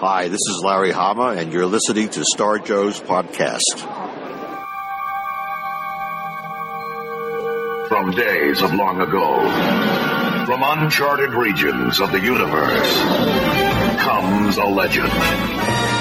Hi, this is Larry Hama, and you're listening to Star Joe's podcast. From days of long ago, from uncharted regions of the universe, comes a legend.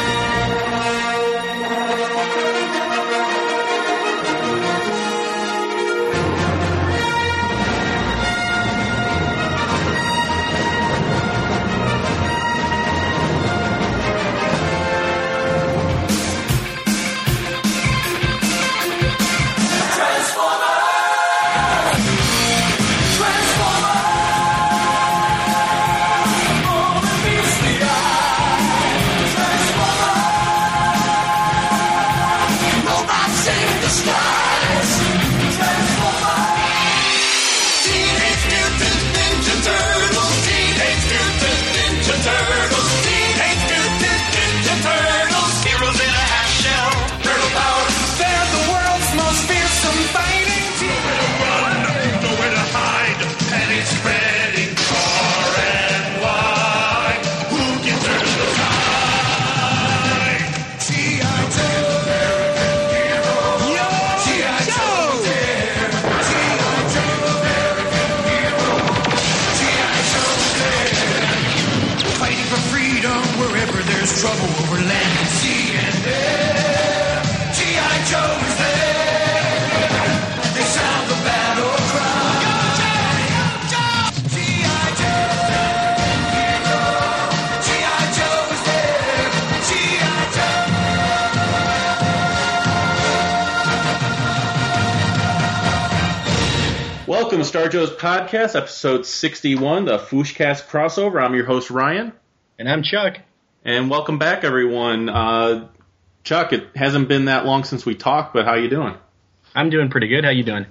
Star Joe's podcast, episode 61, the Fwooshcast crossover. I'm your host, Ryan. And I'm Chuck. And welcome back, everyone. Uh, Chuck, it hasn't been that long since we talked, but how you doing? I'm doing pretty good. How you doing?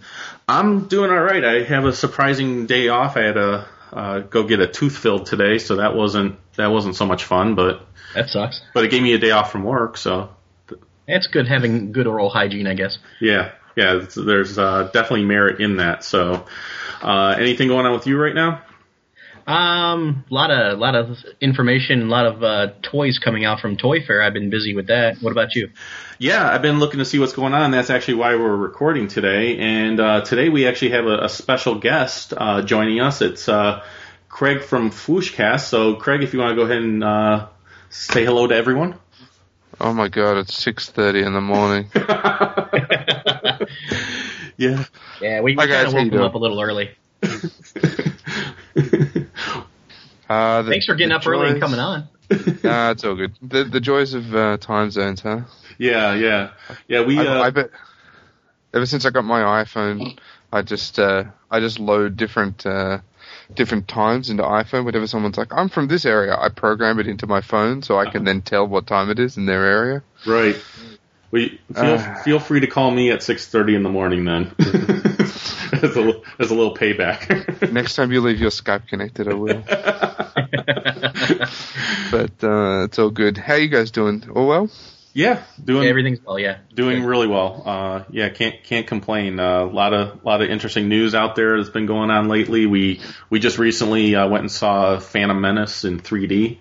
I'm doing all right. I have a surprising day off. I had to uh, go get a tooth filled today, so that wasn't that wasn't so much fun. But That sucks. but it gave me a day off from work, so that's good having good oral hygiene, I guess. yeah, yeah. There's uh, definitely merit in that. So, uh, anything going on with you right now? Um, a lot of a lot of information, a lot of uh, toys coming out from Toy Fair. I've been busy with that. What about you? Yeah, I've been looking to see what's going on. That's actually why we're recording today. And uh, today we actually have a, a special guest uh, joining us. It's uh, Craig from Fwooshcast. So, Craig, if you want to go ahead and uh, say hello to everyone. Oh my god, it's six thirty in the morning. Yeah. Yeah, we, we Hi, guys, kind of woke them doing? up a little early. Uh, the, Thanks for getting the up early and coming on. Nah, it's all good. The the joys of uh, time zones, huh? yeah, yeah, yeah. We I, uh, I bet. Ever since I got my iPhone, I just uh, I just load different uh, different times into iPhone. Whenever someone's like, "I'm from this area," I program it into my phone so I can then tell what time it is in their area. right. We feel Uh. feel free to call me at six thirty in the morning then. as, a, as a little payback. Next time you leave your Skype connected, I will. but uh, it's all good. How you guys doing? All well? yeah, doing Yeah, everything's well, yeah. Doing Good. really well. Uh, yeah, can't can't complain. A lot of lot of interesting news out there that's been going on lately. We we just recently uh, went and saw Phantom Menace in 3D.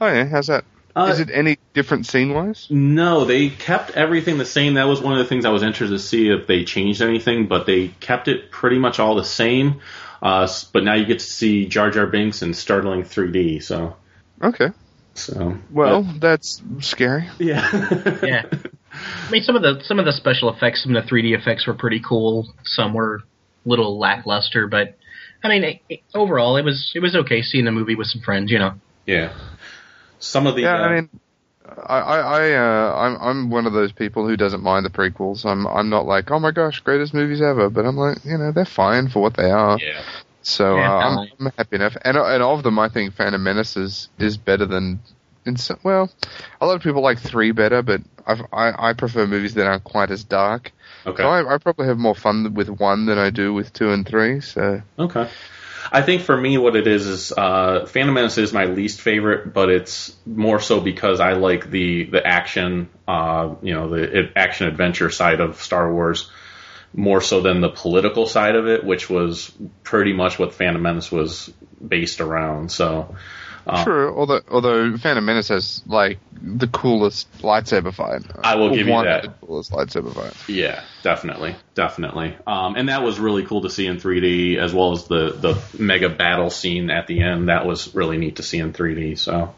Oh yeah, how's that? Uh, Is it any different scene wise? No, they kept everything the same. That was one of the things I was interested to see if they changed anything, but they kept it pretty much all the same. Uh, but now you get to see Jar Jar Binks in startling 3D. So Okay. so Well, but- that's scary. yeah Yeah. I mean, some of the some of the special effects, some of the 3D effects were pretty cool. Some were a little lackluster, but I mean, it, it- overall, it was it was okay seeing the movie with some friends. You know. yeah. Some of the Yeah, uh, I mean, I, I, I uh, I'm, I'm one of those people who doesn't mind the prequels. I'm, I'm not like, oh my gosh, greatest movies ever. But I'm like, you know, they're fine for what they are. yeah So Yeah, uh, I'm. I'm happy enough. And, and of them, I think Phantom Menace is, is better than. In so, well, a lot of people like three better, but I've, I, I prefer movies that aren't quite as dark. okay So I, I probably have more fun with one than I do with two and three. So Okay. I think for me, what it is is uh, Phantom Menace is my least favorite, but it's more so because I like the the action, uh, you know, the action adventure side of Star Wars more so than the political side of it, which was pretty much what Phantom Menace was based around. So, True, although although Phantom Menace has like the coolest lightsaber fight. I will give you that. the coolest lightsaber fight. Yeah, definitely, definitely. Um, and that was really cool to see in 3D, as well as the the mega battle scene at the end. That was really neat to see in 3D. So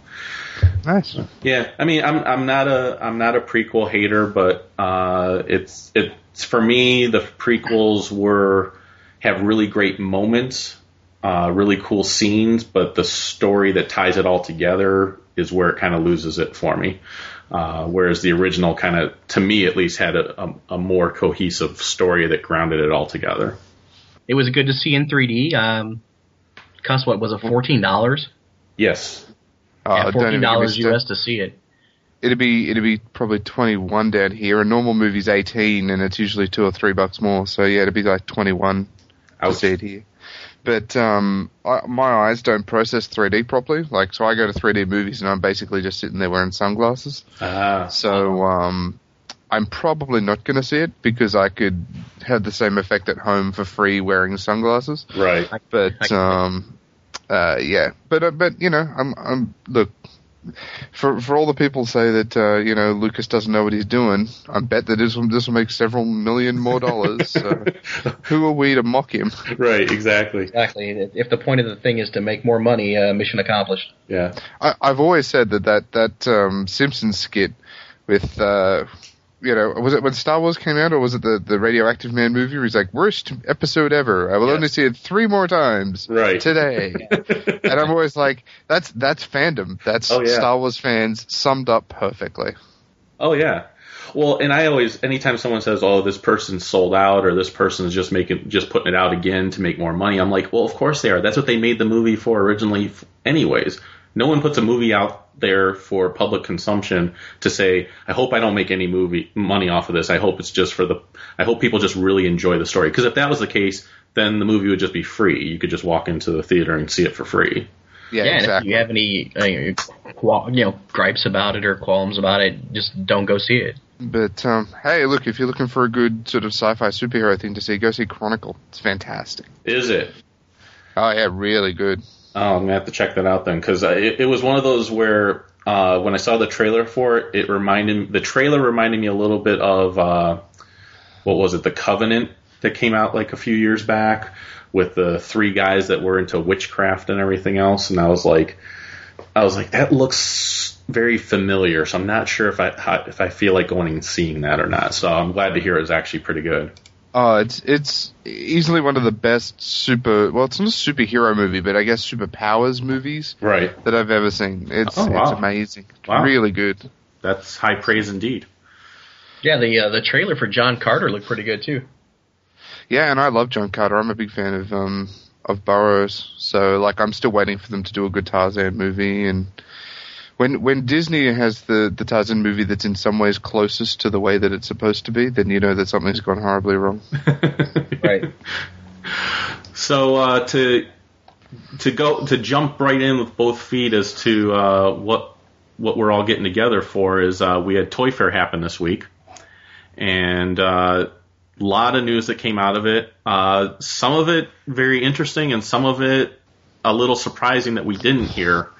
Nice. yeah, I mean, I'm I'm not a I'm not a prequel hater, but uh, it's it's for me the prequels were have really great moments, uh, really cool scenes, but the story that ties it all together is where it kind of loses it for me. Uh, whereas the original kind of, to me at least, had a, a, a more cohesive story that grounded it all together. It was good to see in 3D. Um, cost what was it? Fourteen dollars. Yes, Uh, yeah, fourteen even get me dollars. US to see it. It'd be it'd be probably twenty one down here. A normal movie's eighteen, and it's usually two or three bucks more. So yeah, it'd be like twenty one to Ouch. see it here. But um, I, my eyes don't process 3D properly. Like, so I go to 3D movies, and I'm basically just sitting there wearing sunglasses. Ah, So um, I'm probably not going to see it because I could have the same effect at home for free wearing sunglasses. right. But um, uh, yeah, but uh, but you know, I'm I'm look for for all the people say that uh, you know Lucas doesn't know what he's doing. I bet that this will this will make several million more dollars. so who are we to mock him? Right, exactly. Exactly. If the point of the thing is to make more money, uh, mission accomplished. Yeah. I, I've always said that that that um, Simpsons skit with. Uh, you know, was it when Star Wars came out, or was it the, the Radioactive Man movie? Where he's like, "Worst episode ever. I will Yes. only see it three more times Right. today." and I'm always like, "That's that's fandom. That's Oh, yeah. Star Wars fans summed up perfectly." Oh yeah. Well, and I always, anytime someone says, "Oh, this person's sold out," or "This person's just making, just putting it out again to make more money," I'm like, "Well, of course they are. That's what they made the movie for originally, anyways." No one puts a movie out there for public consumption to say, "I hope I don't make any movie money off of this. I hope it's just for the. I hope people just really enjoy the story." Because if that was the case, then the movie would just be free. You could just walk into the theater and see it for free. Yeah, Yeah, and if exactly. you have any uh, you know gripes about it or qualms about it, just don't go see it. But um, hey, look, if you're looking for a good sort of sci-fi superhero thing to see, go see Chronicle. It's fantastic. Is it? Oh yeah, really good. Oh, I'm gonna have to check that out then, because it, it was one of those where uh, when I saw the trailer for it, it reminded the trailer reminded me a little bit of uh, what was it, The Covenant that came out like a few years back with the three guys that were into witchcraft and everything else, and I was like, I was like, that looks very familiar, so I'm not sure if I if I feel like going and seeing that or not. So I'm glad to hear it was actually pretty good. Oh, it's it's easily one of the best super. Well, it's not a superhero movie, but I guess superpowers movies Right, that I've ever seen. It's Oh, wow. it's amazing. Wow. really good. that's high praise indeed. Yeah, the uh, the trailer for John Carter looked pretty good too. Yeah, and I love John Carter. I'm a big fan of um of Burroughs. So like, I'm still waiting for them to do a good Tarzan movie. And when when Disney has the the Tarzan movie that's in some ways closest to the way that it's supposed to be, then you know that something's gone horribly wrong. Right. So uh, to to go to jump right in with both feet as to uh, what what we're all getting together for is uh, we had Toy Fair happen this week, and a lot of news that came out of it. Uh, some of it very interesting, and some of it a little surprising that we didn't hear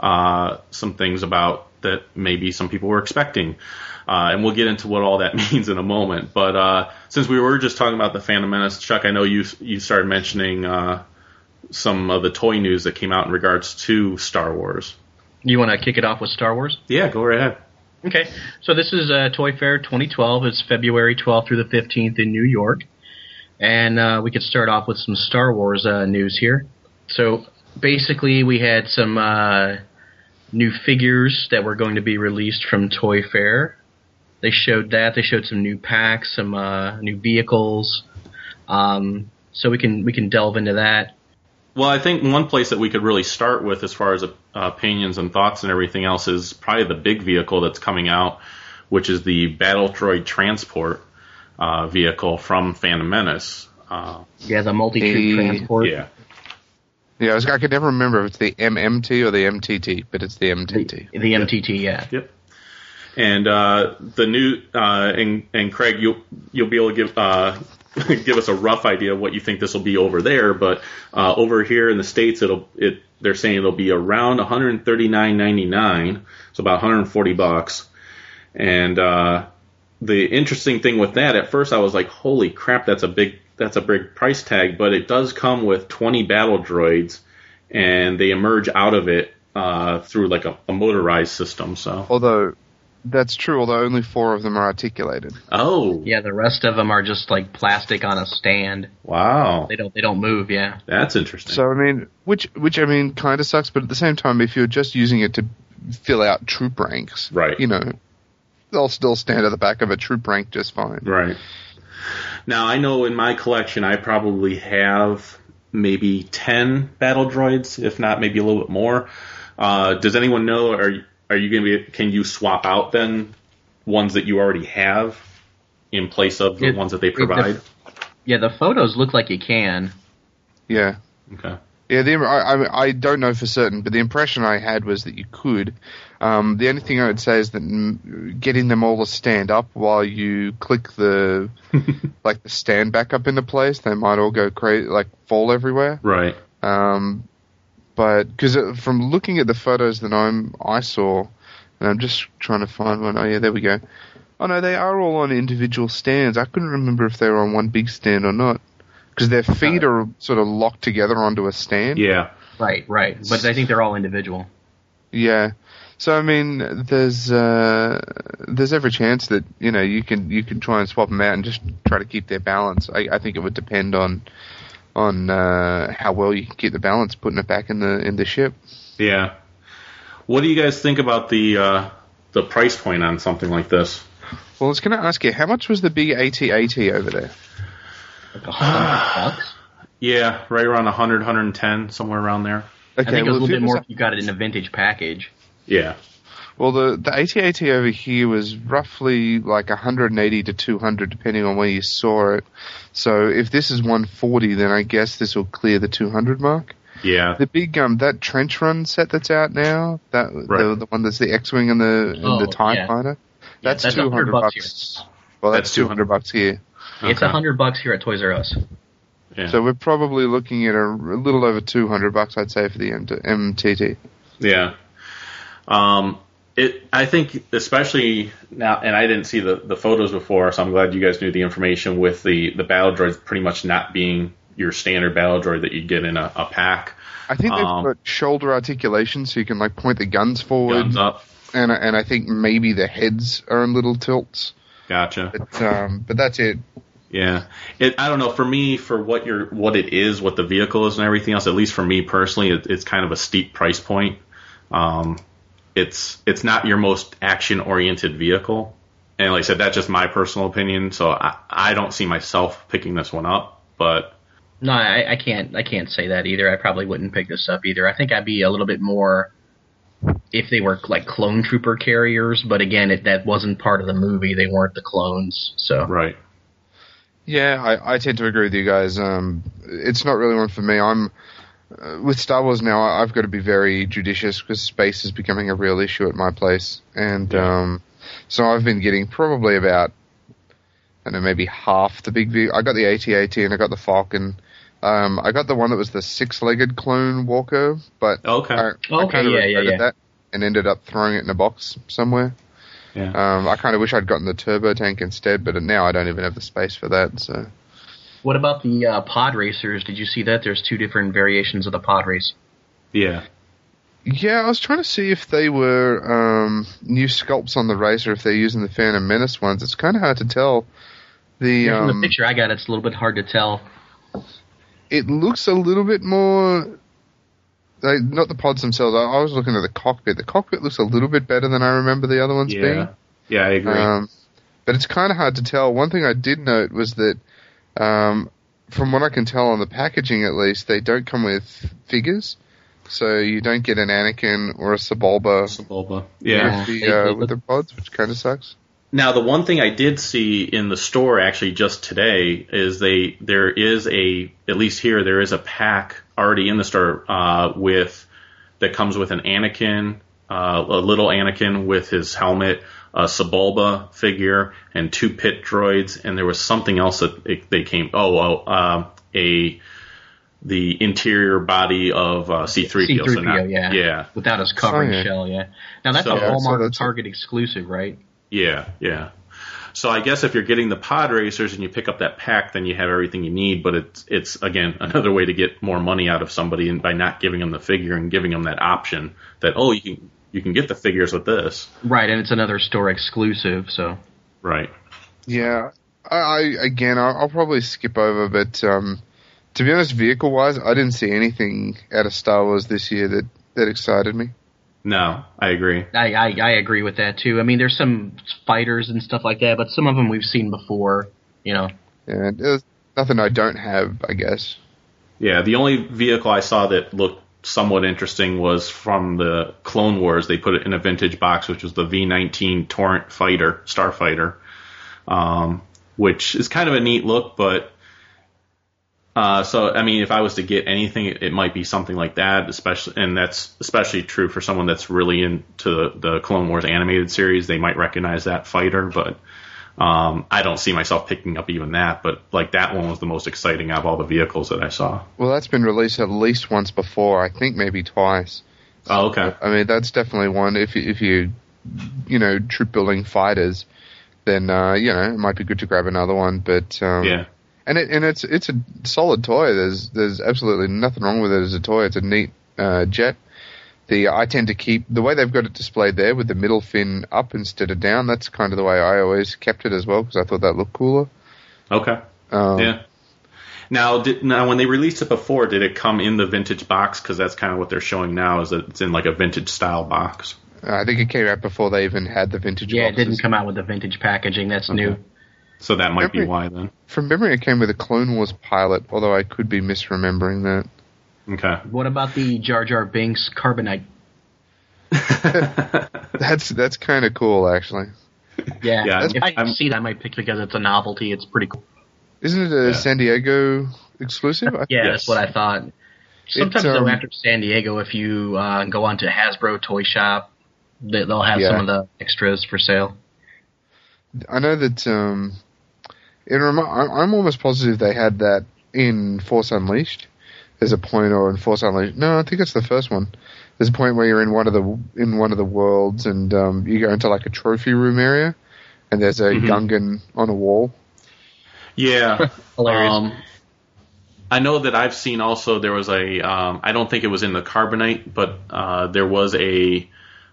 uh, some things about that maybe some people were expecting. Uh, and we'll get into what all that means in a moment. But uh, since we were just talking about the Phantom Menace, Chuck, I know you you started mentioning uh, some of the toy news that came out in regards to Star Wars. You want to kick it off with Star Wars? Yeah, go right ahead. Okay, so this is uh, Toy Fair 2012. It's February 12th through the 15th in New York, and uh, we could start off with some Star Wars uh, news here. So basically, we had some uh, new figures that were going to be released from Toy Fair. They showed that. They showed some new packs, some uh, new vehicles. Um, so we can we can delve into that. Well, I think one place that we could really start with, as far as uh, opinions and thoughts and everything else, is probably the big vehicle that's coming out, which is the Battle Droid Transport uh, vehicle from Phantom Menace. Uh, Yeah, the multi troop Hey. transport. yeah, Yeah, I, was, I could never remember if it's the MMT or the MTT, but it's the The, MTT. the MTT, yeah. Yep. And uh, the new uh, and and Craig, you'll you'll be able to give uh, give us a rough idea of what you think this will be over there. But uh, over here in the states, it'll it they're saying it'll be around 139.99, so about 140 bucks. And uh, the interesting thing with that, at first I was like, "Holy crap, that's a big that's a big price tag." But it does come with 20 battle droids, and they emerge out of it uh, through like a, a motorized system. So, Although that's true, although only four of them are articulated. oh, Yeah, the rest of them are just like plastic on a stand. wow, They don't they don't move. Yeah. that's interesting. So I mean, which which I mean, kind of sucks. But at the same time, if you're just using it to fill out troop ranks, Right. You know, they'll still stand at the back of a troop rank just fine. Right. Now I know in my collection I probably have maybe ten battle droids, if not maybe a little bit more. Uh, does anyone know? Are are you going to be? Can you swap out then ones that you already have in place of the It- ones that they it- the- provide? Yeah, the photos look like you can. Yeah. Okay. Yeah, the, I, I, I don't know for certain, but the impression I had was that you could. Um, the only thing I would say is that getting them all to stand up while you click the like the stand back up into place, they might all go crazy, like fall everywhere. Right. Um, but because from looking at the photos that I'm I saw, and I'm just trying to find one. Oh yeah, there we go. Oh no, they are all on individual stands. I couldn't remember if they were on one big stand or not, because their feet are sort of locked together onto a stand. Yeah. Right, right. But I think they're all individual. Yeah. So I mean, there's uh, there's every chance that you know you can you can try and swap them out and just try to keep their balance. I, I think it would depend on on uh, how well you can keep the balance putting it back in the in the ship. Yeah. What do you guys think about the uh, the price point on something like this? Well, I was going to ask you, how much was the big AT-AT over there? Like a hundred bucks. Yeah, right around 100, 110, somewhere around there. I think it was a little bit more if you got it in a vintage package. Yeah. Well, the the AT-AT over here was roughly like 180 to 200, depending on where you saw it. So if this is 140, then I guess this will clear the 200 mark. Yeah. The big um that trench run set that's out now, that the, Right. the one that's the X-wing and the and Oh, the Tie yeah. Fighter, that's, that's 200 100 bucks bucks. Well, that's, That's 200 bucks here. It's Okay. hundred bucks here at Toys R Us. Yeah. So we're probably looking at a, a little over 200 bucks, I'd say, for the MTT. Yeah. Um, it. I think especially now, and I didn't see the, the photos before, so I'm glad you guys knew the information with the the battle droids pretty much not being your standard battle droid that you get in a, a pack. I think they've Um, got shoulder articulation, so you can like point the guns forward. Guns up. and and I think maybe the heads are in little tilts, Gotcha. but um, but that's it. Yeah. It. I don't know. For me, for what your what it is, what the vehicle is, and everything else. At least for me personally, it, it's kind of a steep price point. Um, it's it's not your most action oriented vehicle, and like I said, that's just my personal opinion. So I I don't see myself picking this one up, but No, I, I can't. I can't say that either. I probably wouldn't pick this up either. I think I'd be a little bit more if they were like clone trooper carriers. But again, it, that wasn't part of the movie. They weren't the clones. So right. Yeah, I, I tend to agree with you guys. Um, it's not really one for me. I'm uh, with Star Wars now. I- I've got to be very judicious because space is becoming a real issue at my place, and Yeah. um, so I've been getting probably about I don't know maybe half the big view. I got the AT-AT and I got the Falcon. Um, I got the one that was the six-legged clone Walker, but Okay. I, I Okay, kind of yeah, yeah, regretted yeah. that and ended up throwing it in a box somewhere. Yeah. Um, I kind of wish I'd gotten the turbo tank instead, but now I don't even have the space for that. So. What about the uh, pod racers? Did you see that? There's two different variations of the pod race. Yeah. Yeah, I was trying to see if they were um, new sculpts on the racer, if they're using the Phantom Menace ones. It's kind of hard to tell. The Yeah, From um, the picture I got, it's a little bit hard to tell. it looks a little bit more. Like, not the pods themselves. I, I was looking at the cockpit. The cockpit looks a little bit better than I remember the other ones Yeah. being. Yeah, I agree. Um, but it's kind of hard to tell. One thing I did note was that, um, from what I can tell on the packaging at least, they don't come with figures. So you don't get an Anakin or a Sebulba Sebulba. Yeah. with, the, uh, with the pods, which kind of sucks. Now, the one thing I did see in the store actually just today is they there is a at least here there is a pack already in the store uh, with that comes with an Anakin, uh, a little Anakin with his helmet, a Sebulba figure, and two pit droids, and there was something else that it, they came. Oh, well, uh, a the interior body of uh, C3PO. C3PO, not- yeah. yeah, Without his covering Oh, yeah. shell, yeah. Now that's So- a Yeah, so Walmart that's- Target exclusive, right? yeah, yeah. So I guess if you're getting the pod racers and you pick up that pack, then you have everything you need. But it's it's again another way to get more money out of somebody, and by not giving them the figure and giving them that option that oh you can you can get the figures with this, Right, and it's another store exclusive, so right? Yeah, I, I again, I'll, I'll probably skip over, but um, to be honest, vehicle wise, I didn't see anything out of Star Wars this year that that excited me. No, I agree. I, I I agree with that too. I mean, there's some fighters and stuff like that, but some of them we've seen before. You know, And there's nothing I don't have, I guess. Yeah, the only vehicle I saw that looked somewhat interesting was from the Clone Wars. They put it in a vintage box, which was the V19 Torrent Fighter, Starfighter, um, which is kind of a neat look, but. Uh, so I mean, if I was to get anything, it, it might be something like that, especially, and that's especially true for someone that's really into the, the Clone Wars animated series. They might recognize that fighter, but um, I don't see myself picking up even that. But like that one was the most exciting out of all the vehicles that I saw. Well, that's been released at least once before. I think maybe twice. Oh, okay. I mean, that's definitely one. If you, if you, you know, troop building fighters, then uh, you know it might be good to grab another one. But um, Yeah. and it and it's it's a solid toy. There's there's absolutely nothing wrong with it as a toy. It's a neat uh, jet. The I tend to keep the way they've got it displayed there with the middle fin up instead of down. That's kind of the way I always kept it as well because I thought that looked cooler. Okay. Um, Yeah. Now, did, now when they released it before, did it come in the vintage box? Because that's kind of what they're showing now. Is that it's in like a vintage style box? I think it came out before they even had the vintage. yeah, it didn't come out with the vintage packaging. That's new. So that might be why then. From memory, it came with a Clone Wars pilot, although I could be misremembering that. Okay. What about the Jar Jar Binks Carbonite? That's that's kind of cool, actually. Yeah, Yeah, if I I'm- see that, I might pick because it's a novelty. It's pretty cool. Isn't it a Yeah. San Diego exclusive? Yeah, Yes. that's what I thought. Sometimes um, though, after San Diego, if you uh, go onto Hasbro Toy Shop, they, they'll have Yeah. some of the extras for sale. I know that. Um, it remi- I'm almost positive they had that in Force Unleashed. There's a point, or in Force Unleashed. No, I think it's the first one. There's a point where you're in one of the in one of the worlds, and um, you go into like a trophy room area, and there's a Mhm. Gungan on a wall. Yeah. Hilarious. Um, I know that I've seen also there was a. Um, I don't think it was in the Carbonite, but uh, there was a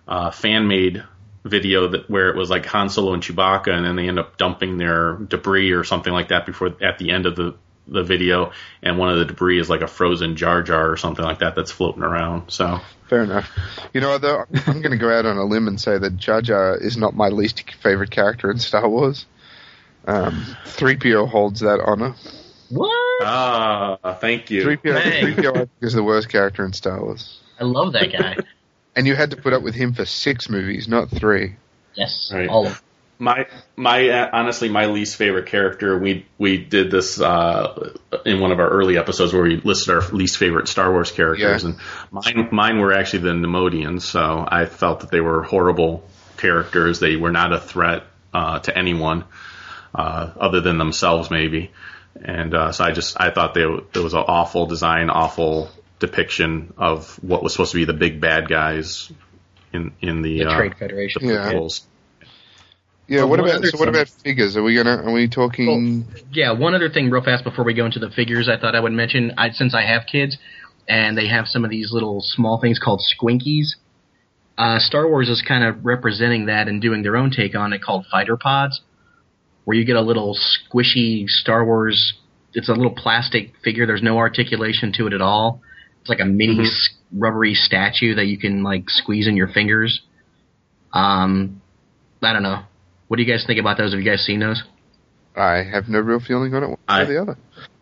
uh, fan made video that where it was like Han Solo and Chewbacca, and then they end up dumping their debris or something like that before at the end of the the video, and one of the debris is like a frozen Jar Jar or something like that that's floating around. So Fair enough. You know, though, I'm going to go out on a limb and say that Jar Jar is not my least favorite character in Star Wars. Um, 3PO holds that honor. what? ah, thank you. 3PO, Hey. 3PO is the worst character in Star Wars. I love that guy. And you had to put up with him for six movies, not three. yes, Right. all of them. My my uh, honestly my least favorite character. We we did this uh, in one of our early episodes where we listed our least favorite Star Wars characters, Yeah. and mine mine were actually the Neimoidians. So I felt that they were horrible characters. They were not a threat uh, to anyone uh, other than themselves, maybe. And uh, so I just I thought they it was an awful design, awful depiction of what was supposed to be the big bad guys in in the, The uh, Trade Federation. the Yeah. Yeah, Well, what about so what about figures? Are we gonna are we talking Yeah, one other thing, real fast, before we go into the figures, I thought I would mention. I, since I have kids, and they have some of these little small things called squinkies. Uh, Star Wars is kind of representing that and doing their own take on it, called fighter pods, where you get a little squishy Star Wars. It's a little plastic figure. There's no articulation to it at all. It's like a mini Mhm. s- rubbery statue that you can like squeeze in your fingers. Um, I don't know. What do you guys think about those? Have you guys seen those? I have no real feeling on it one I- or the other.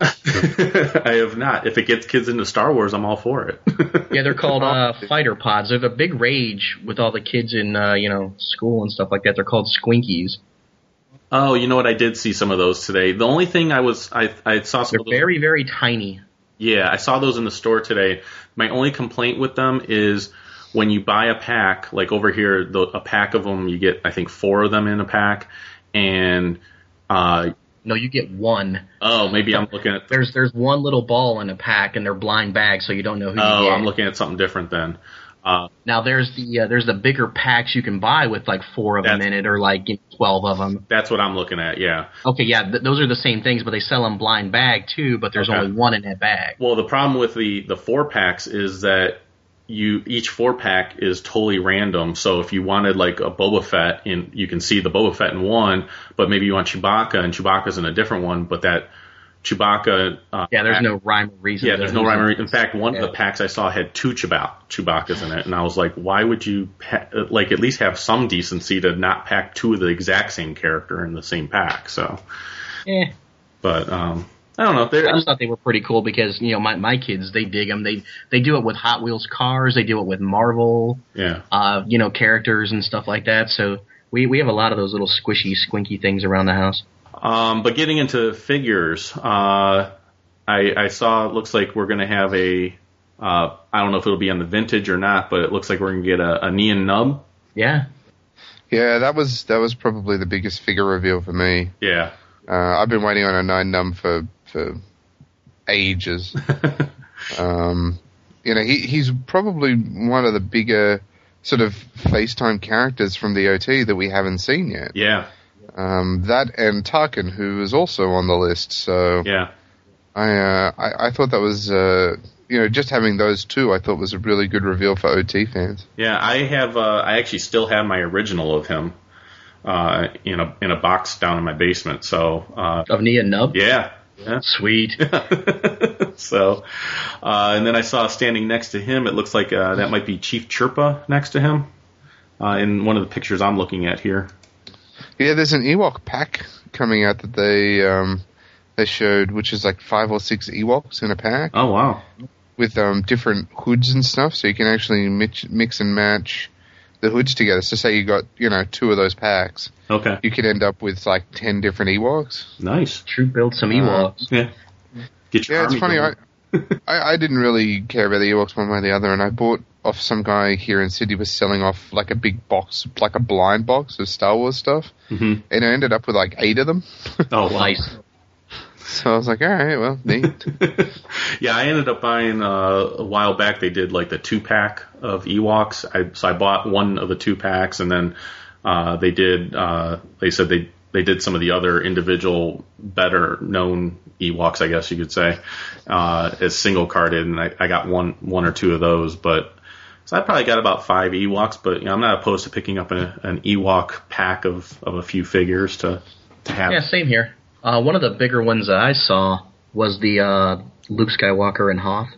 I have not. If it gets kids into Star Wars, I'm all for it. Yeah, they're called uh, fighter pods. They're the big rage with all the kids in uh, you know school and stuff like that. They're called squinkies. oh, you know what? I did see some of those today. The only thing I was I I saw some They're of those, very very tiny. yeah I saw those in the store today. My only complaint with them is when you buy a pack, like over here, the, a pack of them, you get I think four of them in a pack, and uh, No, you get one. Oh, maybe I'm looking at. There's there's one little ball in a pack, and they're blind bags, so you don't know who Oh. I'm looking at something different then. Uh, now there's the uh, there's the bigger packs you can buy with like four of them in it, or like you know, twelve of them. that's what I'm looking at. Yeah. Okay, yeah, th- those are the same things, but they sell them blind bag too. But there's Okay. only one in that bag. Well, the problem with the the four packs is that you each four pack is totally random. So if you wanted like a Boba Fett, in you can see the Boba Fett in one, but maybe you want Chewbacca and Chewbacca's in a different one, but that Chewbacca. Uh, Yeah, there's pack- no rhyme or reason. Yeah, there's no rhyme or reason. In fact, one of the packs I saw had two Chewbacca, Chewbacca's in it, and I was like, why would you pa- like at least have some decency to not pack two of the exact same character in the same pack? So, Eh, but um, I don't know. If They're, I just thought they were pretty cool because you know my my kids they dig them. They they do it with Hot Wheels cars. They do it with Marvel, yeah, uh, you know, characters and stuff like that. So we we have a lot of those little squishy, squinky things around the house. Um, but getting into figures, uh, I, I saw it looks like we're going to have a, uh, I don't know if it'll be on the vintage or not, but it looks like we're going to get a, a Nien Nunb. Yeah, Yeah, that was that was probably the biggest figure reveal for me. Yeah. Uh, I've been waiting on a Nien Nunb for for ages. um, you know, he he's probably one of the bigger sort of FaceTime characters from the OT that we haven't seen yet. Yeah. Um, that and Tarkin, who is also on the list. So Yeah. I, uh, I I thought that was uh, you know just having those two, I thought was a really good reveal for OT fans. Yeah. I have, uh, I actually still have my original of him, uh, in a, in a box down in my basement. So, uh, of Nien Nunb. yeah. Yeah. Sweet. so, uh, and then I saw standing next to him, it looks like, uh, that might be Chief Chirpa next to him, uh, in one of the pictures I'm looking at here. Yeah, there's an Ewok pack coming out that they um, they showed, which is like five or six Ewoks in a pack Oh, wow. with um, different hoods and stuff, so you can actually mix, mix and match the hoods together. So say you got you know two of those packs, Okay. you could end up with like ten different Ewoks. Nice. True build some Ewoks. Yeah. Get your Yeah, it's funny. I. I I didn't really care about the Ewoks one way or the other, and I bought off some guy here in Sydney was selling off like a big box, like a blind box of Star Wars stuff, Mhm. and I ended up with like eight of them. Oh, wow. Nice. So I was like, all right, well, neat. yeah, I ended up buying uh, a while back. They did like the two pack of Ewoks. I, so I bought one of the two packs, and then uh, they did. Uh, they said they they did some of the other individual, better known Ewoks, I guess you could say, uh, as single carded, and I, I got one one or two of those, but. So I probably got about five Ewoks, but you know, I'm not opposed to picking up a, an Ewok pack of, of a few figures to to have. Yeah, same here. Uh, one of the bigger ones that I saw was the uh, Luke Skywalker and Hoth.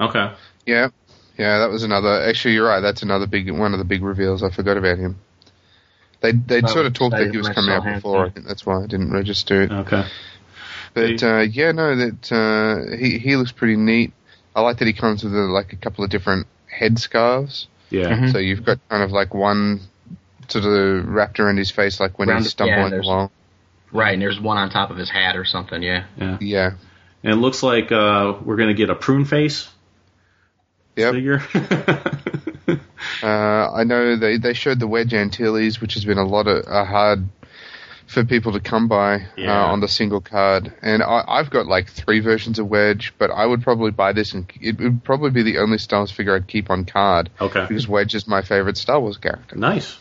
Okay. Yeah, yeah, that was another. Actually, you're right. That's another big one of the big reveals. I forgot about him. They they I sort of talked that he was coming saw out before. too. I think that's why I didn't register it. Okay. But uh, yeah, no, that uh, he he looks pretty neat. I like that he comes with a, like a couple of different head scarves. Yeah. Mhm. So you've got kind of like one sort of wrapped around his face, like when Round- he's stumbling yeah, along. Right, and there's one on top of his hat or something. Yeah. Yeah. Yeah. And it looks like uh, we're going to get a prune face Yep. figure. Uh, I know they, they showed the Wedge Antilles, which has been a lot of uh, hard for people to come by Yeah. uh, on the single card. And I, I've got like three versions of Wedge, but I would probably buy this, and it would probably be the only Star Wars figure I'd keep on card okay. because Wedge is my favorite Star Wars character. Nice.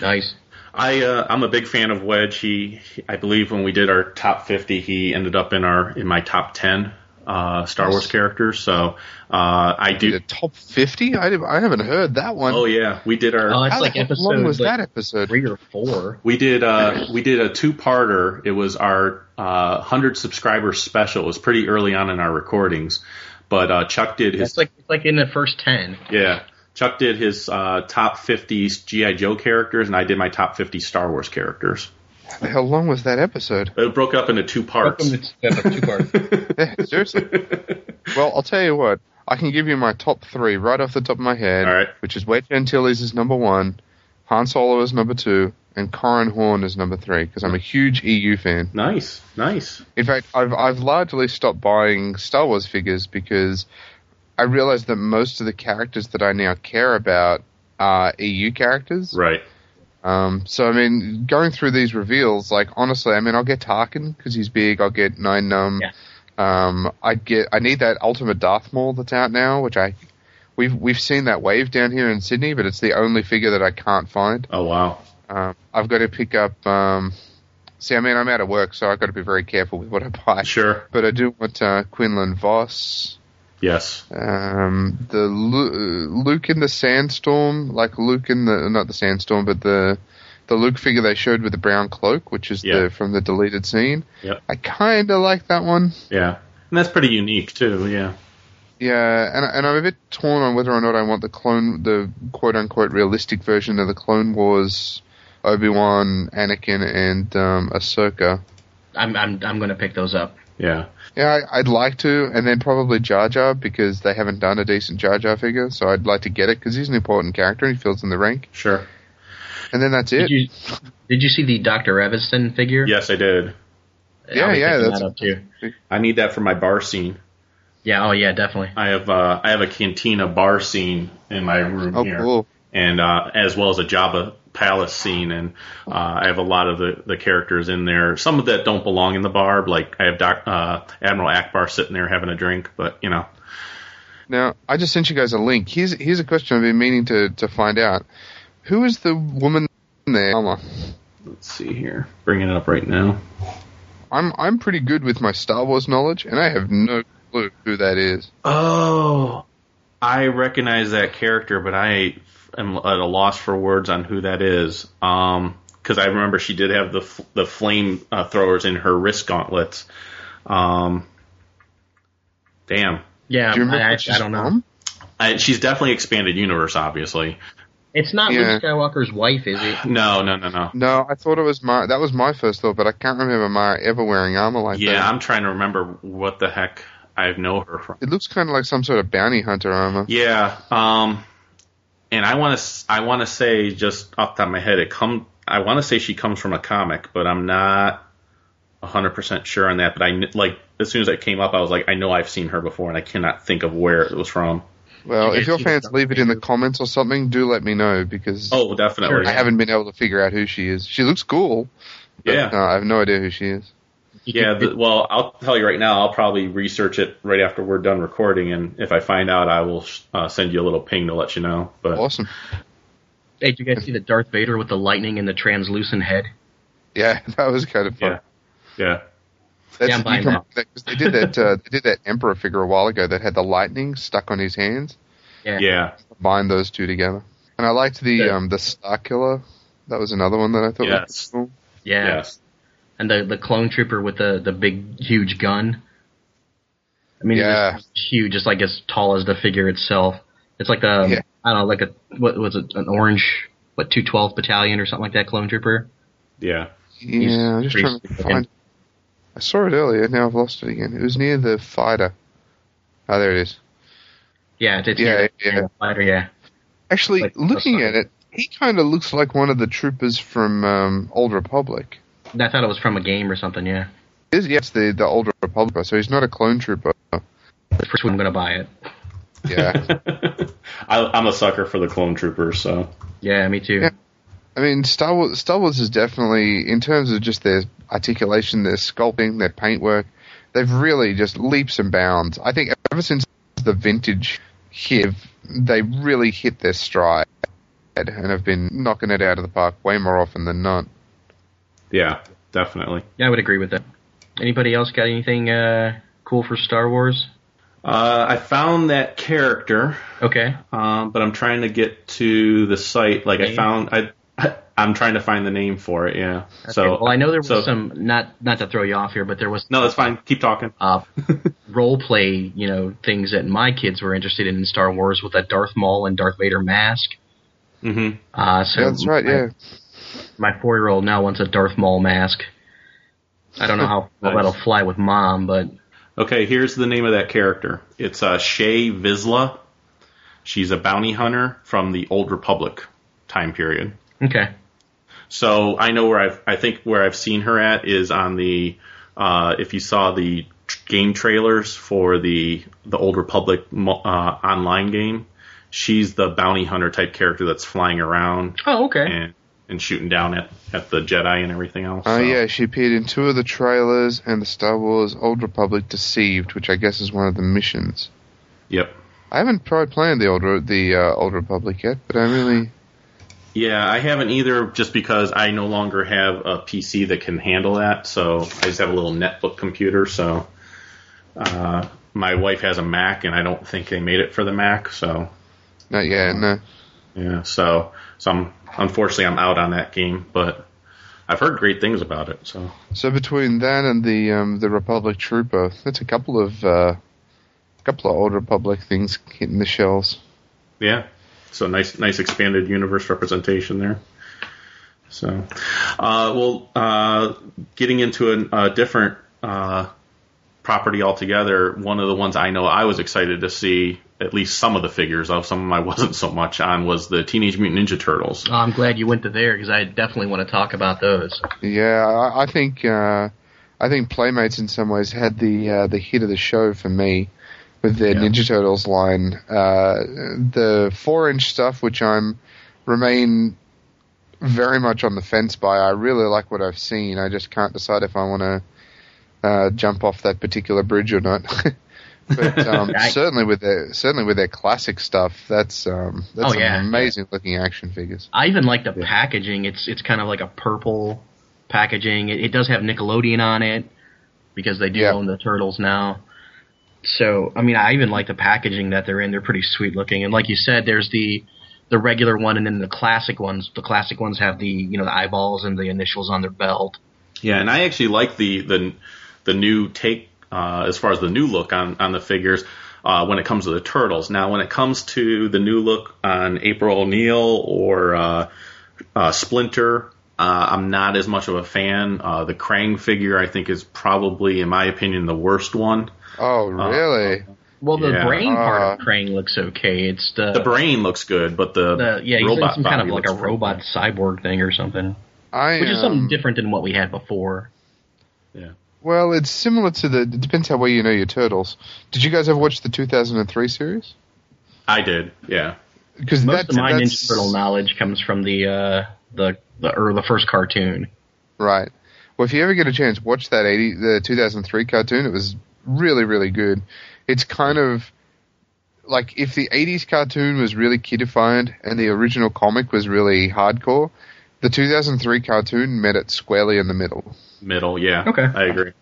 Nice. I uh, I'm a big fan of Wedge. He, he- I believe when we did our top 50, he ended up in our in my top 10 uh, Star Wars characters. So uh, I The do. top fifty? I, I haven't heard that one. Oh yeah, we did our. Oh, it's How like episode long was like, that episode? three or four. we did uh, we did a two-parter. It was our uh, 100 subscriber special. It was pretty early on in our recordings, but uh, Chuck did his It's like it's like in the first ten. Yeah. Chuck did his uh, top 50 G.I. Joe characters, and I did my top 50 Star Wars characters. How long was that episode? It broke up into two parts. two parts. Yeah, seriously. well, I'll tell you what. I can give you my top three right off the top of my head. All right. Which is Wedge Antilles is number one, Han Solo is number two, and Corran Horn is number three because I'm a huge EU fan. Nice, nice. In fact, I've I've largely stopped buying Star Wars figures because I realized that most of the characters that I now care about are EU characters. Right. Um, so I mean, going through these reveals, like honestly, I mean, I'll get Tarkin because he's big. I'll get Nien Nunb. Yeah. Um, I get I need that Ultimate Darth Maul that's out now, which I we've we've seen that wave down here in Sydney, but it's the only figure that I can't find. Oh wow. Um, I've got to pick up. Um, see, I mean, I'm out of work, so I've got to be very careful with what I buy. Sure. But I do want uh, Quinlan Vos. Yes. Um, the Lu- Luke in the Sandstorm, like Luke in the not the Sandstorm, but the the Luke figure they showed with the brown cloak, which is Yeah. the from the deleted scene. Yep. I kind of like that one. Yeah. And that's pretty unique too. Yeah. Yeah, and and I'm a bit torn on whether or not I want the clone, the quote unquote realistic version of the Clone Wars, Obi Wan, Anakin, and um, Ahsoka. I'm I'm I'm going to pick those up. Yeah. Yeah, I, I'd like to, and then probably Jar Jar because they haven't done a decent Jar Jar figure, so I'd like to get it because he's an important character and he fills in the rank. Sure. And then that's Did it. you did you see the Dr. Evazan figure? Yes, I did. Yeah, I'll yeah, that's- that up too. I need that for my bar scene. Yeah, oh yeah, definitely. I have uh, I have a cantina bar scene in my room Oh, here, cool. and uh, as well as a Jabba palace scene, and uh, I have a lot of the, the characters in there. Some of that don't belong in the bar, like I have Doc, uh, Admiral Ackbar sitting there having a drink, but you know, Now, I just sent you guys a link. Here's here's a question I've been meaning to to find out. Who is the woman there? Let's see here, bringing it up right now. I'm I'm pretty good with my Star Wars knowledge, and I have no clue who that is. Oh, I recognize that character, but I am at a loss for words on who that is. Um, because I remember she did have the the flame uh, throwers in her wrist gauntlets. Um, damn, Yeah, Do you I, I, she's I don't know. I, she's definitely expanded universe, obviously. It's not Yeah. Luke Skywalker's wife, is it? No, no, no, no. No, I thought it was my. That was my first thought, but I can't remember Mara ever wearing armor like Yeah, that. Yeah, I'm trying to remember what the heck I know her from. It looks kind of like some sort of bounty hunter armor. Yeah, um, and I want to I want to say just off the top of my head, it come I want to say she comes from a comic, but I'm not hundred percent sure on that. But I like as soon as it came up, I was like, I know I've seen her before, and I cannot think of where it was from. Well, You if your fans leave it in the comments or something, do let me know because Oh, definitely. I haven't been able to figure out who she is. She looks cool. But, Yeah. no, I have no idea who she is. Yeah, the, well, I'll tell you right now. I'll probably research it right after we're done recording, and if I find out, I will uh, send you a little ping to let you know. But Awesome. Hey, did you guys see the Darth Vader with the lightning and the translucent head? Yeah, that was kind of fun. yeah, yeah, That's, Yeah, I'm you buying come that. up with that 'cause they did that. Uh, they did that Emperor figure a while ago that had the lightning stuck on his hands. Yeah. yeah. Bind those two together. And I liked the Yeah. um the Star Killer. That was another one that I thought Yes. was cool. Yeah. Yes. And the the clone trooper with the the big huge gun. I mean, Yeah. it's huge, just like as tall as the figure itself. It's like a Yeah. I don't know, like a what was it, an orange what two twelve battalion or something like that clone trooper. Yeah. Yeah, I'm just trying to sick find. I saw it earlier. Now I've lost it again. It was near the fighter. Oh, there it is. Yeah, it's Yeah, yeah, yeah. fighter, yeah. Actually, Like, looking at it, he kind of looks like one of the troopers from um, Old Republic. I thought it was from a game or something. Yeah, Is yes, the the Old Republic. So he's not a clone trooper. the first one I'm gonna buy it. Yeah. I, I'm a sucker for the clone troopers, so Yeah, me too. Yeah. I mean, Star Wars, Star Wars is definitely, in terms of just their articulation, their sculpting, their paintwork, they've really just leaps and bounds. I think ever since the vintage hit, they really hit their stride and have been knocking it out of the park way more often than not. Yeah, definitely. Yeah, I would agree with that. Anybody else got anything uh, cool for Star Wars? Uh, I found that character, Okay. um, but I'm trying to get to the site. Like I found, I, I'm trying to find the name for it. Yeah. Okay, So well, I know there was so- some not not to throw you off here, but there was No, that's fine. Keep talking. uh, role play, you know, things that my kids were interested in in Star Wars with that Darth Maul and Darth Vader mask. Mm-hmm. Uh, so Yeah, that's right, my, yeah. My four year old now wants a Darth Maul mask. I don't know how Nice. that'll fly with mom, but Okay, here's the name of that character. It's uh, Shae Vizla. She's a bounty hunter from the Old Republic time period. okay. So I know where I've, I think where I've seen her at is on the, uh, if you saw the game trailers for the the Old Republic uh, online game, she's the bounty hunter type character that's flying around Oh, okay. and and shooting down at, at the Jedi and everything else. Oh so. yeah, she appeared in two of the trailers and the Star Wars Old Republic Deceived, which I guess is one of the missions. Yep. I haven't tried playing the old the uh, Old Republic yet, but I really Yeah, I haven't either, just because I no longer have a PC that can handle that. So I just have a little netbook computer. So uh, my wife has a Mac, and I don't think they made it for the Mac. So not yet. No. yeah, so so I'm unfortunately I'm out on that game, but I've heard great things about it. So So between that and the um, the Republic Trooper, that's a couple of uh, couple of Old Republic things hitting the shelves. yeah, so nice nice expanded universe representation there. So, uh, well, uh, getting into a, a different uh, property altogether, one of the ones I know I was excited to see at least some of the figures of. Some of them I wasn't so much on was the Teenage Mutant Ninja Turtles. Oh, I'm glad you went to there because I definitely want to talk about those. Yeah, I, I think uh, I think Playmates in some ways had the uh, the hit of the show for me with their Yeah. Ninja Turtles line. Uh, the four inch stuff, which I'm remain very much on the fence by. I really like what I've seen. I just can't decide if I want to uh, jump off that particular bridge or not. but um, I- certainly with their certainly with their classic stuff, that's um, that's Oh, yeah. amazing looking action figures. I even like the packaging. It's it's kind of like a purple packaging. It, it does have Nickelodeon on it because they do Yeah. own the turtles now. So I mean, I even like the packaging that they're in. They're pretty sweet looking. And like you said, there's the the regular one and then the classic ones. The classic ones have the you know the eyeballs and the initials on their belt. Yeah, and I actually like the the the new take uh, as far as the new look on on the figures uh, when it comes to the turtles. Now, when it comes to the new look on April O'Neil or uh, uh, Splinter, uh, I'm not as much of a fan. Uh, the Krang figure, I think, is probably, in my opinion, the worst one. Oh, really? Well, the Yeah. brain part of Uh, Krang looks okay. It's the, The brain looks good, but the, the yeah, he's robot in some kind of like a robot bad. cyborg thing or something, I, which is something different than what we had before. Yeah. Well, it's similar to the. It depends how well you know your turtles. Did you guys ever watch the 2003 series? I did, yeah. Because Most of my that's, Ninja Turtle knowledge comes from the uh, the the or the first cartoon. Right. Well, if you ever get a chance, watch that 80 the 2003 cartoon. It was really really good. It's kind of like if the 80s cartoon was really kidified and the original comic was really hardcore. The 2003 cartoon met it squarely in the middle. Middle, yeah. Okay. I agree.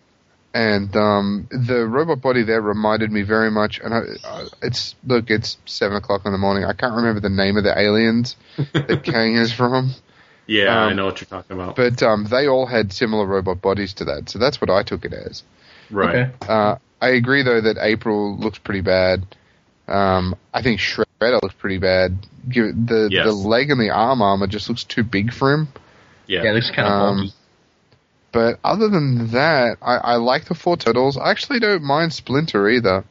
and um, the robot body there reminded me very much. And I, uh, it's look, it's seven o'clock in the morning. I can't remember the name of the aliens that Krang is from, Yeah, I Um, know what you're talking about. but um, they all had similar robot bodies to that. So that's what I took it as. right. Okay. Uh, I agree though that April looks pretty bad. Um, I think Shredder looks pretty bad. The Yes. the leg and the arm armor just looks too big for him. Yeah. Yeah, it looks kind of Um, bulky. But other than that, I, I like the four turtles. I actually don't mind Splinter either.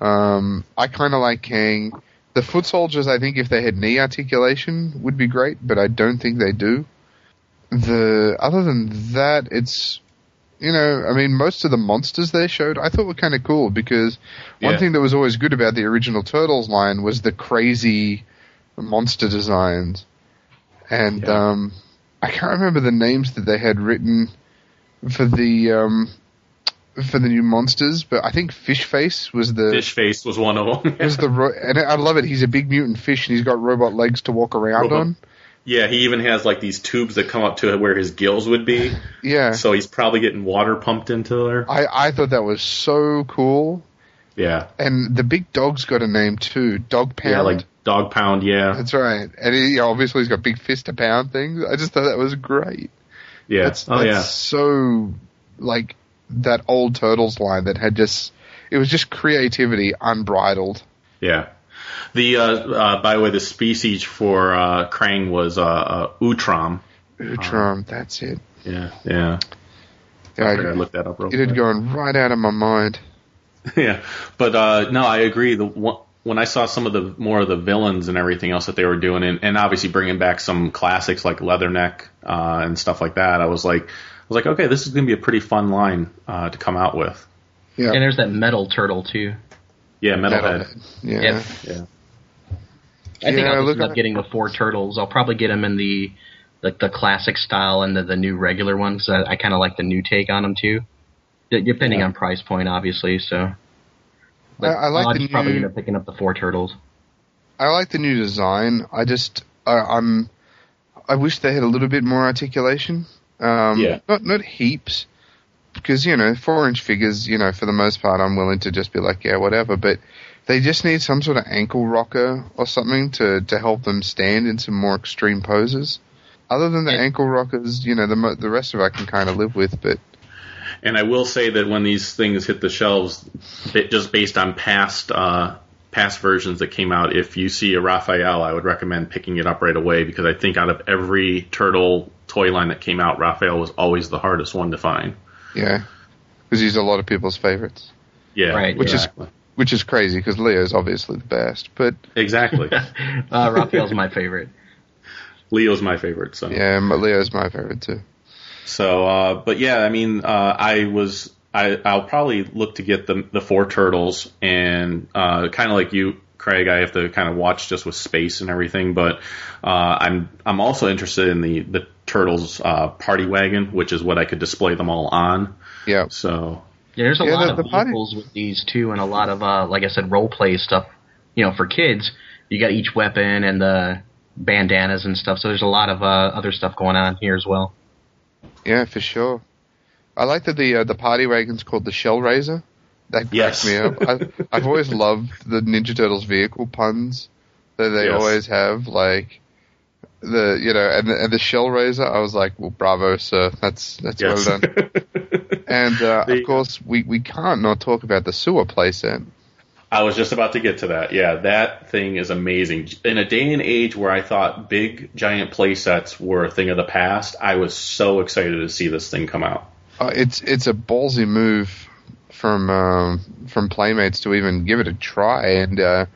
Um, I kind of like Krang. The foot soldiers, I think, if they had knee articulation, would be great, but I don't think they do. The other than that, it's you know, I mean, most of the monsters they showed I thought were kind of cool because one Yeah. thing that was always good about the original Turtles line was the crazy monster designs, and Yeah. um, I can't remember the names that they had written for the um, for the new monsters, but I think Fish Face was the Fish face was one of them. was the ro- and I love it. He's a big mutant fish and he's got robot legs to walk around Robot- on. yeah, he even has like these tubes that come up to where his gills would be. Yeah, So he's probably getting water pumped into there. I I thought that was so cool. Yeah. And the big dog's got a name too, Dog Pound. Yeah, like dog pound. Yeah. That's right. And he, obviously he's got big fist to pound things. I just thought that was great. Yeah. That's, oh that's yeah. so like that old Turtles line that had just it was just creativity unbridled. Yeah. The uh, uh, by the way, the species for uh, Krang was uh, uh, Utrom. Utrom, that's it. Yeah. Yeah. Yeah, I figured I'd look that up real it had gone right out of my mind. yeah, but uh, no, I agree. The one, when I saw some of the more of the villains and everything else that they were doing, and, and obviously bringing back some classics like Leatherneck uh, and stuff like that, I was like, I was like, okay, this is going to be a pretty fun line uh, to come out with. Yeah. And there's that metal turtle too. Yeah, Metalhead. Yeah. Yeah. Yeah, I think Yeah, I'll just end up getting the four turtles. I'll probably get them in the like the classic style and the, the new regular ones. I, I kind of like the new take on them too, depending Yeah. on price point, obviously. So, I- I like I'll the just probably new- end up picking up the four turtles. I like the new design. I just I, I'm I wish they had a little bit more articulation. Um, Yeah. Not not heaps, because you know four inch figures. You know for the most part, I'm willing to just be like yeah whatever. But they just need some sort of ankle rocker or something to to help them stand in some more extreme poses. Other than the Yeah. ankle rockers, you know the the rest of it I can kind of live with. But And I will say that when these things hit the shelves, it, just based on past uh, past versions that came out, if you see a Raphael, I would recommend picking it up right away because I think out of every turtle toy line that came out, Raphael was always the hardest one to find. yeah, because he's a lot of people's favorites, Yeah, Right, Which is- which is crazy because Leo's obviously the best. But exactly. Uh, Raphael's my favorite. Leo's my favorite. So yeah, but Leo's my favorite too. So, uh, but yeah, I mean, uh, I was, I, I'll probably look to get the the four turtles, and uh, kind of like you, Craig, I have to kind of watch just with space and everything. But uh, I'm I'm also interested in the the turtles uh, party wagon, which is what I could display them all on. Yeah. So Yeah, there's a Yeah, lot the- of the party- vehicles with these too, and a lot of uh, like I said, role play stuff. You know, for kids, you got each weapon and the bandanas and stuff. So there's a lot of uh, other stuff going on here as well. Yeah, for sure. I like that the uh, the party wagon's called the Shellraiser. That cracks Yes. me up. I, I've always loved the Ninja Turtles vehicle puns that they Yes. always have. Like the you know, and the, and the Shellraiser. I was like, well, bravo, sir. That's that's yes. well done. And uh, The- of course, we we can't not talk about the sewer playset. I was just about to get to that. Yeah, that thing is amazing. In a day and age where I thought big giant play sets were a thing of the past, I was so excited to see this thing come out. Uh, it's it's a ballsy move from um, from Playmates to even give it a try, and uh,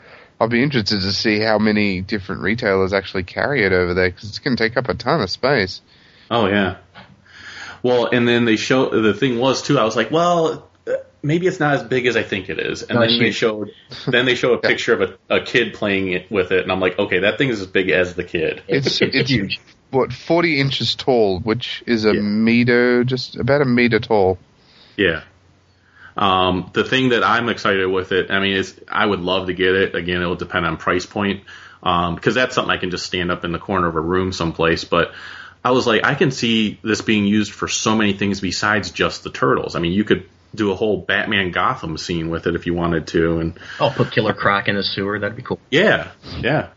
I'll be interested to see how many different retailers actually carry it over there because it's going to take up a ton of space. Oh yeah. Well, and then they show the thing was too. I was like, well, uh, maybe it's not as big as I think it is. And No, then it's they huge. showed, then they show a picture of a, a kid playing it with it, and I'm like, okay, that thing is as big as the kid. It's It's, it's huge. what forty inches tall, which is a Yeah. meter, just about a meter tall. Yeah. Um, the thing that I'm excited with it, I mean, is I would love to get it. Again, it will depend on price point, um, because that's something I can just stand up in the corner of a room someplace. But I was like, I can see this being used for so many things besides just the turtles. I mean, you could do a whole Batman Gotham scene with it if you wanted to, and Oh, put Killer Croc in the sewer. That'd be cool. yeah, yeah,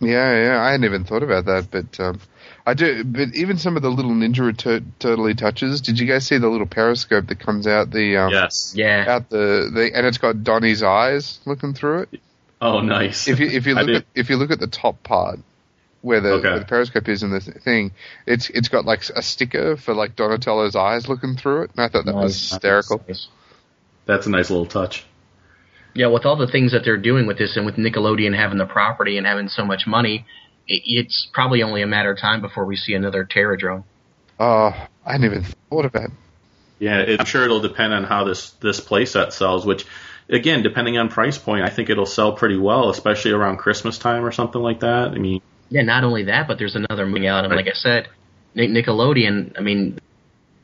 Yeah, yeah, I hadn't even thought about that, but um, I do. But even some of the little Ninja tur- Turtley touches. Did you guys see the little periscope that comes out the um, yes. Yeah. out the, the and it's got Donnie's eyes looking through it? Oh, nice. if you if you look at if you look at the top part where the, Okay. where the periscope is in the thing, it's it's got like a sticker for like Donatello's eyes looking through it, and I thought that was hysterical. that's a nice little touch. Yeah, with all the things that they're doing with this, and with Nickelodeon having the property and having so much money, it, it's probably only a matter of time before we see another Terradrome. Oh, uh, I hadn't even thought of that. Yeah, it, I'm sure it'll depend on how this this playset sells. Which, again, depending on price point, I think it'll sell pretty well, especially around Christmas time or something like that. I mean, Yeah, not only that, but there's another movie out, and Right. like I said, Nic- Nickelodeon. I mean,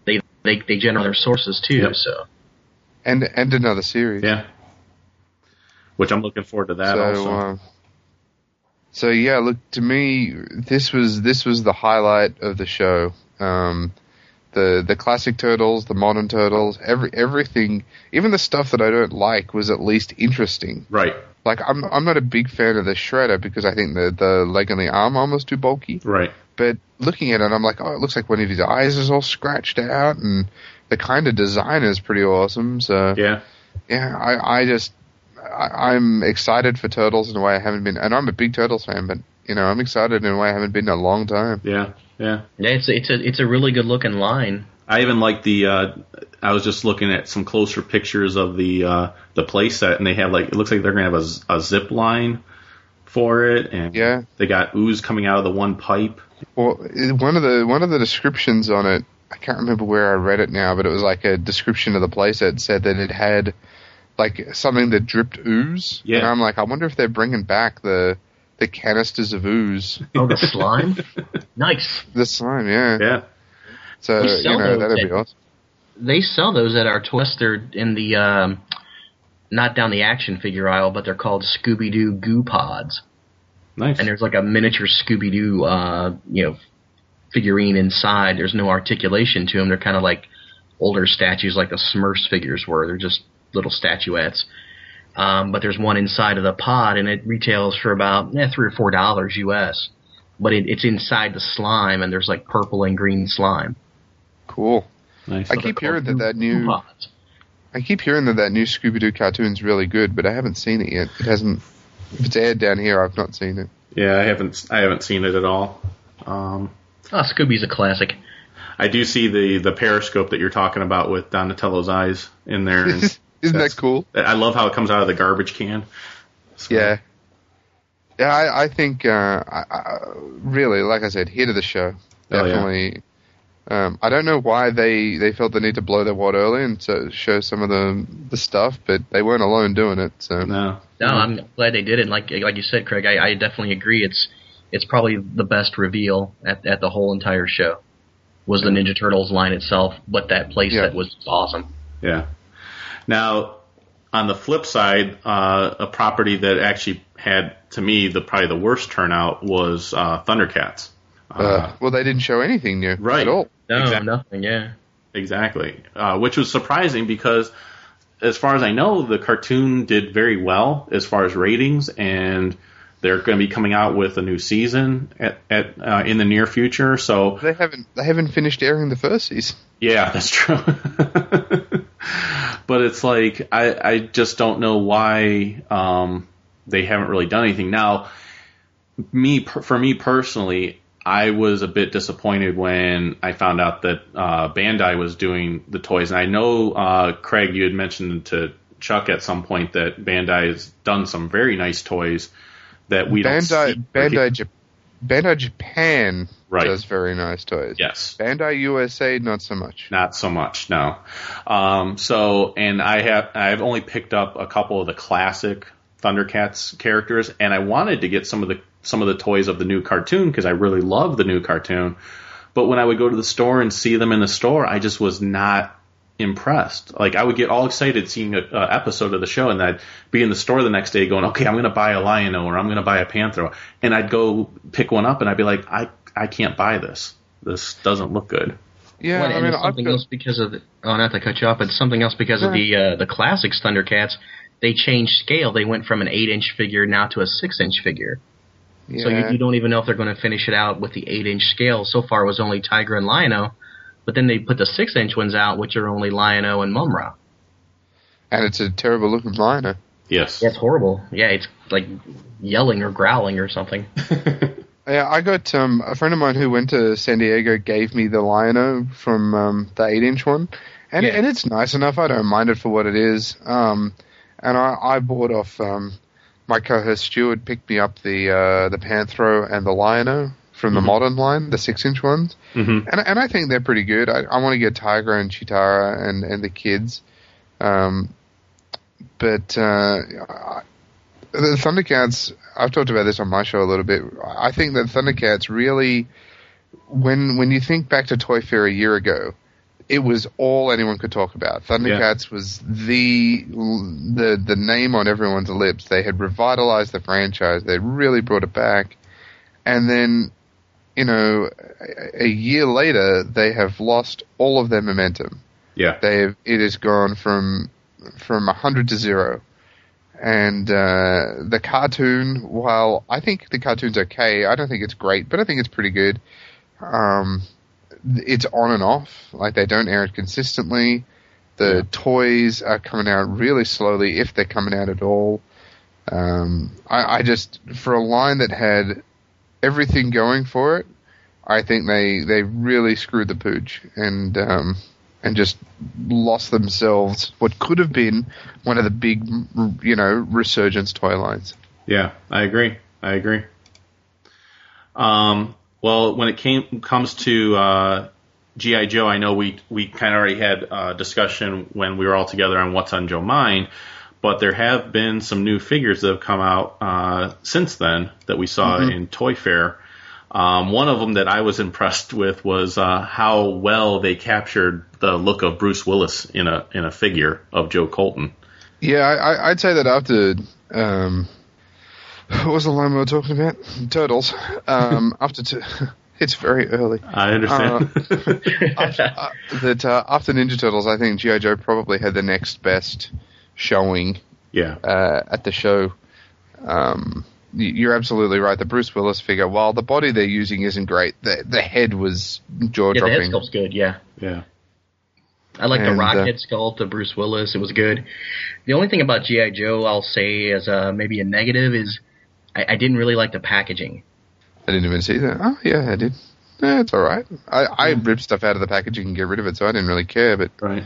they they they generate their sources too. Yep. So And and another series. yeah. Which I'm looking forward to that so, also. um, so yeah, look to me, this was this was the highlight of the show. Um, the the classic turtles, the modern turtles, every everything, even the stuff that I don't like was at least interesting. right, Like I'm I'm not a big fan of the shredder because I think the the leg and the arm almost too bulky. right. But looking at it, I'm like, oh, it looks like one of his eyes is all scratched out, and the kind of design is pretty awesome. So Yeah, yeah, I, I just I, I'm excited for Turtles in a way I haven't been, and I'm a big Turtles fan, but you know I'm excited in a way I haven't been in a long time. yeah, yeah. yeah, it's a, it's a it's a really good looking line. I even like the. Uh, I was just looking at some closer pictures of the uh, the playset, and they have like it looks like they're gonna have a zip line for it, and Yeah. they got ooze coming out of the one pipe. Well, one of the one of the descriptions on it, I can't remember where I read it now, but it was like a description of the playset said that it had like something that dripped ooze. Yeah. and I'm like, I wonder if they're bringing back the the canisters of ooze. Oh, the slime. nice. The slime, yeah. Yeah. So you know that'd be awesome. They sell those at our Twister in the um, not down the action figure aisle, but they're called Scooby Doo Goo Pods. Nice. and there's like a miniature Scooby Doo, uh, you know, figurine inside. There's no articulation to them. They're kind of like older statues, like the Smurfs figures were. They're just little statuettes. Um, but there's one inside of the pod, and it retails for about eh, three or four dollars US. But it, it's inside the slime, and there's like purple and green slime. Cool. Nice. I keep hearing that that new pods. I keep hearing that that new Scooby Doo cartoon's really good, but I haven't seen it yet. It hasn't. If it's aired down here, I've not seen it. Yeah, I haven't I haven't seen it at all. Um, Oh, Scooby's a classic. I do see the the periscope that you're talking about with Donatello's eyes in there. And Isn't that's- that cool? I love how it comes out of the garbage can. So, Yeah. Yeah, I, I think uh, I, I, really, like I said, hit of the show. Oh, yeah. Definitely. Um, I don't know why they, they felt the need to blow their wad early and so show some of the the stuff, but they weren't alone doing it. So No. No, I'm glad they did it. And like like you said, Craig, I, I definitely agree. It's it's probably the best reveal at at the whole entire show was the Ninja Turtles line itself, but that place Yeah. that was awesome. Yeah. Now, on the flip side, uh, a property that actually had, to me, the probably the worst turnout was uh, Thundercats. Uh, well, they didn't show anything new Right. at all. No, Exactly. nothing. Yeah, Exactly, uh, which was surprising because, as far as I know, the cartoon did very well as far as ratings, and they're going to be coming out with a new season at, at uh, in the near future. So They haven't they haven't finished airing the first season. Yeah, that's true. but it's like I I just don't know why um, they haven't really done anything. Now, me for me personally, I was a bit disappointed when I found out that uh, Bandai was doing the toys, and I know uh, Craig, you had mentioned to Chuck at some point that Bandai has done some very nice toys that we don't Bandai see. Bandai Jap- Bandai Japan Right. does very nice toys. Yes. Bandai USA not so much. Not so much, no. Um, so, and I have I've only picked up a couple of the classic Thundercats characters, and I wanted to get some of the some of the toys of the new cartoon because I really love the new cartoon. But when I would go to the store and see them in the store, I just was not impressed. Like I would get all excited seeing an episode of the show, and I'd be in the store the next day going, "Okay, I'm going to buy a Lion-O or I'm going to buy a Panther," and I'd go pick one up, and I'd be like, "I I can't buy this. This doesn't look good." Yeah, Well, I and mean, it's I've something else because of the, oh, not to cut you off, but something else because of the uh, the classics Thundercats. They changed scale. They went from an eight inch figure now to a six inch figure. So you, you don't even know if they're going to finish it out with the eight inch scale. So far, it was only Tygra and Lion-O, but then they put the six inch ones out, which are only Lion-O and Mumm-Ra. and it's a terrible looking liner. Yes. Yeah, it's horrible. Yeah, it's like yelling or growling or something. Yeah, I got um, a friend of mine who went to San Diego gave me the Lion-O from um, the eight-inch one, and Yeah. and it's nice enough. I don't mind it for what it is. Um, and I, I bought off um, my co-host Stuart picked me up the uh, the Panthro and the Lion-O from the modern line, the six-inch ones, Mhm. and and I think they're pretty good. I, I want to get Tygra and Cheetara and and the kids, um, but uh, I- the Thundercats. I've talked about this on my show a little bit. I think that Thundercats really, when when you think back to Toy Fair a year ago, it was all anyone could talk about. Thundercats was the the the name on everyone's lips. They had revitalized the franchise. They really brought it back, and then. You know, a, a year later, they have lost all of their momentum. Yeah. They've it has gone from from a hundred to zero, and uh, the cartoon. While I think the cartoon's okay, I don't think it's great, but I think it's pretty good. Um, it's on and off. Like they don't air it consistently. The Yeah. toys are coming out really slowly, if they're coming out at all. Um, I, I just for a line that had everything going for it, I think they they really screwed the pooch and um, and just lost themselves what could have been one of the big you know resurgence toy lines. Yeah, I agree. I agree. Um, well, when it came comes to uh, GI Joe, I know we we kind of already had a discussion when we were all together on what's on Joe mind, but there have been some new figures that have come out uh, since then that we saw in Toy Fair. Um, one of them that I was impressed with was uh, how well they captured the look of Bruce Willis in a in a figure of Joe Colton. Yeah, I, I- I'd say that after um, what was the line we were talking about? Turtles. Um, after t- it's very early. I understand. Uh, that uh, after Ninja Turtles, I think GI Joe probably had the next best showing yeah, uh, at the show. Um, you're absolutely right. The Bruce Willis figure, while the body they're using isn't great, the the head was jaw dropping. Yeah, the head sculpt's good. Yeah, yeah, I like the And, uh, sculpt of Bruce Willis. It was good. The only thing about GI Joe I'll say as uh, maybe a negative is I, I didn't really like the packaging. I didn't even see that. Oh yeah, I did. Yeah, it's all right. I, I rip stuff out of the packaging and get rid of it, so I didn't really care. But right.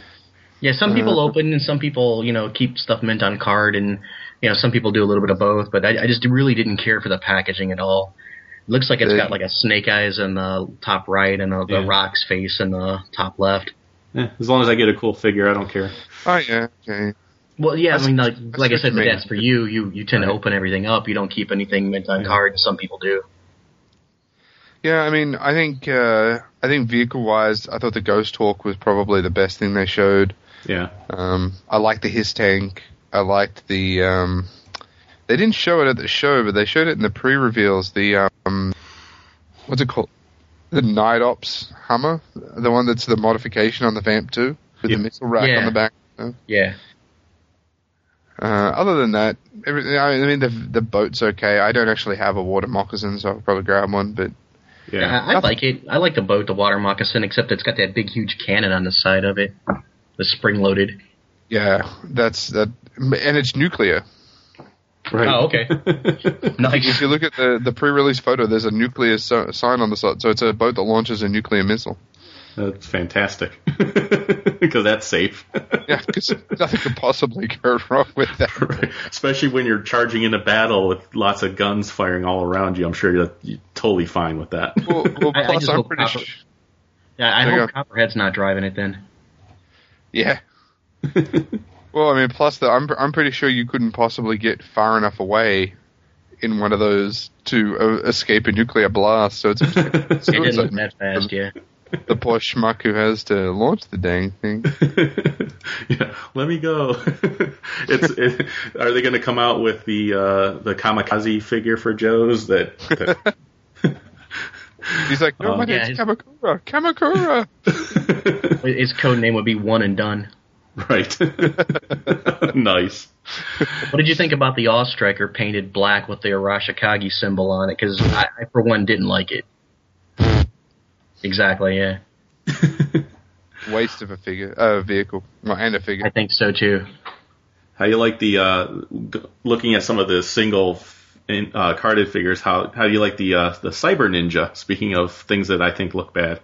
Yeah, some people Uh, open and some people, you know, keep stuff mint on card, and you know, some people do a little bit of both. But I, I just really didn't care for the packaging at all. It looks like it's Uh, got like a snake eyes in the top right and the, the rock's face in the top left. Yeah, as long as I get a cool figure, I don't care. oh yeah, okay. Well, yeah, I mean, like, like I said, you but that's for you. You you tend to open everything up. You don't keep anything mint on Yeah. card, some people do. Yeah, I mean, I think uh, I think vehicle wise, I thought the Ghost Hawk was probably the best thing they showed. Yeah, Um, I liked the HISS tank. I liked the. Um, they didn't show it at the show, but they showed it in the pre-reveals. The um, what's it called? The Night Ops Hummer, the one that's the modification on the Vamp 2 with Yeah. the missile rack Yeah. on the back. Yeah, Uh, other than that, everything. I mean, the the boat's okay. I don't actually have a water moccasin, so I'll probably grab one. But yeah. I, I like it. I like the boat, the water moccasin, except it's got that big, huge cannon on the side of it, the spring loaded. yeah, that's that, and it's nuclear. Right. Oh, okay. nice. If you look at the the pre-release photo, there's a nuclear so, sign on the side, so it's a boat that launches a nuclear missile. That's fantastic because that's safe. Yeah, because nothing could possibly go wrong with that. Right. Especially when you're charging into battle with lots of guns firing all around you. I'm sure you're, you're totally fine with that. Well, well I- I plus just I'm pretty Copper- sure. Yeah, I There hope. Copperhead's not driving it then. Yeah. well, I mean, plus the, I'm I'm pretty sure you couldn't possibly get far enough away in one of those to uh, escape a nuclear blast. So it's It didn't suicide look that fast, yeah. The poor schmuck who has to launch the dang thing. yeah, let me go. it's it, are they going to come out with the uh, the kamikaze figure for Joe's that, that He's like, no, my Yeah, name's his- Kamakura. Kamakura. His code name would be One and Done. right? nice. What did you think about the AWE Striker painted black with the Arashikage symbol on it? Because I, I, for one, didn't like it. Exactly, yeah. Waste of a figure, uh, vehicle, well, and a figure. I think so too. How do you like the uh, g- looking at some of the single in, uh, carded figures? How how do you like the uh, the Cyber Ninja? Speaking of things that I think look bad.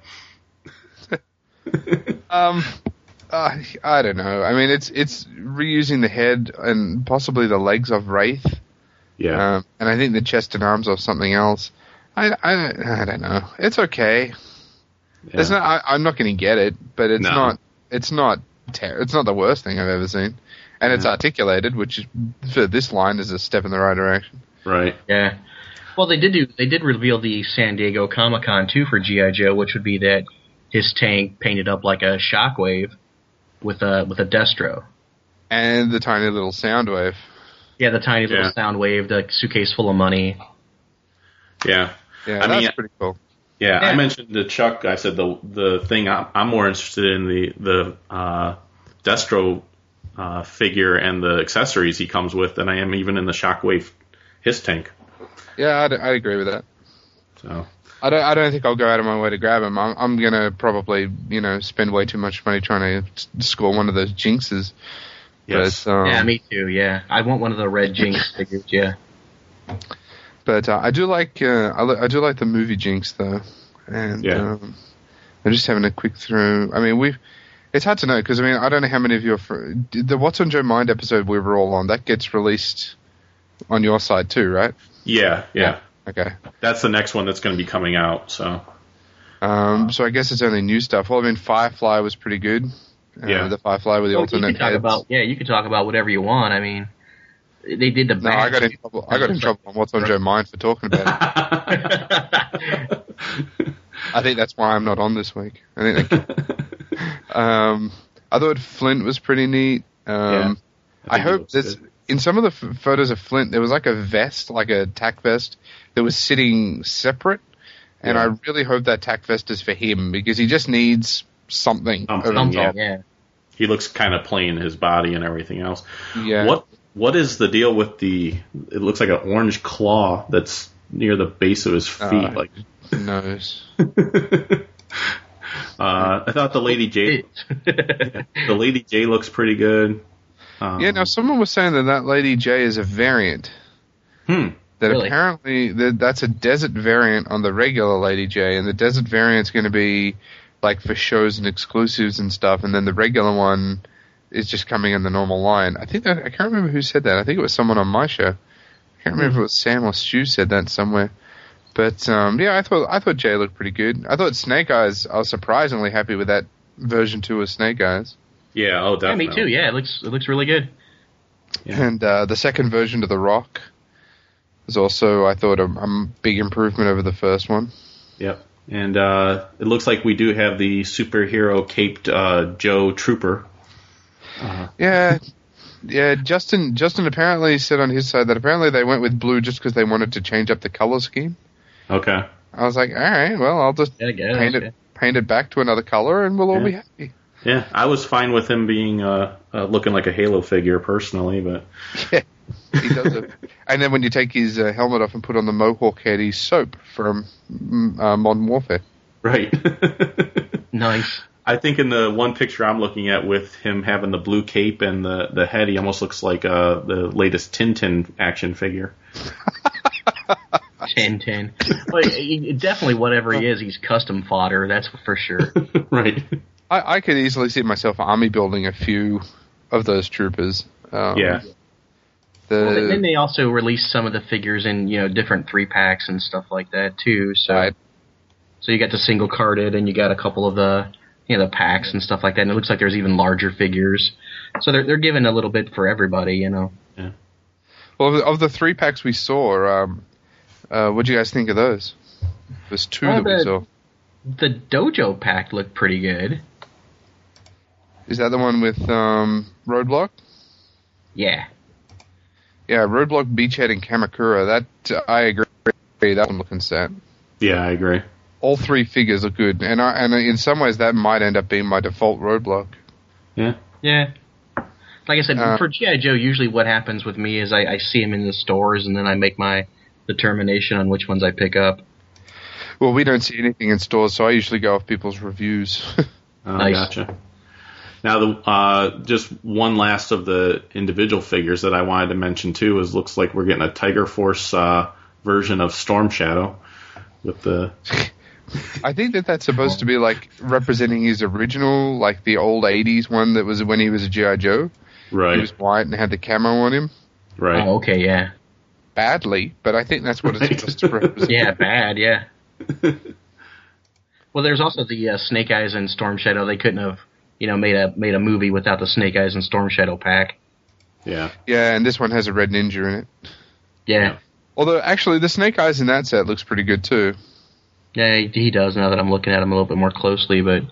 Um, uh, I don't know. I mean, it's it's reusing the head and possibly the legs of Wraith, Yeah. um, and I think the chest and arms of something else. I, I, I don't know. It's okay. Yeah. It's not. I, I'm not going to get it, but it's No. not. It's not. Ter- it's not the worst thing I've ever seen, and it's articulated, which is, for this line is a step in the right direction. right. Yeah. Well, they did do. They did reveal the San Diego Comic Con too for GI Joe, which would be that HISS tank painted up like a Shockwave with a with a Destro. And the tiny little sound wave. Yeah, the tiny little Yeah. sound wave, the suitcase full of money. Yeah. Yeah, I that's mean, pretty cool. Yeah, I mentioned to Chuck. I said the the thing I'm, I'm more interested in the the uh, Destro uh, figure and the accessories he comes with than I am even in the Shockwave HISS tank. Yeah, I'd, I'd agree with that. So I don't. I don't think I'll go out of my way to grab him. I'm, I'm gonna probably, you know, spend way too much money trying to score one of those jinxes. yes, But, um, yeah, me too. Yeah, I want one of the red Jinx figures. Yeah. But uh, I do like. Uh, I, I do like the movie Jinx though, and Yeah. um, I'm just having a quick through. I mean, we've. It's hard to know because I mean I don't know how many of you are. Fr- the What's on Joe Mind episode we were all on that gets released on your side too, right? yeah, yeah. Okay. That's the next one that's going to be coming out. So Um, so I guess it's only new stuff. Well, I mean, Firefly was pretty good. Uh, Yeah. the Firefly with the Well, you alternate can talk heads. about yeah, you can talk about whatever you want. I mean, they did the no, I got in trouble. I got in trouble on What's on Joe Mind for talking about it. I think that's why I'm not on this week. I think. um, I thought Flint was pretty neat. Um, I, think he hope looks this. good. In some of the f- photos of Flint, there was like a vest, like a tack vest, that was sitting separate, and Yeah. I really hope that tack vest is for him because he just needs something. Something, over Something, yeah. he looks kind of plain his body and everything else. Yeah. What what is the deal with the? It looks like an orange claw that's near the base of his feet. Uh, like, Who knows? uh, I thought the Lady J, the Lady J looks pretty good. Um, Yeah, now someone was saying that that Lady J is a variant. Hmm. That Really? apparently that that's a desert variant on the regular Lady J, and the desert variant's going to be like for shows and exclusives and stuff, and then the regular one is just coming in the normal line. I think that, I can't remember who said that. I think it was someone on my show. I can't remember if it was Sam or Stu said that somewhere. But um, yeah, I thought I thought Jay looked pretty good. I thought Snake Eyes. I was surprisingly happy with that version two of Snake Eyes. Yeah. Oh, definitely. Yeah, definitely. me too. Yeah, it looks it looks really good. Yeah. And uh, the second version of The Rock was also, I thought, a, a big improvement over the first one. Yep. And uh, it looks like we do have the superhero caped uh, Joe Trooper. Yeah, yeah. Justin, Justin apparently said on his side that apparently they went with blue just because they wanted to change up the color scheme. Okay. I was like, all right, well, I'll just Yeah, I guess, paint yeah. it, paint it back to another color, and we'll all be happy. Yeah, I was fine with him being uh, uh, looking like a Halo figure personally, but He does it. and then when you take his uh, helmet off and put on the mohawk head, he's soap from mm, uh, Modern Warfare. right. Nice. I think in the one picture I'm looking at with him having the blue cape and the, the head, he almost looks like uh, the latest Tintin action figure. Ten ten. But he- definitely whatever he is, he's custom fodder. That's for sure. right. I, I could easily see myself army building a few of those troopers. Um, Yeah. The, Well, and then they also released some of the figures in you know different three packs and stuff like that too. So Right. so you got the single carded and you got a couple of the you know the packs and stuff like that. And it looks like there's even larger figures. So they're they're giving a little bit for everybody, you know. Yeah. Well, of the, of the three packs we saw, um, uh, what do you guys think of those? There's two Well, that we the- saw. The dojo pack looked pretty good. Is that the one with um, Roadblock? Yeah. Yeah, Roadblock, Beachhead, and Kamakura. That uh, I agree. That one looking set. Yeah, I agree. All three figures are good, and I, and in some ways that might end up being my default Roadblock. Yeah. Yeah. Like I said, Uh, for G.I. Joe, usually what happens with me is I, I see them in the stores and then I make my determination on which ones I pick up. Well, we don't see anything in stores, so I usually go off people's reviews. Oh, Nice. Gotcha. Now, the uh, just one last of the individual figures that I wanted to mention too is looks like we're getting a Tiger Force uh, version of Storm Shadow with the I think that that's supposed to be like representing his original, like the old '80s one that was when he was a GI Joe. Right. He was white and had the camo on him. right. Oh, okay, yeah. Badly, but I think that's what it's Right. supposed to represent. Yeah, bad, yeah. well, there's also the uh, Snake Eyes and Storm Shadow. They couldn't have, you know, made a made a movie without the Snake Eyes and Storm Shadow pack. Yeah, Yeah, and this one has a red ninja in it. Yeah, Although, actually, the Snake Eyes in that set looks pretty good too. Yeah, he, he does. Now that I'm looking at him a little bit more closely, but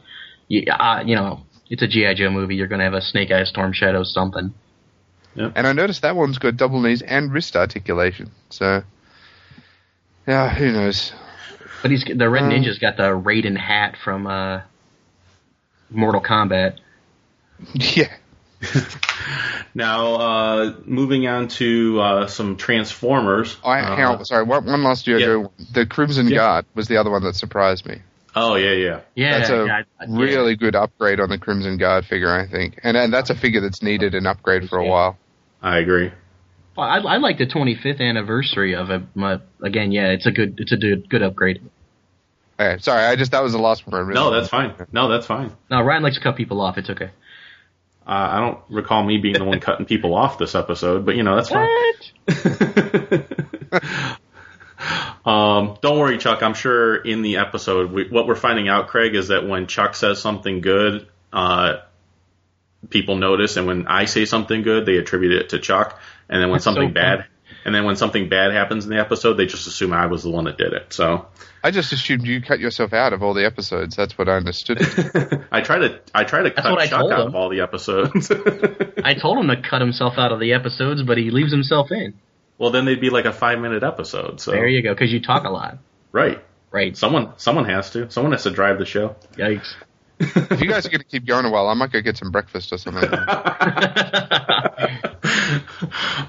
yeah, uh, you know, it's a GI Joe movie. You're gonna have a Snake Eyes, Storm Shadow, something. And I noticed that one's got double knees and wrist articulation. So, yeah, who knows? But he's the Red Um, Ninja's got the Raiden hat from uh, Mortal Kombat. yeah. Now, uh, moving on to uh, some Transformers. I, Uh, hang on, sorry, one, one last year yeah. ago, the Crimson Yeah. Guard was the other one that surprised me. Oh yeah, yeah. Yeah, That's a yeah, yeah. really good upgrade on the Crimson Guard figure, I think. And, and that's a figure that's needed an upgrade for a while. I agree. Well, I, I like the 25th anniversary of it. But again, yeah, it's a good, it's a good, good upgrade. Okay, sorry, I just that was the last one I really No, that's fine. No, that's fine. Now Ryan likes to cut people off. It's okay. Uh, I don't recall me being the one cutting people off this episode, but you know that's fine. um, don't worry, Chuck. I'm sure in the episode, we, what we're finding out, Craig, is that when Chuck says something good, uh, people notice, and when I say something good, they attribute it to Chuck, and then when That's something fun. bad, and then when something bad happens in the episode, they just assume I was the one that did it. So I just assumed you cut yourself out of all the episodes. That's what I understood. I try to I try to That's cut what Chuck out him. of all the episodes. I told him to cut himself out of the episodes, but he leaves himself in. well, then they'd be like a five minute episode. So There you go, because you talk a lot. right, Right. someone someone has to someone has to drive the show. Yikes. If you guys are going to keep going a while, I might go get some breakfast or something.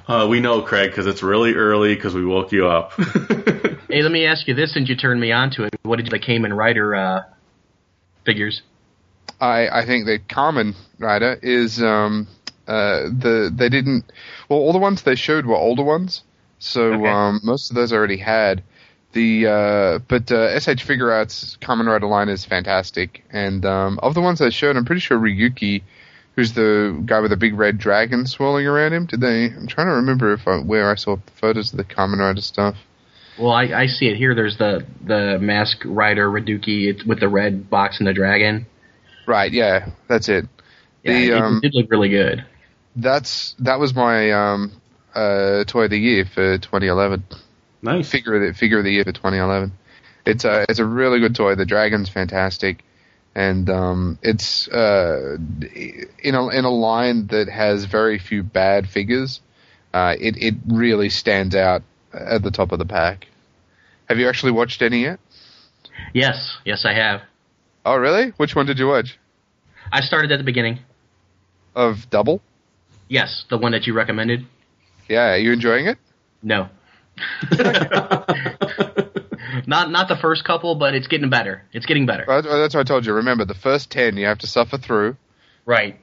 Uh, we know, Craig, because it's really early because we woke you up. Hey, let me ask you this since you turned me on to it. What did you the Kamen Rider uh, figures? I, I think the Kamen Rider is um, uh, the they didn't well all the ones they showed were older ones, so Okay. um, most of those I already had. The uh, but uh, S.H. Figuarts Kamen Rider line is fantastic, and um, of the ones I showed, I'm pretty sure Ryuki, who's the guy with the big red dragon swirling around him. Did they? I'm trying to remember if I, where I saw photos of the Kamen Rider stuff. Well, I, I see it here. There's the the Mask Rider Ryuki it's with the red box and the dragon. Right, yeah, that's it. Yeah, the it, um, it did look really good. that's that was my um, uh, toy of the year for 2011. Nice. figure of the figure of the year for 2011. It's a it's a really good toy. The dragon's fantastic, and um, it's uh, in a in a line that has very few bad figures. Uh, it it really stands out at the top of the pack. Have you actually watched any yet? Yes, yes, I have. Oh, really? Which one did you watch? I started at the beginning. Of Double? Yes, the one that you recommended. Yeah, are you enjoying it? No. not not the first couple, but it's getting better. It's getting better. That's that's what I told you. Remember, the first ten you have to suffer through, Right.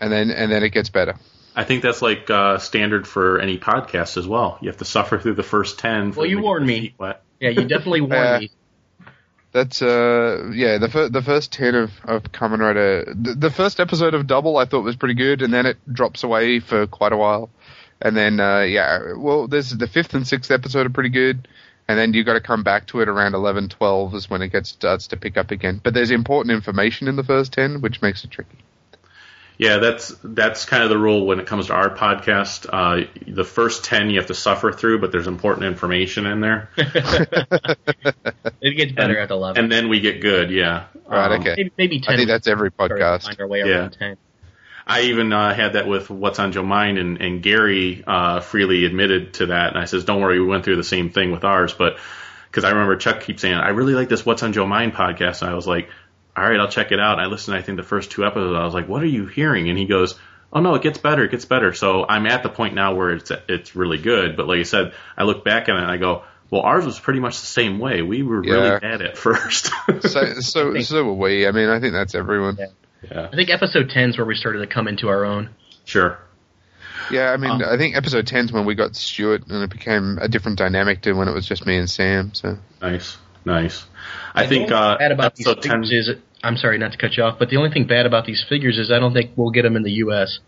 and then and then it gets better. I think that's like uh, standard for any podcast as well. You have to suffer through the first ten. for Well, you them to get warned me. wet. Yeah, you definitely warned Uh, me. That's uh yeah the fir- the first ten of of Kamen Rider the, the first episode of Double I thought was pretty good and then it drops away for quite a while and then uh yeah well there's the fifth and sixth episode are pretty good and then you got to come back to it around 11 12 is when it gets starts to pick up again but there's important information in the first 10 which makes it tricky Yeah, that's that's kind of the rule when it comes to our podcast. Uh, the first ten you have to suffer through, but there's important information in there, It gets better and- at eleven. and then we get good. Yeah, right Um, okay maybe, maybe ten. I think that's every we started to podcast Find our way Yeah. around ten. I even uh, had that with What's on Joe Mind, and, and Gary uh, freely admitted to that. And I says, "Don't worry, we went through the same thing with ours." But because I remember Chuck keeps saying, "I really like this What's on Joe Mind podcast," and I was like, "All right, I'll check it out." And I listened. I think the first two episodes. I was like, "What are you hearing?" And he goes, "Oh no, it gets better. It gets better." So I'm at the point now where it's it's really good. But like I said, I look back at it and I go, "Well, ours was pretty much the same way. We were Yeah. really bad at first." so so so were we I mean I think that's everyone yeah, I think episode ten is where we started to come into our own. sure. yeah I mean Um, I think episode 10 is when we got Stuart and it became a different dynamic to when it was just me and Sam so Nice, nice. I The think only uh, bad about these episode ten. figures is I'm sorry not to cut you off, but the only thing bad about these figures is I don't think we'll get them in the U.S.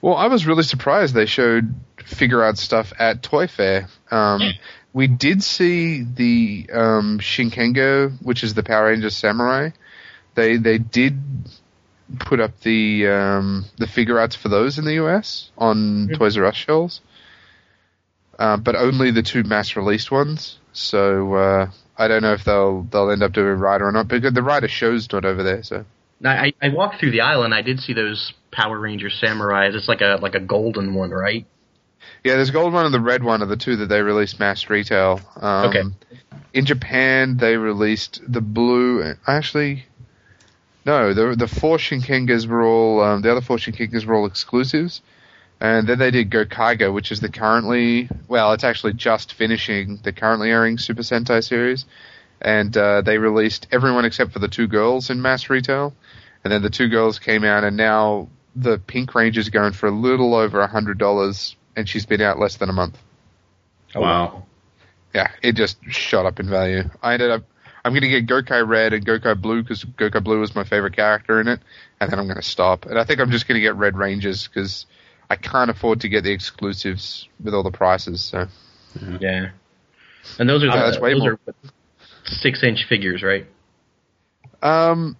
Well, I was really surprised they showed Figuarts stuff at Toy Fair. Um, we did see the um, Shinkenger, which is the Power Rangers Samurai. They they did put up the um, the Figuarts for those in the US on Toys R Us shelves, uh, but only the two mass released ones. So uh, I don't know if they'll they'll end up doing a rider or not because the rider show's not over there. So Now I, I walked through the aisle and I did see those Power Ranger Samurais. It's like a like a golden one, right? Yeah, there's gold one and the red one are the two that they released mass retail. Um, Okay. In Japan, they released the blue. Actually, no, the the four Shinkengers were all um, the other four Shinkengers were all exclusives, and then they did Gokaiger, which is the currently well, it's actually just finishing the currently airing Super Sentai series, and uh, they released everyone except for the two girls in mass retail, and then the two girls came out, and now the Pink Ranger's going for a little over a hundred dollars, and she's been out less than a month. Wow. Yeah, it just shot up in value. I ended up, I'm going to get Gokai Red and Gokai Blue because Gokai Blue is my favorite character in it, and then I'm going to stop. And I think I'm just going to get Red Rangers because I can't afford to get the exclusives with all the prices. So Yeah. And those are Yeah, the, that's those more. are six inch figures, right? Um,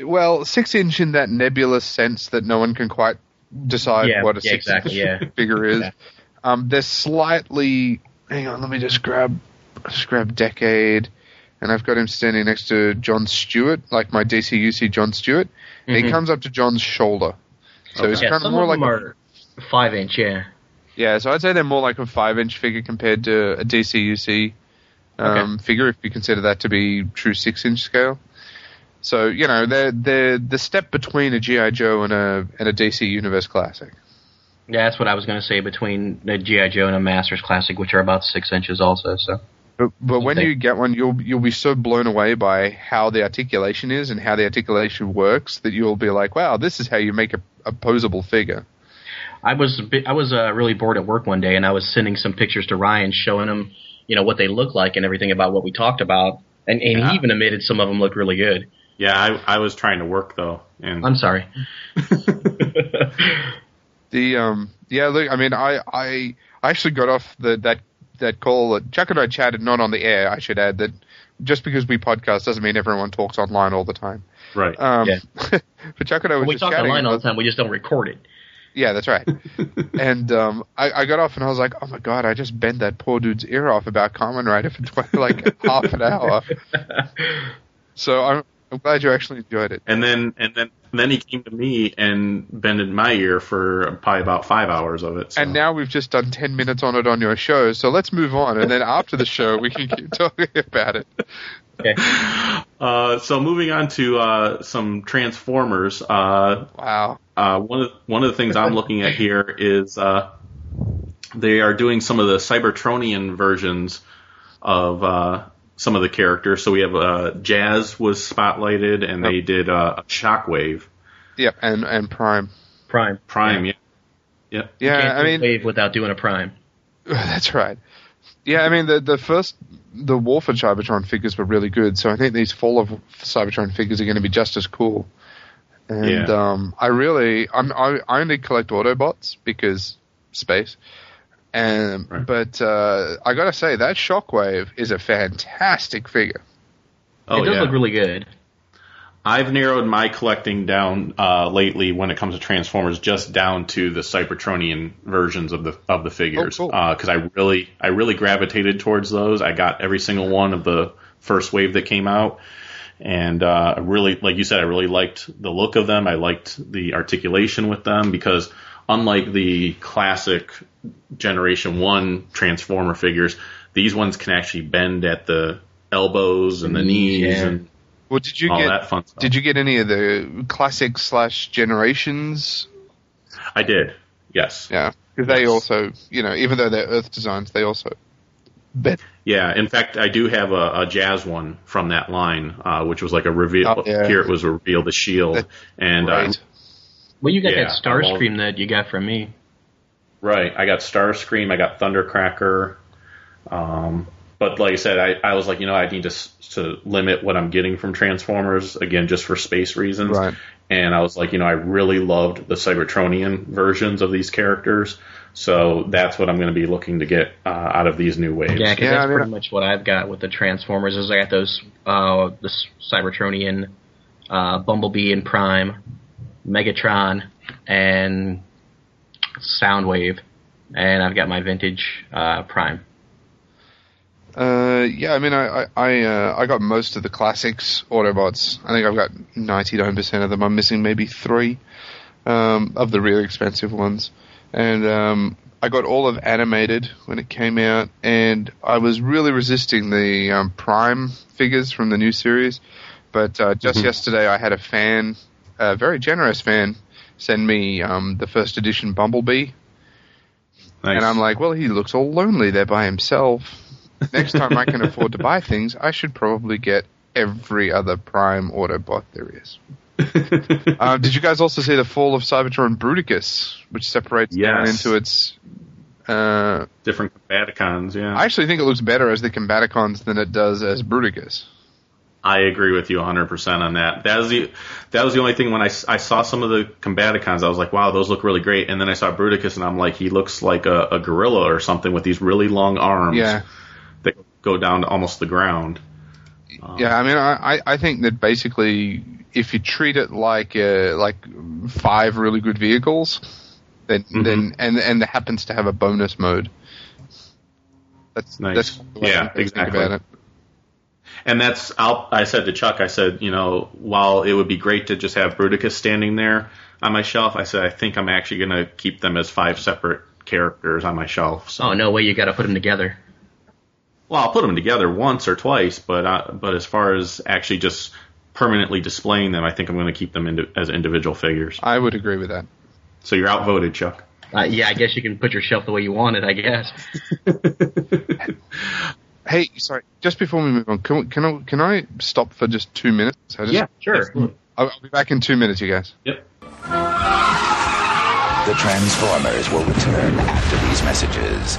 well, six inch in that nebulous sense that no one can quite decide Yeah, what a yeah, six exactly, inch yeah. figure is. Yeah. Um, they're slightly. Hang on, let me just grab, just grab decade, and I've got him standing next to John Stewart, like my DCUC John Stewart. And he comes up to John's shoulder, so he's Yeah, kind of more of like them a five inch. Yeah. Yeah, so I'd say they're more like a five inch figure compared to a DCUC um, figure, if you consider that to be true six inch scale. So you know they're they're the step between a GI Joe and a and a DC Universe Classic. Yeah, that's what I was going to say between the GI Joe and a Masters Classic, which are about six inches also. So But but when you get one, you'll you'll be so blown away by how the articulation is and how the articulation works that you'll be like, wow, this is how you make a, a posable figure. I was bit, I was uh, really bored at work one day, and I was sending some pictures to Ryan, showing him, you know, what they look like and everything about what we talked about, and, and Yeah. he even admitted some of them looked really good. Yeah, I, I was trying to work though, and I'm sorry. The um yeah, look, I mean, I I I actually got off the that that call. that Chuck and I chatted not on the air. I should add that just because we podcast doesn't mean everyone talks online all the time. right. Um, Yeah. but Chuck and I was we just talk online all the time. We just don't record it. Yeah, that's right. and um, I, I got off and I was like, oh my god, I just bent that poor dude's ear off about Kamen Rider for tw- like half an hour. So I'm I'm glad you actually enjoyed it. and then and then and then he came to me and bended my ear for probably about five hours of it. So. And now we've just done ten minutes on it on your show, so let's move on. And then after the show, we can keep talking about it. Okay. Uh, so moving on to uh, some Transformers. Uh, Wow. uh, one of one of the things I'm looking at here is uh, they are doing some of the Cybertronian versions of uh, some of the characters. So we have uh, Jazz was spotlighted, and they did uh, Shockwave, Yep, and and Prime. Prime. Prime. Yeah, yeah. Yeah, Can't I do mean wave without doing a prime. that's right. Yeah, I mean the the first the War for Cybertron figures were really good, so I think these Fall of Cybertron figures are going to be just as cool. And Yeah. um, I really I'm I, I only collect Autobots because space. And Right. but uh, I gotta say that Shockwave is a fantastic figure. Oh it does yeah. look really good. I've narrowed my collecting down uh, lately when it comes to Transformers, just down to the Cybertronian versions of the of the figures, Oh, cool. because I really I really gravitated towards those. I got every single one of the first wave that came out, and uh, I really, like you said, I really liked the look of them. I liked the articulation with them because unlike the classic Generation One Transformer figures, these ones can actually bend at the elbows and the knees Yeah. and Well, did you all get that fun stuff. did you get any of the classic slash generations? I did. Yes. Yeah, because they also you know even though they're Earth designs, they also bet Yeah, in fact, I do have a, a jazz one from that line, uh, which was like a reveal. Oh, yeah. Here it was a reveal the shield, That's and uh, right. Well, you got Yeah, that I love- Starscream that you got from me. right, I got Starscream, I got Thundercracker, um, but like I said, I, I was like, you know, I need to to limit what I'm getting from Transformers again, just for space reasons. Right. And I was like, you know, I really loved the Cybertronian versions of these characters, so that's what I'm going to be looking to get uh, out of these new waves. Yeah, because Yeah, that's I mean, pretty much what I've got with the Transformers. Is I got those uh, the Cybertronian, uh, Bumblebee and Prime, Megatron, and Soundwave, and I've got my vintage uh, Prime. Uh, yeah, I mean, I I I, uh, I got most of the classics Autobots. I think I've got ninety nine percent of them. I'm missing maybe three um, of the really expensive ones, and um, I got all of animated when it came out, and I was really resisting the um, Prime figures from the new series. But uh, just yesterday, I had a fan, a very generous fan, send me um, the first edition Bumblebee, Nice. and I'm like, well, he looks all lonely there by himself. Next time I can afford to buy things, I should probably get every other Prime Autobot there is. um, did you guys also see the fall of Cybertron Bruticus, which separates down Yes. into its? Uh, different Combaticons. Yeah, I actually think it looks better as the Combaticons than it does as Bruticus. I agree with you 100% on that. That was the that was the only thing when I, I saw some of the Combaticons, I was like, wow, those look really great. And then I saw Bruticus, and I'm like, he looks like a, a gorilla or something with these really long arms Yeah, that go down to almost the ground. yeah. I mean, I, I- think that basically if you treat it like uh, like five really good vehicles, then Mm-hmm. then and and it happens to have a bonus mode. That's Nice. that's Yeah, exactly. About it. And that's I'll, I said to Chuck, I said, you know, while it would be great to just have Bruticus standing there on my shelf, I said I think I'm actually going to keep them as five separate characters on my shelf. So, Oh no way! You got to put them together. well, I'll put them together once or twice, but uh, but as far as actually just permanently displaying them, I think I'm going to keep them indi- as individual figures. I would agree with that. So you're outvoted, Chuck. Uh, yeah, I guess you can put your shelf the way you want it. I guess. Hey, sorry. Just before we move on, can, we- can I can I stop for just two minutes? I just, sure. Absolutely. I'll, I'll be back in two minutes, you guys. Yep. The Transformers will return after these messages.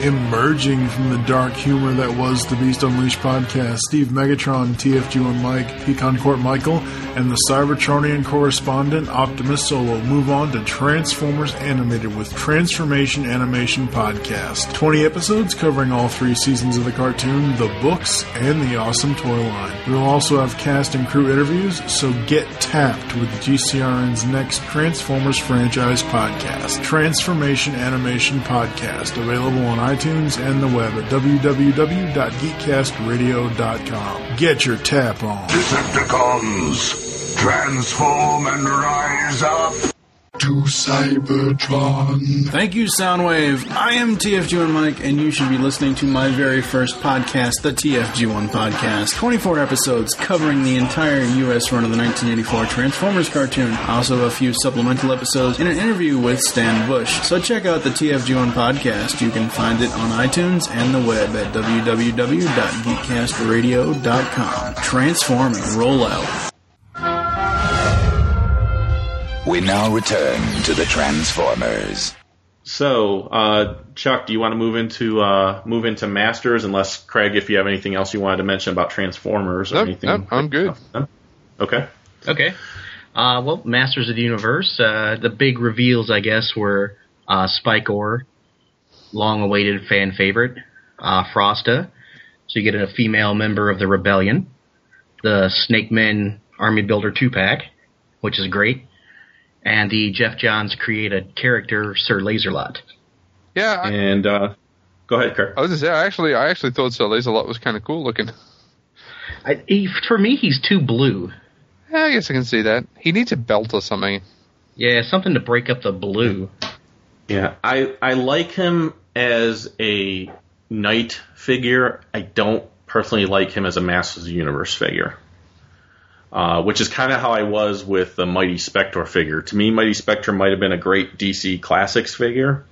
Emerging from the dark humor that was the Beast Unleashed podcast, Steve Megatron, TFG1 Mike, Pecon Court Michael, and the Cybertronian correspondent Optimus Solo move on to Transformers Animated with Transformation Animation Podcast. 20 episodes covering all three seasons of the cartoon, the books, and the awesome toy line. We'll also have cast and crew interviews, so get tapped with GCRN's next Transformers franchise podcast, Transformation Animation Podcast, available on iTunes and the web at www.geekcastradio.com. Get your tap on. Decepticons, transform and rise up. To Cybertron. Thank you, Soundwave. I am TFG1 Mike, and you should be listening to my very first podcast, the TFG1 Podcast. 24 episodes covering the entire U.S. run of the 1984 Transformers cartoon. Also, a few supplemental episodes and an interview with Stan Bush. So check out the TFG1 Podcast. You can find it on iTunes and the web at www.geekcastradio.com. Transform and roll out. We now return to the Transformers. So, uh, Chuck, do you want to move into uh, move into Masters? Unless Craig, if you have anything else you wanted to mention about Transformers or Nope, anything. nope, I'm good. No? Okay. Okay. Uh, well, Masters of the Universe. Uh, the big reveals, I guess, were uh, Spikor, long-awaited fan favorite, uh, Frosta. So you get a female member of the Rebellion, the Snake Men Army Builder two-pack, which is great, and the Geoff Johns created character Sir Laserlot. Yeah, I, And uh, go ahead, Craig. I was gonna say, I actually, I actually thought Sir Laserlot was kind of cool looking. I, he, for me, he's too blue. Yeah, I guess I can see that. He needs a belt or something. Yeah, something to break up the blue. Yeah, I I like him as a knight figure. I don't personally like him as a Masters of the Universe figure. Uh, which is kind of how I was with the Mighty Spector figure. To me, Mighty Spector might have been a great DC Classics figure,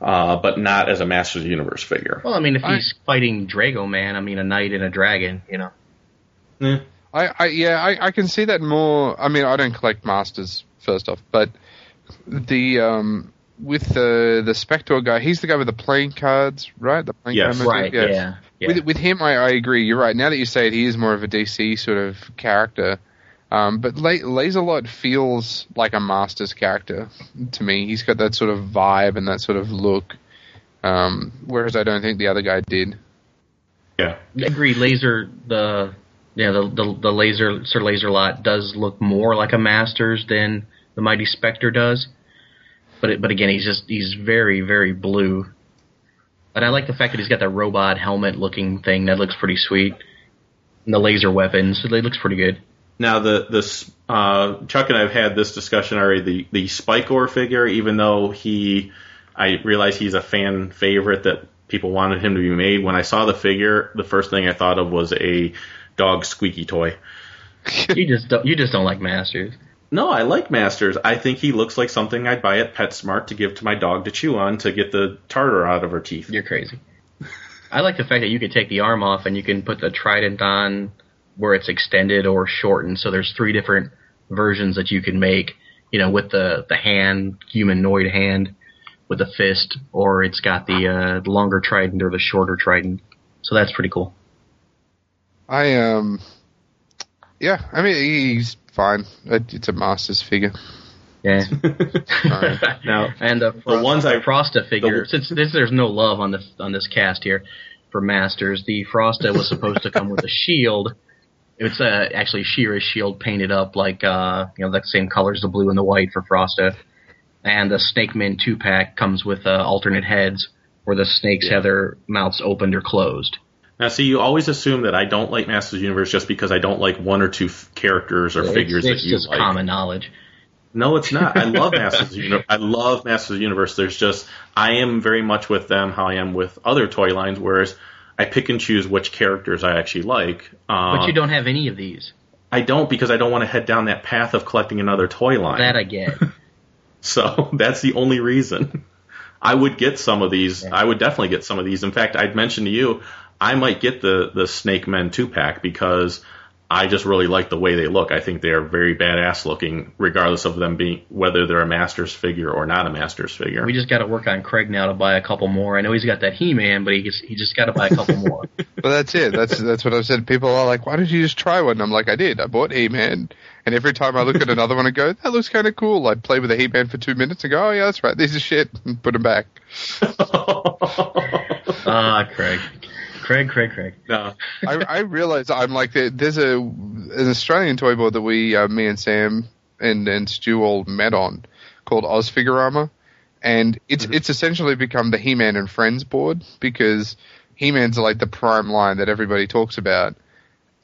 uh, but not as a Masters of the Universe figure. Well, I mean, if I- he's fighting Draego-Man, I mean, a knight and a dragon, you know. Eh, I, I yeah, I, I can see that more. I mean, I don't collect masters first off, but the um with the the Spector guy, he's the guy with the playing cards, right? The playing Yes. card? Right, yeah. yeah. With with him, I, I agree. You're right. Now that you say it, he is more of a DC sort of character. Um, but La- Laserlot feels like a Masters character to me. He's got that sort of vibe and that sort of look. Um, whereas I don't think the other guy did. yeah. I agree. Laser the yeah the, the the laser Sir Laser Lot does look more like a Masters than the Mighty Spector does, but it, but again he's just he's very very blue. And I like the fact that he's got that robot helmet looking thing that looks pretty sweet. And the laser weapons, so it looks pretty good. Now the this uh, Chuck and I have had this discussion already. The the Spikor figure, even though he, I realize he's a fan favorite that people wanted him to be made. When I saw the figure, the first thing I thought of was a dog squeaky toy. You just don't, you just don't like Masters. No, I like Masters. I think he looks like something I'd buy at PetSmart to give to my dog to chew on to get the tartar out of her teeth. You're crazy. I like the fact that you can take the arm off and you can put the trident on where it's extended or shortened. So there's three different versions that you can make. You know, with the the hand, humanoid hand, with the fist, or it's got the uh, longer trident or the shorter trident. So that's pretty cool. I um, yeah. I mean, he's fine. It- It's a Masters figure. Yeah. Alright. Now, and the, The ones I- Frosta figure, the- since this, there's no love on this on this cast here for Masters, the Frosta was supposed to come with a shield. It's uh, actually She-Ra's shield painted up like uh, you know the same colors, the blue and the white for Frosta. And the Snake Man two pack comes with uh, alternate heads, where the snakes have their mouths opened or closed. Now, see, you always assume that I don't like Masters of the Universe just because I don't like one or two f- characters or figures it's, it's that you just like. common knowledge. No, it's not. I love Masters of the Universe. I love Masters of the Universe. There's just I am very much with them how I am with other toy lines, whereas I pick and choose which characters I actually like. Uh, But you don't have any of these. I don't because I don't want to head down that path of collecting another toy line. That I get. So that's the only reason. I would get some of these. I would definitely get some of these. In fact, I'd mentioned to you, I might get the the Snake Men two pack because I just really like the way they look. I think they are very badass looking, regardless of them being whether they're a Masters figure or not a Masters figure. we just got to work on Craig now to buy a couple more. I know he's got that He-Man, but he just, he just got to buy a couple more. But that's it. That's that's what I've said. People are like, "Why did you just try one?" I'm like, "I did. I bought He-Man." And every time I look at another one and go, "That looks kind of cool," I'd play with the He-Man for two minutes and go, "Oh yeah, that's right. These are shit," and put them back. Ah, Craig. Craig, Craig, Craig. no, I, I realize I'm like there's a an Australian toy board that we, uh, me and Sam and and Stu all met on, called Oz Figurama, and it's it's essentially become the He-Man and Friends board because He-Man's like the prime line that everybody talks about.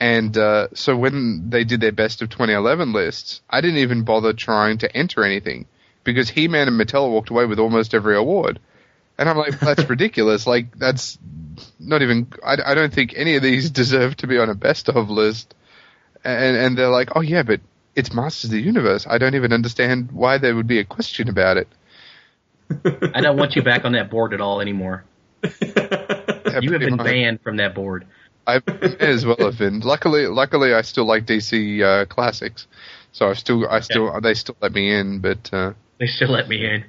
And uh, so when they did their best of 2011 lists, I didn't even bother trying to enter anything because He-Man and Mattel walked away with almost every award. And I'm like, that's ridiculous. Like, that's not even. I, I don't think any of these deserve to be on a best of list. And and they're like, oh yeah, but it's Masters of the Universe. I don't even understand why there would be a question about it. I don't want you back on that board at all anymore. Yeah, You have been much. banned from that board. I may as well have been. Luckily, luckily, I still like DC uh, classics, so I still, I still, they still let me in. But uh, They still let me in.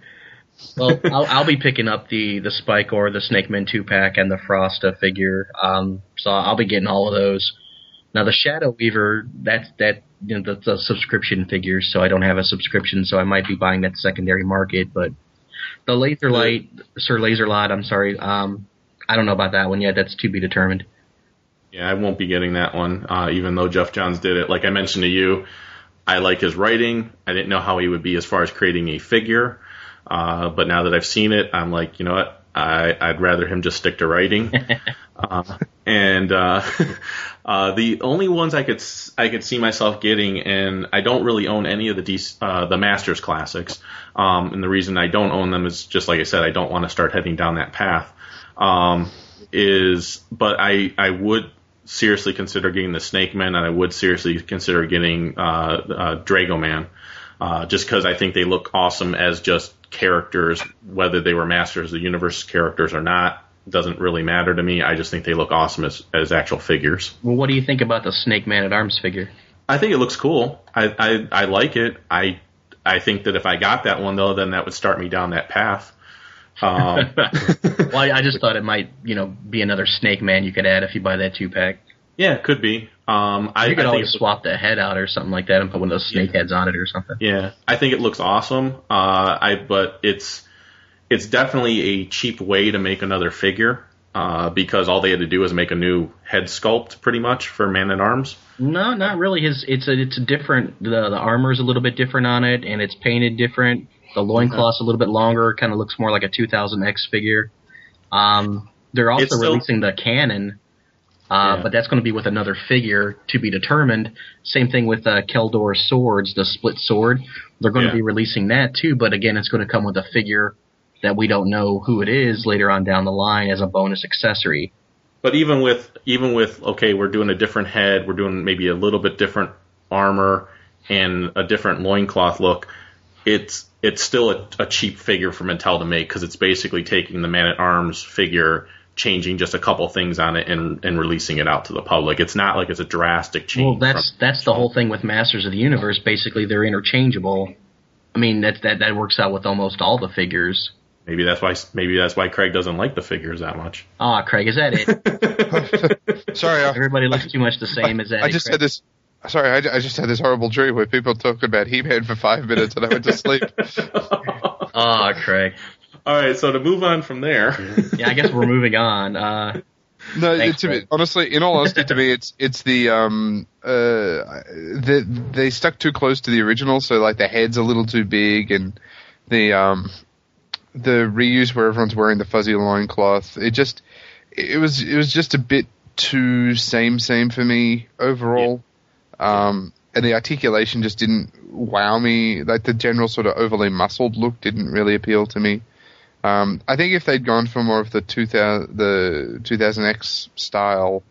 Well, I'll, I'll be picking up the the Spikor the Snake Man two pack and the Frosta figure. Um, so I'll be getting all of those. Now the Shadow Weaver, that's that you know a subscription figure, so I don't have a subscription, so I might be buying that secondary market. But the Laser Light, Sir Laser Light, I'm sorry, um, I don't know about that one yet. That's to be determined. Yeah, I won't be getting that one, uh, even though Geoff Johns did it. Like I mentioned to you, I like his writing. I didn't know how he would be as far as creating a figure, uh, but now that I've seen it, I'm like, you know what? I, I'd rather him just stick to writing. uh, and uh, uh, the only ones I could I could see myself getting, and I don't really own any of the DC, uh, the Masters classics. Um, and the reason I don't own them is just like I said, I don't want to start heading down that path. Um, is but I I would seriously consider getting the Snake Man, and I would seriously consider getting uh, uh, Draego-Man, uh, just because I think they look awesome as just characters, whether they were Masters of the Universe characters or not. Doesn't really matter to me. I just think they look awesome as, as actual figures. Well, what do you think about the Snake Man at Arms figure? I think it looks cool. I, I I like it. I I think that if I got that one though, then that would start me down that path. Um, well, I, I just thought it might, you know, be another Snake Man you could add if you buy that two pack. yeah, it could be. Um, I, You could I think always swap the head out or something like that and put one of those snake heads on it or something. Yeah, I think it looks awesome. Uh, I but it's it's definitely a cheap way to make another figure uh, because all they had to do was make a new head sculpt, pretty much for Man at Arms. No, not really. His it's a it's a different. The the armor is a little bit different on it, and it's painted different. The loincloth's a little bit longer. Kind of looks more like a 2000X figure. Um, they're also still- releasing the cannon, uh, Yeah. but that's going to be with another figure to be determined. Same thing with uh, Keldor swords, the split sword. They're going Yeah. to be releasing that too, but again, it's going to come with a figure that we don't know who it is later on down the line as a bonus accessory. But even with even with okay, we're doing a different head, we're doing maybe a little bit different armor and a different loincloth look. It's it's still a, a cheap figure for Mattel to make because it's basically taking the Man at Arms figure, changing just a couple things on it, and and releasing it out to the public. It's not like it's a drastic change. Well, that's from- that's the whole thing with Masters of the Universe. Basically, they're interchangeable. I mean, that that that works out with almost all the figures. maybe that's why maybe that's why Craig doesn't like the figures that much. Ah, Craig, is that it? sorry, I, Everybody looks too much the same. Is that I it, just Craig? had this. Sorry, I, I just had this horrible dream where people talked about He-Man for five minutes and I went to sleep. Ah, Craig. All right, so to move on from there. Yeah, I guess we're moving on. Uh, No, Thanks, to me, honestly, in all honesty, to me, it's it's the um uh they they stuck too close to the original, so like the head's a little too big, and the um the reuse where everyone's wearing the fuzzy loincloth, it just it was it was just a bit too same same for me overall. Um, and the articulation just didn't wow me. Like the general sort of overly muscled look didn't really appeal to me. Um, I think if they'd gone for more of the 2000 the 2000X style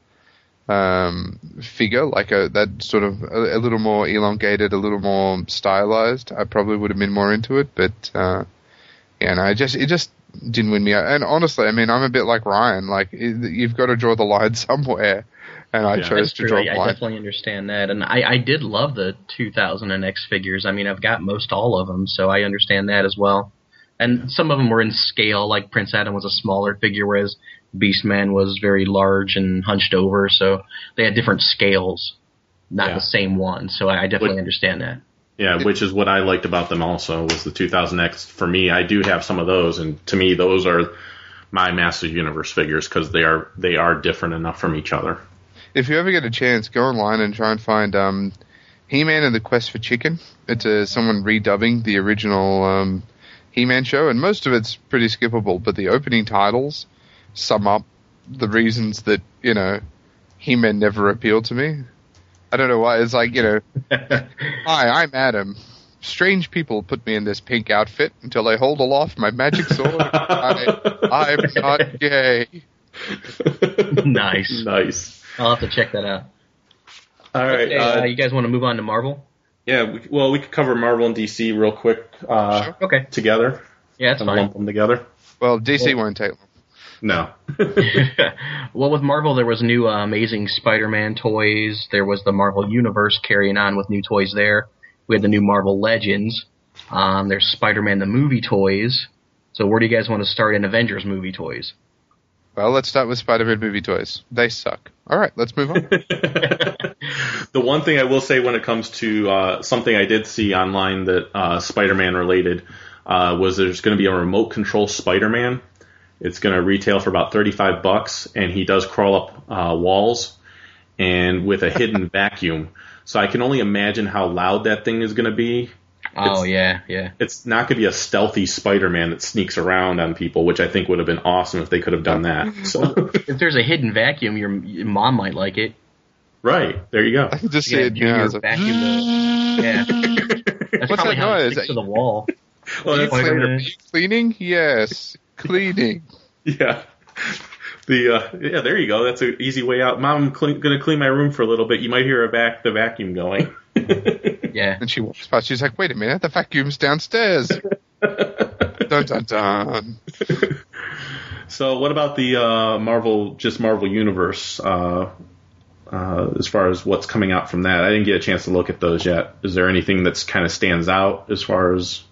um, figure, like a that sort of a, a little more elongated, a little more stylized, I probably would have been more into it. But uh, yeah, no, it just it just didn't win me. out. And honestly, I mean, I'm a bit like Ryan. Like it- you've got to draw the line somewhere, and I Yeah. chose to draw I, I definitely understand that, and I, I did love the 2000 and X figures. I mean, I've got most all of them, so I understand that as well. And some of them were in scale, like Prince Adam was a smaller figure, whereas Beastman was very large and hunched over. So they had different scales, not Yeah. the same one. So I, I definitely Would- understand that. Yeah, which is what I liked about them also was the 2000X. For me, I do have some of those, and to me, those are my Masters Universe figures because they are they are different enough from each other. If you ever get a chance, go online and try and find um, He-Man and the Quest for Chicken. It's uh, someone redubbing the original um, He-Man show, and most of it's pretty skippable. But the opening titles sum up the reasons that you know He-Man never appealed to me. I don't know why. It's like you know, hi, I'm Adam. Strange people put me in this pink outfit until I hold aloft my magic sword. I, I'm not gay. nice. nice. I'll have to check that out. All right. Okay, uh, uh, you guys want to move on to Marvel? Yeah. We, well, we could cover Marvel and DC real quick uh, Okay. together Yeah, that's and fine. lump them together. Well, DC won't take long. No. well, with Marvel, there was new uh, Amazing Spider-Man toys. There was the Marvel Universe carrying on with new toys there. We had the new Marvel Legends. Um, there's Spider-Man the movie toys. So where do you guys want to start in Avengers movie toys? Well, let's start with Spider-Man movie toys. They suck. All right, let's move on. the one thing I will say when it comes to uh, something I did see online that uh, Spider-Man related uh, was there's going to be a remote control Spider-Man. It's going to retail for about 35 bucks, and he does crawl up uh, walls and with a hidden vacuum. So I can only imagine how loud that thing is going to be. Oh It's- yeah, yeah. It's not going to be a stealthy Spider-Man that sneaks around on people, which I think would have been awesome if they could have done that. So, If there's a hidden vacuum, your, your mom might like it. right there you go. I can just You see it now. It's like, vacuum yeah. That's What's probably that how it noise? sticks to the wall. Well, that's- Spider-Man. cleaning? Yes, cleaning. Yeah. The uh, yeah, there you go. That's an easy way out. Mom, I'm clean, gonna clean my room for a little bit. You might hear a vac the vacuum going. Yeah. And she walks past. She's like, "Wait a minute, the vacuum's downstairs." dun dun dun. so, what about the uh, Marvel, just Marvel Universe? Uh, uh, as far as what's coming out from that, I didn't get a chance to look at those yet. Is there anything that's kind of stands out as far as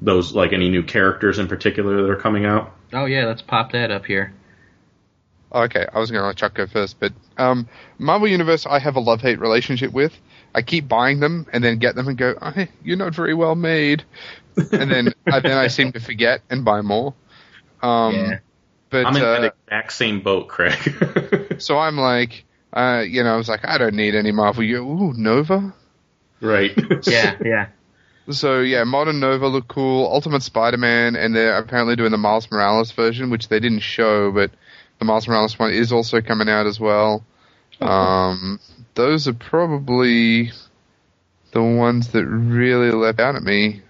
those, like any new characters in particular that are coming out? Oh yeah, let's pop that up here. Okay, I was going to let Chuck go first, but um, Marvel Universe, I have a love-hate relationship with. I keep buying them and then get them and go, oh, "You're not very well made," and then uh, then I seem to forget and buy more. Um, Yeah. But I'm in uh, that exact same boat, Craig. so I'm like, uh, you know, I was like, I don't need any Marvel. You, ooh, Nova. right. Yeah, yeah. So yeah, Modern Nova look cool. Ultimate Spider-Man, and they're apparently doing the Miles Morales version, which they didn't show, but the Miles Morales one is also coming out as well. Um, those are probably the ones that really leapt out at me.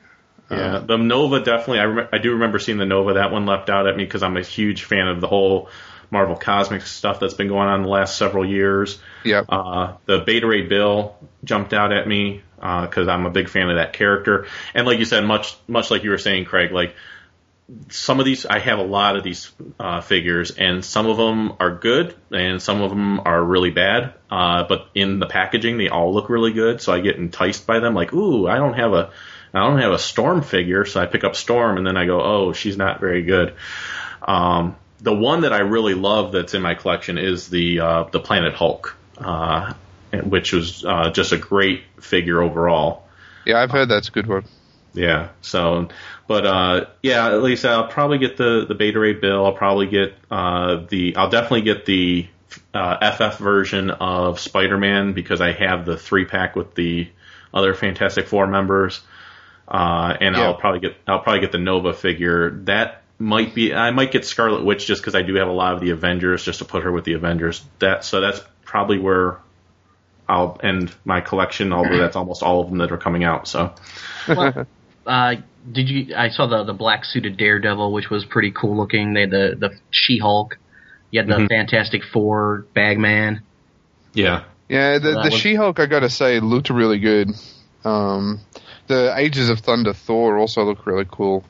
Yeah, the Nova definitely. I, I do remember seeing the Nova. That one leapt out at me because I'm a huge fan of the whole Marvel Cosmic stuff that's been going on the last several years. Yep. Uh, the Beta Ray Bill jumped out at me because I'm a big fan of that character. And like you said, much much like you were saying, Craig, like some of these, I have a lot of these uh, figures, and some of them are good, and some of them are really bad. Uh, but in the packaging, they all look really good, so I get enticed by them. Like, ooh, I don't have a, I don't have a Storm figure, so I pick up Storm, and then I go, oh, she's not very good. Um, the one that I really love that's in my collection is the uh, the Planet Hulk, uh, which was uh, just a great figure overall. Yeah, I've heard that's a good one. Yeah. So, but uh, yeah, at least I'll probably get the the Beta Ray Bill. I'll probably get uh, the. I'll definitely get the uh, FF version of Spider-Man because I have the three pack with the other Fantastic Four members, uh, and Yeah. I'll probably get I'll probably get the Nova figure. That might be I might get Scarlet Witch just because I do have a lot of the Avengers just to put her with the Avengers. That so that's probably where I'll end my collection. Although that's almost all of them that are coming out. So Well, uh, did you? I saw the the black suited Daredevil, which was pretty cool looking. They had the the She Hulk. You had the Mhm. Fantastic Four Bagman. yeah, Yeah, the, That the She-Hulk, I gotta say, looked really good. Um, the Ages of Thunder Thor also looked really cool.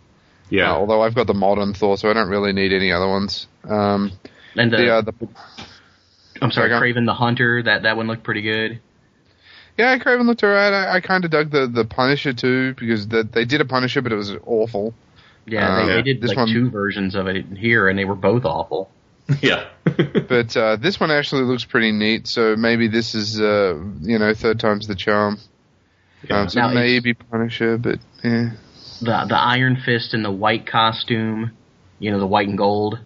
yeah. Uh, although I've got the modern Thor, so I don't really need any other ones. Um, And the, the, uh, the I'm sorry, Sorry, go on. Kraven the Hunter. That that one looked pretty good. Yeah, Kraven looked alright. I, I kind of dug the, the Punisher too because the, they did a Punisher, but it was awful. Yeah, Uh, they, they did this like one- two versions of it here, and they were both awful. yeah. But uh, this one actually looks pretty neat. So maybe this is uh, you know third time's the charm. Yeah. Um, so Now, maybe Punisher, but yeah. The the Iron Fist in the white costume, you know, the white and gold,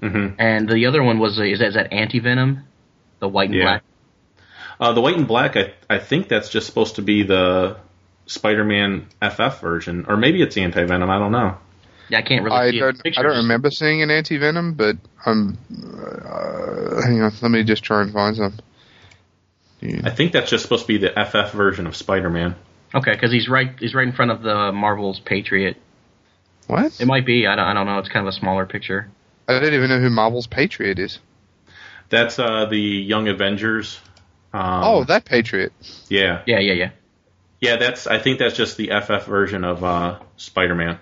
hmm and the other one was is that, is that Anti Venom, the white and Yeah. black. Uh, the white and black, I, I think that's just supposed to be the Spider-Man FF version, or maybe it's Anti Venom. I don't know. Yeah, I can't really I see it don't. I don't remember seeing an anti venom, but I'm. Uh, hang on, let me just try and find some. I think that's just supposed to be the FF version of Spider-Man. Okay, because he's right he's right in front of the Marvel's Patriot. What? It might be. I don't, I don't know. It's kind of a smaller picture. I don't even know who Marvel's Patriot is. That's uh, the Young Avengers. Um, oh, that Patriot. yeah, Yeah, yeah, yeah. yeah. That's I think that's just the FF version of uh, Spider-Man.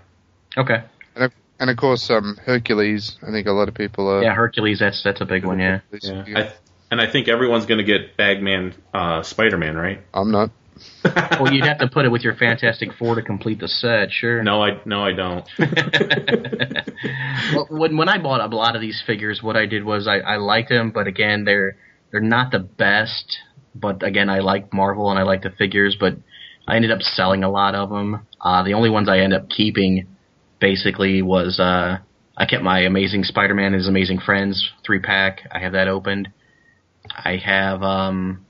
Okay. And of, and of course, um, Hercules. I think a lot of people are. Yeah, Hercules. That's that's a big one. Yeah. Yeah, I, and I think everyone's going to get Bagman uh, Spider-Man, right? I'm not. well, you'd have to put it with your Fantastic Four to complete the set. Sure. No, I no, I don't. well, when when I bought a lot of these figures, what I did was I, I liked them, but again, they're they're not the best. But again, I like Marvel and I like the figures, but I ended up selling a lot of them. Uh, the only ones I ended up keeping, basically, was uh, I kept my Amazing Spider-Man and His Amazing Friends three pack. I have that opened. I have um,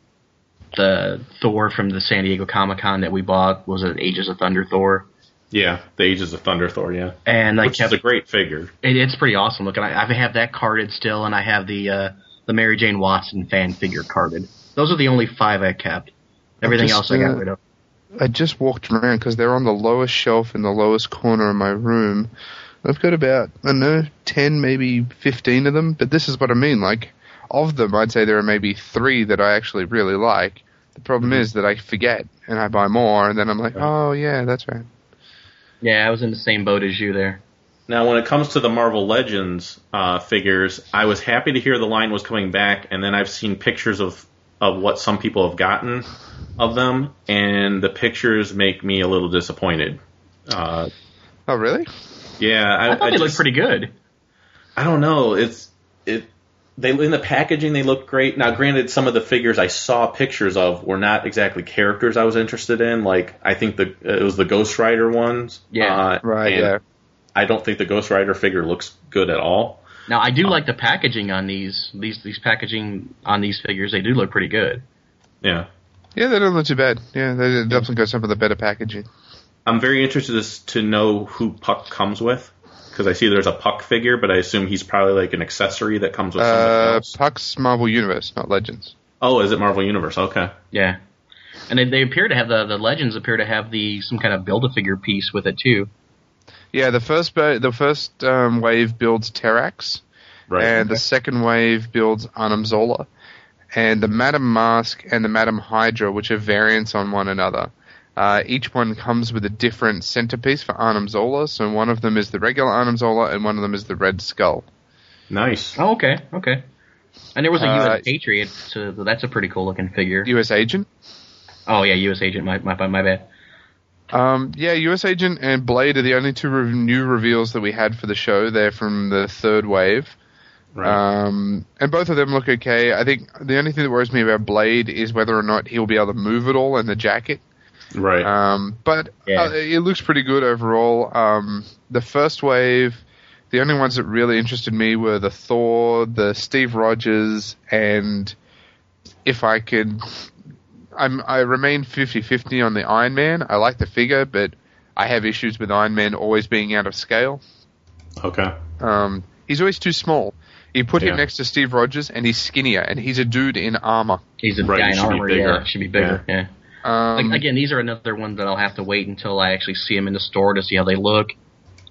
the Thor from the San Diego Comic Con that we bought. Was it Ages of Thunder Thor? yeah, the Ages of Thunder Thor. Yeah, And I which kept is a great figure. it, it's pretty awesome looking. I, I have that carded still, and I have the uh, the Mary Jane Watson fan figure carded. Those are the only five I kept. Everything just, else I got rid of. I just walked around because they're on the lowest shelf in the lowest corner of my room. I've got about I don't know ten, maybe fifteen of them. But this is what I mean. Like of them, I'd say there are maybe three that I actually really like. The problem mm-hmm. is that I forget and I buy more, and then I'm like, oh yeah, that's right. Yeah, I was in the same boat as you there. Now, when it comes to the Marvel Legends uh, figures, I was happy to hear the line was coming back, and then I've seen pictures of of what some people have gotten of them, and the pictures make me a little disappointed. Uh, Oh really? yeah, I, I thought they just- looked pretty good. I don't know. It's it. They in the packaging they look great. Now, granted, some of the figures I saw pictures of were not exactly characters I was interested in. Like I think the it was the Ghost Rider ones. Yeah. uh, Right. and Yeah. I don't think the Ghost Rider figure looks good at all. Now I do like the packaging on these these these packaging on these figures. They do look pretty good. Yeah. Yeah, they don't look too bad. Yeah, they they definitely got some of the better packaging. I'm very interested as to know who Puck comes with because I see there's a Puck figure, but I assume he's probably like an accessory that comes with something Uh, else. Puck's Marvel Universe, not Legends. Oh, is it Marvel Universe? Okay. Yeah, and they, they appear to have the the legends appear to have the some kind of build a figure piece with it too. Yeah, the first the first um, wave builds Terrax, Right. and the second wave builds Arnim Zola, and the Madame Masque and the Madame Hydra, which are variants on one another. Uh, each one comes with a different centerpiece for Arnim Zola. So one of them is the regular Arnim Zola, and one of them is the Red Skull. nice. Oh, okay, okay. And there was a Uh, U.S. Patriot, so that's a pretty cool looking figure. U.S. Agent. Oh yeah, U.S. Agent. My my my bad. Um, yeah, U.S. Agent and Blade are the only two re- new reveals that we had for the show. They're from the third wave. Right. Um, and both of them look okay. I think the only thing that worries me about Blade is whether or not he'll be able to move at all in the jacket. right. Um, but Yeah. uh, it looks pretty good overall. Um, the first wave, the only ones that really interested me were the Thor, the Steve Rogers, and if I could, I'm I remain 50-50 on the Iron Man. I like the figure, but I have issues with Iron Man always being out of scale. Okay. Um, he's always too small. You put Yeah. him next to Steve Rogers, and he's skinnier, and he's a dude in armor. He's a Right, guy he in should be armor. bigger. Yeah, should be bigger. Yeah. Um, Like, again, these are another one that I'll have to wait until I actually see them in the store to see how they look.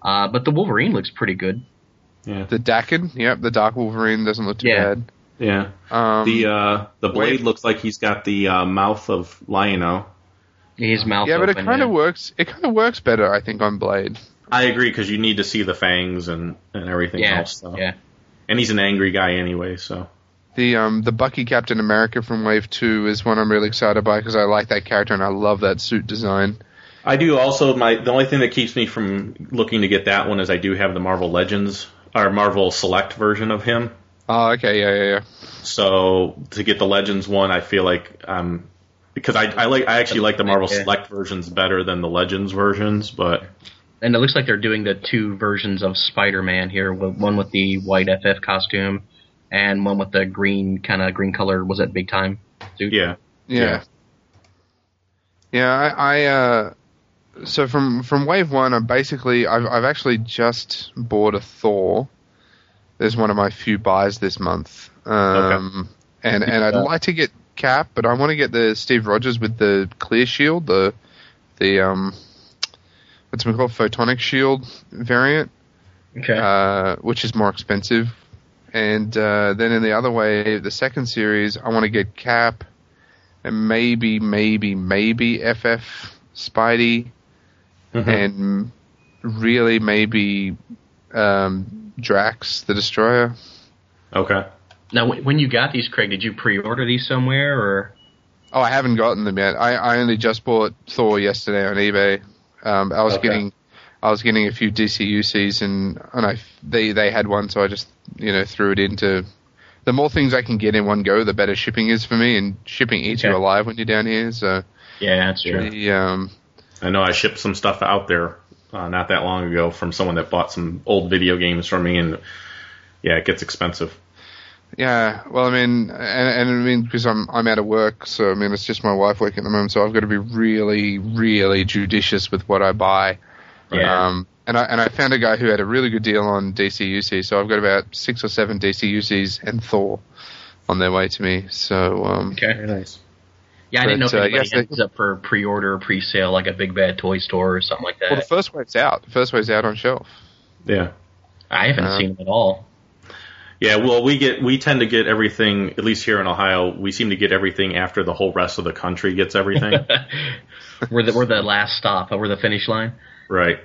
Uh, but the Wolverine looks pretty good. Yeah. the Daken, yep, the Dark Wolverine doesn't look too Yeah. bad. Yeah. Um, The uh, the blade Wait. looks like he's got the uh, mouth of Lion-O. His mouth. yeah, but it kind of yeah. works. It kind of works better, I think, on Blade. I agree because you need to see the fangs and, and everything Yeah, else. So. yeah. And he's an angry guy anyway, so The um the Bucky Captain America from Wave Two is one I'm really excited by because I like that character and I love that suit design. I do also my the only thing that keeps me from looking to get that one is I do have the Marvel Legends or Marvel Select version of him. Oh, okay, yeah, yeah, yeah. So to get the Legends one, I feel like um because I, I like I actually like the Marvel Yeah. Select versions better than the Legends versions, but And it looks like they're doing the two versions of Spider-Man here. One with the white FF costume, and one with the green kind of green color. Was it big time suit? yeah, Yeah. Yeah, I, I uh so from from wave one, I'm basically I've I've actually just bought a Thor. There's one of my few buys this month. Um and and I'd like to get Cap, but I want to get the Steve Rogers with the clear shield, the the um what's it called photonic shield variant Okay. uh, which is more expensive. And uh, then in the other way, the second series, I want to get Cap and maybe, maybe, maybe FF Spidey Mhm. and really maybe um, Drax the Destroyer. okay. now, when you got these, Craig, did you pre-order these somewhere or? Oh, I haven't gotten them yet. I, I only just bought Thor yesterday on eBay. Um, I was Okay. getting, I was getting a few DCUCs and and I they they had one, so I just you know threw it into. The more things I can get in one go, the better shipping is for me, and shipping eats you Okay. alive when you're down here. So Yeah, that's true. the um, I know I shipped some stuff out there uh, not that long ago from someone that bought some old video games from me, and yeah, it gets expensive. Yeah, well, I mean, and, and I mean because I'm I'm out of work, so I mean it's just my wife working at the moment, so I've got to be really, really judicious with what I buy. Yeah. Um, and I and I found a guy who had a really good deal on DCUC, so I've got about six or seven DCUCs and Thor on their way to me. So um, Okay. Very nice. Yeah, I didn't know if But, uh, anybody yes, they- ends up for pre-order or pre-sale, like a Big Bad Toy Store or something like that. well, the first wave's out. The first wave's out on shelf. Yeah. I haven't uh, seen them at all. Yeah, well, we get we tend to get everything. At least here in Ohio, we seem to get everything after the whole rest of the country gets everything. we're the we're the last stop. We're the finish line. right.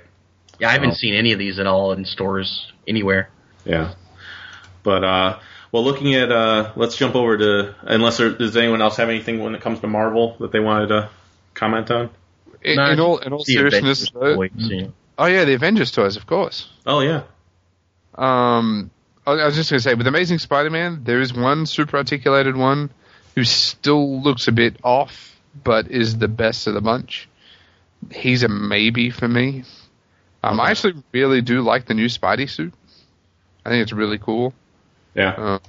Yeah, I haven't Oh. seen any of these at all in stores anywhere. Yeah. But uh, well, looking at uh, let's jump over to unless there, does anyone else have anything when it comes to Marvel that they wanted to comment on? In, No, in all in all seriousness, though, toys, yeah. oh yeah, the Avengers toys, of course. Oh yeah. Um, I I was just going to say, with Amazing Spider-Man, there is one super articulated one who still looks a bit off, but is the best of the bunch. He's a maybe for me. Um, I actually really do like the new Spidey suit. I think it's really cool. Yeah. Uh,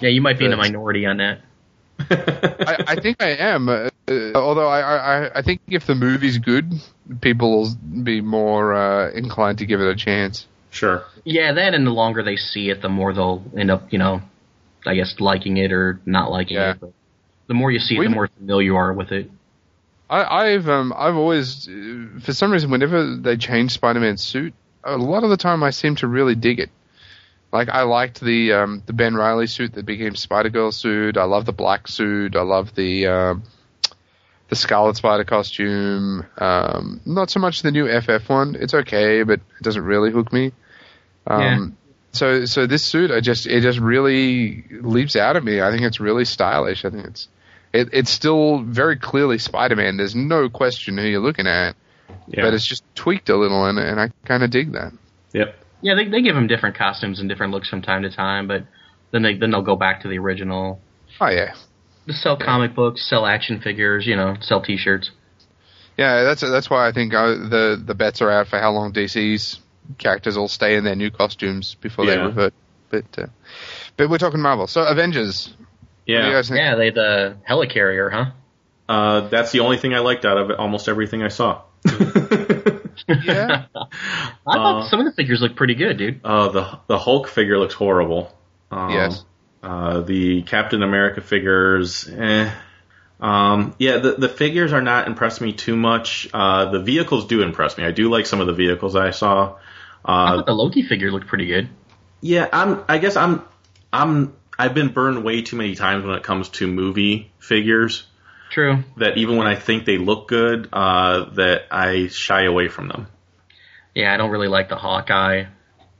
Yeah, you might be in the minority on that. I, I think I am. Uh, uh, although I, I, I think if the movie's good, people will be more uh, inclined to give it a chance. Sure. Yeah, that and the longer they see it, the more they'll end up, you know, I guess liking it or not liking Yeah. it. But the more you see it, We- the more familiar you are with it. I, I've um, I've always, uh, for some reason, whenever they change Spider-Man's suit, a lot of the time I seem to really dig it. Like I liked the um, the Ben Riley suit that became Spider Girl suit. I love the black suit. I love the um, the Scarlet Spider costume. Um, not so much the new FF one. It's okay, but it doesn't really hook me. Um, So so this suit, I just it just really leaps out at me. I think it's really stylish. I think it's it, it's still very clearly Spider-Man. There's no question who you're looking at, Yeah. but it's just tweaked a little, and, and I kind of dig that. yep. Yeah, they they give them different costumes and different looks from time to time, but then they then they'll go back to the original. Oh yeah, Just sell comic books, sell action figures, you know, sell T-shirts. yeah. That's that's why I think I, the the bets are out for how long DC's characters will stay in their new costumes before they revert. But uh, but we're talking Marvel. So Avengers. What do you Yeah, guys think? Yeah, they the helicarrier, huh? uh, that's the only thing I liked out of it. Almost everything I saw. Yeah. I thought Uh, some of the figures look pretty good, dude. Uh, the the Hulk figure looks horrible. Um, Yes. Uh, the Captain America figures, eh. Um, yeah, the the figures are not impressing me too much. Uh, the vehicles do impress me. I do like some of the vehicles I saw. I Uh, thought the Loki figure looked pretty good. yeah, I'm. I guess I'm. I'm. I've been burned way too many times when it comes to movie figures. True. That even when I think they look good, uh, that I shy away from them. Yeah, I don't really like the Hawkeye.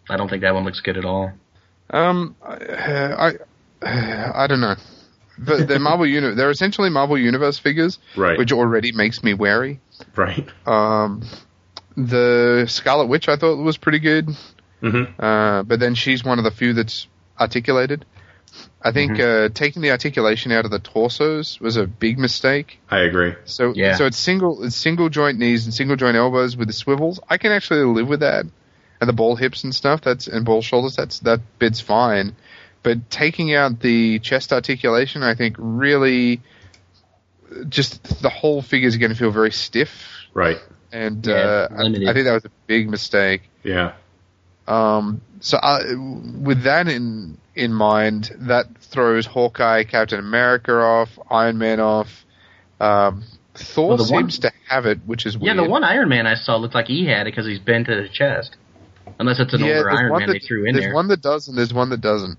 I don't think that one looks good at all. Um, I, I, I don't know. But the Marvel uni- they're essentially Marvel Universe figures, Right. which already makes me wary. Right. Um, the Scarlet Witch I thought was pretty good, hmm uh, but then she's one of the few that's articulated. I think uh, taking the articulation out of the torsos was a big mistake. I agree. So Yeah. so it's single it's single joint knees and single joint elbows with the swivels. I can actually live with that, and the ball hips and stuff. That's and ball shoulders. That's that bit's fine. But taking out the chest articulation, I think really just the whole figure is going to feel very stiff, Right. and Yeah, uh, I. I think that was a big mistake. Yeah. Um, so I, with that in in mind, that throws Hawkeye, Captain America off, Iron Man off. Um, Thor Well, the one- seems to have it, which is Yeah, weird. the one Iron Man I saw looked like he had it because he's bent to the chest. Unless it's an Yeah, older Iron Man that- they threw in There's there. one that does, and there's one that doesn't.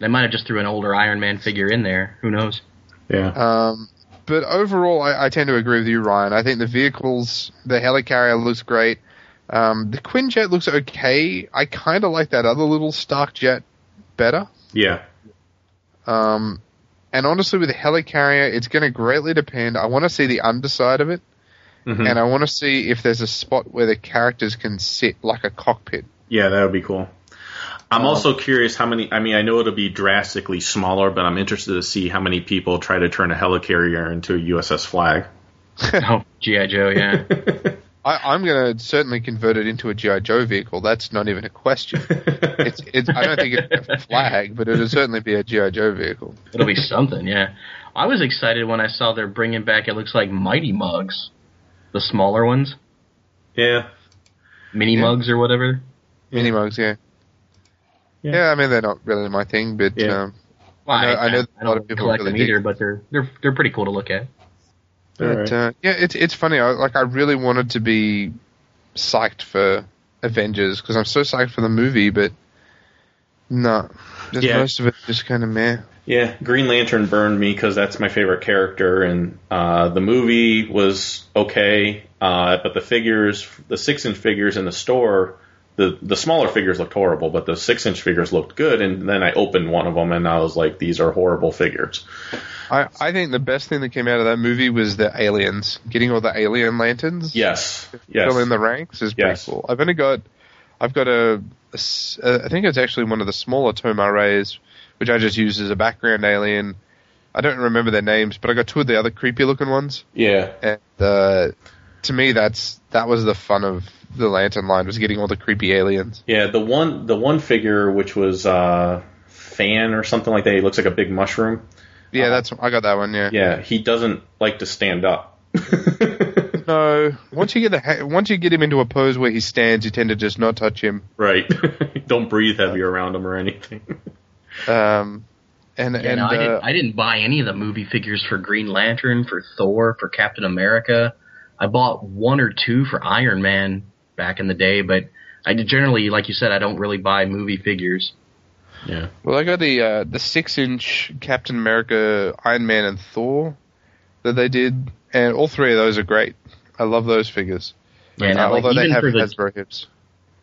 They might have just threw an older Iron Man figure in there. Who knows? Yeah. Um, but overall, I, I tend to agree with you, Ryan. I think the vehicles, the helicarrier looks great. Um, the Quinjet looks okay. I kind of like that other little Stark jet better. yeah. Um, and honestly, with the helicarrier, it's going to greatly depend. I want to see the underside of it, Mhm. and I want to see if there's a spot where the characters can sit like a cockpit. Yeah, that would be cool. I'm also curious how many. I mean, I know it'll be drastically smaller, but I'm interested to see how many people try to turn a helicarrier into a USS Flagg. oh, GI Joe, yeah. I, I'm going to certainly convert it into a GI Joe vehicle. That's not even a question. it's, it's, I don't think it's a Flagg, but it'll certainly be a GI Joe vehicle. It'll be something, yeah. I was excited when I saw they're bringing back. It looks like Mighty Mugs, the smaller ones, yeah. mini Yeah. mugs or whatever. Mini mugs, yeah. Yeah. yeah. I mean they're not really my thing, but Yeah. um, Well, I know- I know I, a lot don't of people collect really them either, it. but they're they're they're pretty cool to look at. But Alright. uh, yeah, it's it's funny. I, like I really wanted to be psyched for Avengers because I'm so psyched for the movie, but no, just Yeah. most of it just kind of meh. Yeah, Green Lantern burned me because that's my favorite character, and uh, the movie was okay, uh, but the figures, the six inch figures in the store, the the smaller figures looked horrible, but the six inch figures looked good. And then I opened one of them, and I was like, these are horrible figures. I I think the best thing that came out of that movie was the aliens, getting all the alien lanterns. Yes, yes, fill in the ranks is pretty cool. I've only got, I've got a, uh, think it's actually one of the smaller Tomar-Res, which I just use as a background alien. I don't remember their names, but I got two of the other creepy looking ones, yeah, and uh, to me, that's that was the fun of the lantern line was getting all the creepy aliens. yeah. The one, the one figure which was uh, Fan or something like that. He looks like a big mushroom. Yeah, that's I got that one. Yeah. Yeah, he doesn't like to stand up. No, once you get the ha- once you get him into a pose where he stands, you tend to just not touch him. right. Don't breathe heavy around him or anything. Um, and Yeah, and no, I, uh, didn't, I didn't buy any of the movie figures for Green Lantern, for Thor, for Captain America. I bought one or two for Iron Man back in the day, but I generally, like you said, I don't really buy movie figures. Yeah. Well, I got the uh, the six inch Captain America, Iron Man, and Thor that they did, and all three of those are great. I love those figures. Yeah, Uh, like, although they have for the Hasbro hips.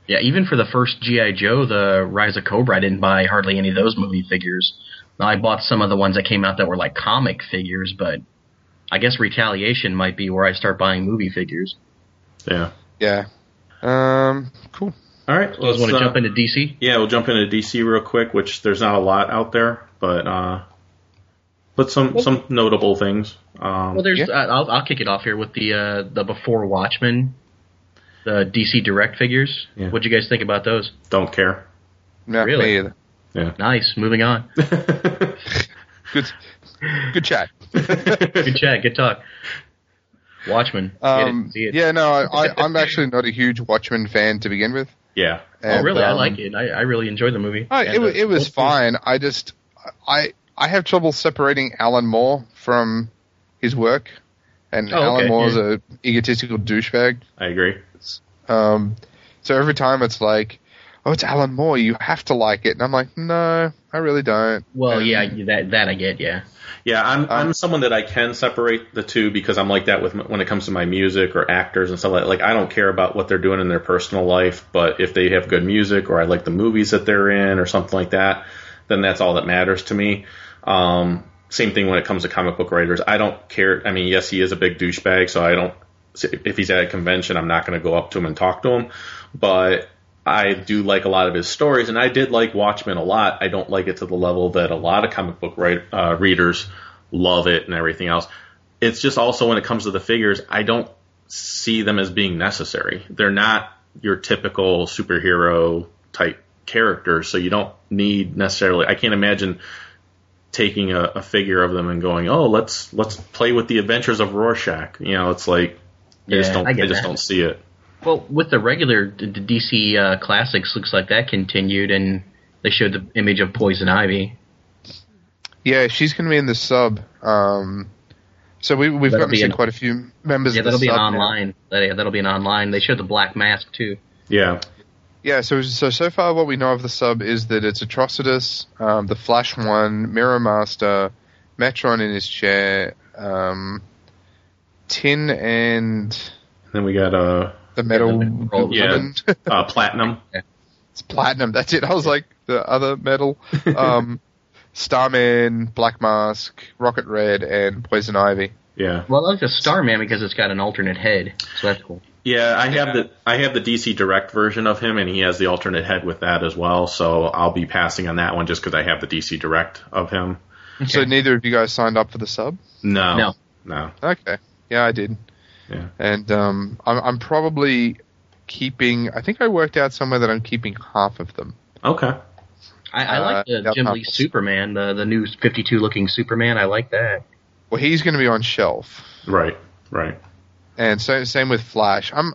yeah, even for the first GI Joe, the Rise of Cobra, I didn't buy hardly any of those movie figures. I bought some of the ones that came out that were like comic figures, but I guess Retaliation might be where I start buying movie figures. Yeah. Yeah. Um. Cool. All right. You guys want to uh, jump into DC? Yeah, we'll jump into DC real quick, which there's not a lot out there, but uh, but some some notable things. Um, Well, there's. Yeah. Uh, I'll, I'll kick it off here with the uh, the Before Watchmen, the DC Direct figures. Yeah. What'd you guys think about those? Don't care. No, Really? me either. Yeah. Nice. Moving on. Good, good chat. good chat. Good talk. Watchmen. Um, it, it. yeah, no, I, I, I'm actually not a huge Watchmen fan to begin with. Yeah. Oh, And, really? I um, like it. I, I really enjoyed the movie. Oh, And, it, wa- uh, it was both- fine. I just, I, I have trouble separating Alan Moore from his work, and Oh, okay, Alan Moore is yeah. a egotistical douchebag. I agree. Um, so every time it's like, oh, it's Alan Moore, you have to like it, and I'm like, no, I really don't. Well, And- yeah, that that I get. Yeah. Yeah, I'm Um, I'm someone that I can separate the two because I'm like that with when it comes to my music or actors and stuff like that. like I don't care about what they're doing in their personal life, but if they have good music or I like the movies that they're in or something like that, then that's all that matters to me. Um, same thing when it comes to comic book writers. I don't care. I mean, yes, he is a big douchebag, so I don't. If he's at a convention, I'm not going to go up to him and talk to him, but I do like a lot of his stories, and I did like Watchmen a lot. I don't like it to the level that a lot of comic book write, uh, readers love it and everything else. It's just also when it comes to the figures, I don't see them as being necessary. They're not your typical superhero type characters, so you don't need necessarily. I can't imagine taking a, a figure of them and going, "Oh, let's let's play with the adventures of Rorschach." You know, it's like I just don't I I, just that. don't see it. Well, with the regular the the DC uh, classics, looks like that continued, and they showed the image of Poison Ivy. Yeah, she's going to be in the sub. Um, so we, we've That'll gotten to see an- quite a few members Yeah, of the that'll be an online. That, yeah, that'll be an online. They showed the Black Mask too. Yeah, Yeah, so so so far what we know of the sub is that it's Atrocitus, um, the Flash One, Mirror Master, Metron in his chair, um, Tin and then we got uh, the Metal Yeah, yeah. Woman. uh Platinum. it's Platinum. That's it. I was like the other metal. Um, Starman, Black Mask, Rocket Red, and Poison Ivy. Yeah. Well, I like the Starman because it's got an alternate head, so that's cool. Yeah, I have the I have the DC Direct version of him, and he has the alternate head with that as well. So I'll be passing on that one just because I have the DC Direct of him. So neither of you guys signed up for the sub. No, No. no. Okay. Yeah, I did. Yeah. And um, I'm, I'm probably keeping. I think I worked out somewhere that I'm keeping half of them. Okay. I, I Uh, like the yeah, Jim Lee Thomas. Superman, the the new 52 looking Superman. I like that. Well, he's going to be on shelf, Right. Right. and so same with Flash. I'm.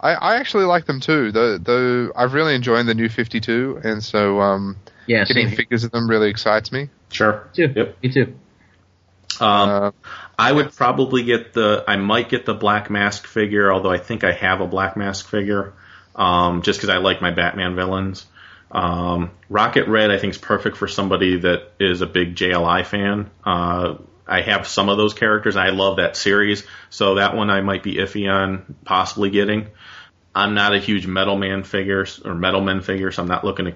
I, I actually like them too. Though, though I've really enjoyed the new 52, and so um, Yeah, getting figures of them really excites me. Sure. too. Yep. Me too. Um, Uh, I would probably get the. I might get the Black Mask figure, although I think I have a Black Mask figure, um, just because I like my Batman villains. Um, Rocket Red, I think, is perfect for somebody that is a big JLI fan. Uh, I have some of those characters. I love that series, so that one I might be iffy on possibly getting. I'm not a huge Metal Man figure or Metal Men figure, so I'm not looking to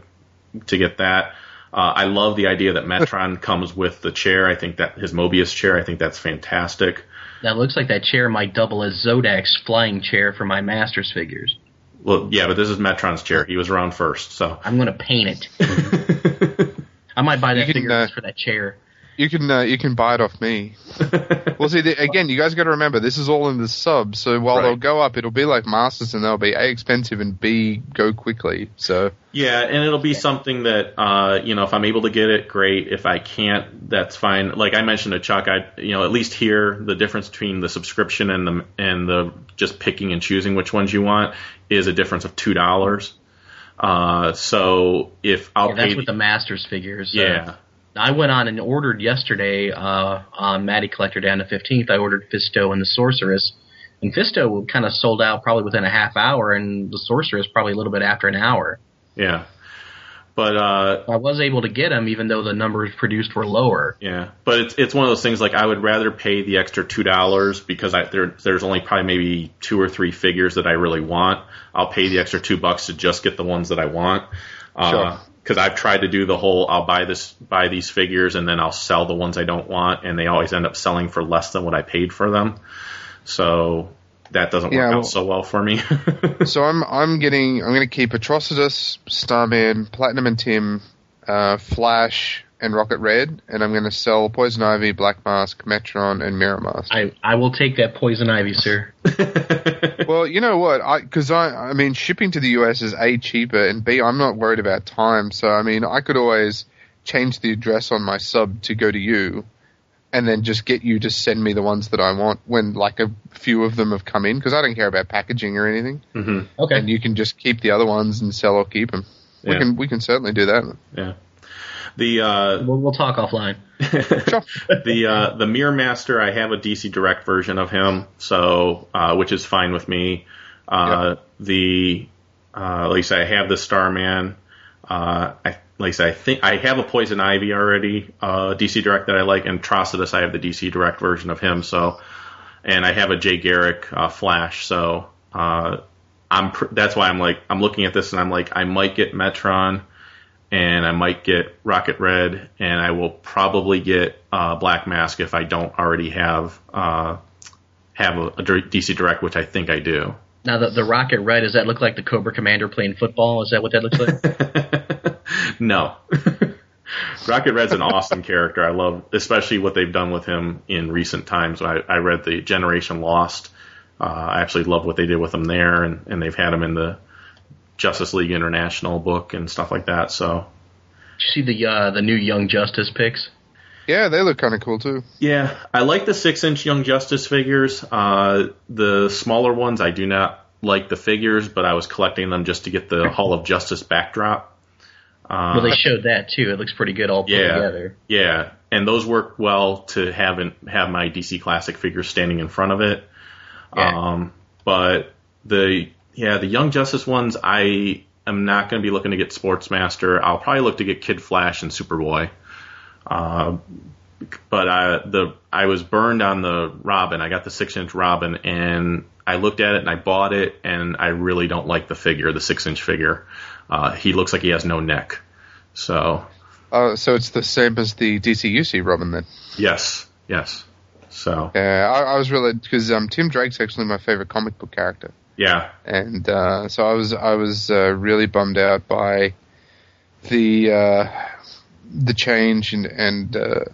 to get that. Uh, I love the idea that Metron comes with the chair. I think that his Mobius chair. I think that's fantastic. That looks like that chair might double as Zodac's flying chair for my Masters figures. Well, yeah, but this is Metron's chair. He was around first, so I'm gonna paint it. I might buy that You can, figure uh, for that chair. You can uh, you can buy it off me. well, see, the, again, you guys got to remember this is all in the sub. So while Right. they'll go up, it'll be like masters, and they'll be a expensive and b go quickly. So yeah, and it'll be something that uh, you know, if I'm able to get it, great. If I can't, that's fine. Like I mentioned to Chuck, I you know at least here the difference between the subscription and the and the just picking and choosing which ones you want is a difference of two dollars. Uh, so if I'll Yeah, that's pay, with the Masters figures. Uh, yeah, I went on and ordered yesterday uh, on Matty Collector down to 15th. I ordered Fisto and the Sorceress. And Fisto kind of sold out probably within a half hour, and the Sorceress probably a little bit after an hour. yeah. But uh, I was able to get them, even though the numbers produced were lower. Yeah, but it's it's one of those things like I would rather pay the extra two dollars because I there there's only probably maybe two or three figures that I really want. I'll pay the extra two bucks to just get the ones that I want. Sure. Because I've tried to do the whole I'll buy this buy these figures and then I'll sell the ones I don't want, and they always end up selling for less than what I paid for them. So that doesn't Yeah, work well- out so well for me. so I'm I'm getting I'm going to keep Atrocitus, Starman, Platinum and Tim, uh, Flash, and Rocket Red, and I'm going to sell Poison Ivy, Black Mask, Metron, and Mirror Mask. I I will take that poison ivy, sir. well, you know what? I because I I mean shipping to the US is a cheaper, and b I'm not worried about time. So I mean I could always change the address on my sub to go to you, and then just get you to send me the ones that I want when like a few of them have come in because I don't care about packaging or anything. hmm Okay. And you can just keep the other ones and sell or keep them. We can we can certainly do that. Yeah. The uh, We'll, we'll talk offline. The uh, the Mirror Master, I have a DC Direct version of him, so uh, which is fine with me. Uh, The uh, like I say, I have the Starman. Uh, I like I say, I think I have a Poison Ivy already, uh, DC Direct that I like, and Trocitus, I have the DC Direct version of him. So, and I have a Jay Garrick uh, Flash. So, uh, I'm pr- that's why I'm like I'm looking at this and I'm like I might get Metron and I might get Rocket Red, and I will probably get uh, Black Mask if I don't already have uh, have a, a DC Direct, which I think I do. Now the the rocket red does that look like the Cobra Commander playing football? Is that what that looks like? no. Rocket Red's an awesome character. I love, especially what they've done with him in recent times. I, I read the Generation Lost. Uh, I actually love what they did with him there, and, and they've had him in the Justice League International book and stuff like that. So Did you see the uh, the new Young Justice picks? Yeah, they look kind of cool too. Yeah, I like the six inch Young Justice figures. Uh, the smaller ones, I do not like the figures, but I was collecting them just to get the Hall of Justice backdrop. Uh, well, they showed that too. It looks pretty good all put yeah, together. yeah, and those work well to have in, have my DC Classic figures standing in front of it. Yeah. Um, but the yeah the Young Justice ones, I am not going to be looking to get Sportsmaster. I'll probably look to get Kid Flash and Superboy. Uh, but I the I was burned on the Robin. I got the six inch Robin, and I looked at it and I bought it, and I really don't like the figure, the six inch figure. Uh, he looks like he has no neck. So Uh, so it's the same as the DCUC Robin then. yes, yes. So Yeah, I, I was really because um, Tim Drake's actually my favorite comic book character, yeah, and uh, so I was I was uh, really bummed out by the uh, the change and and uh,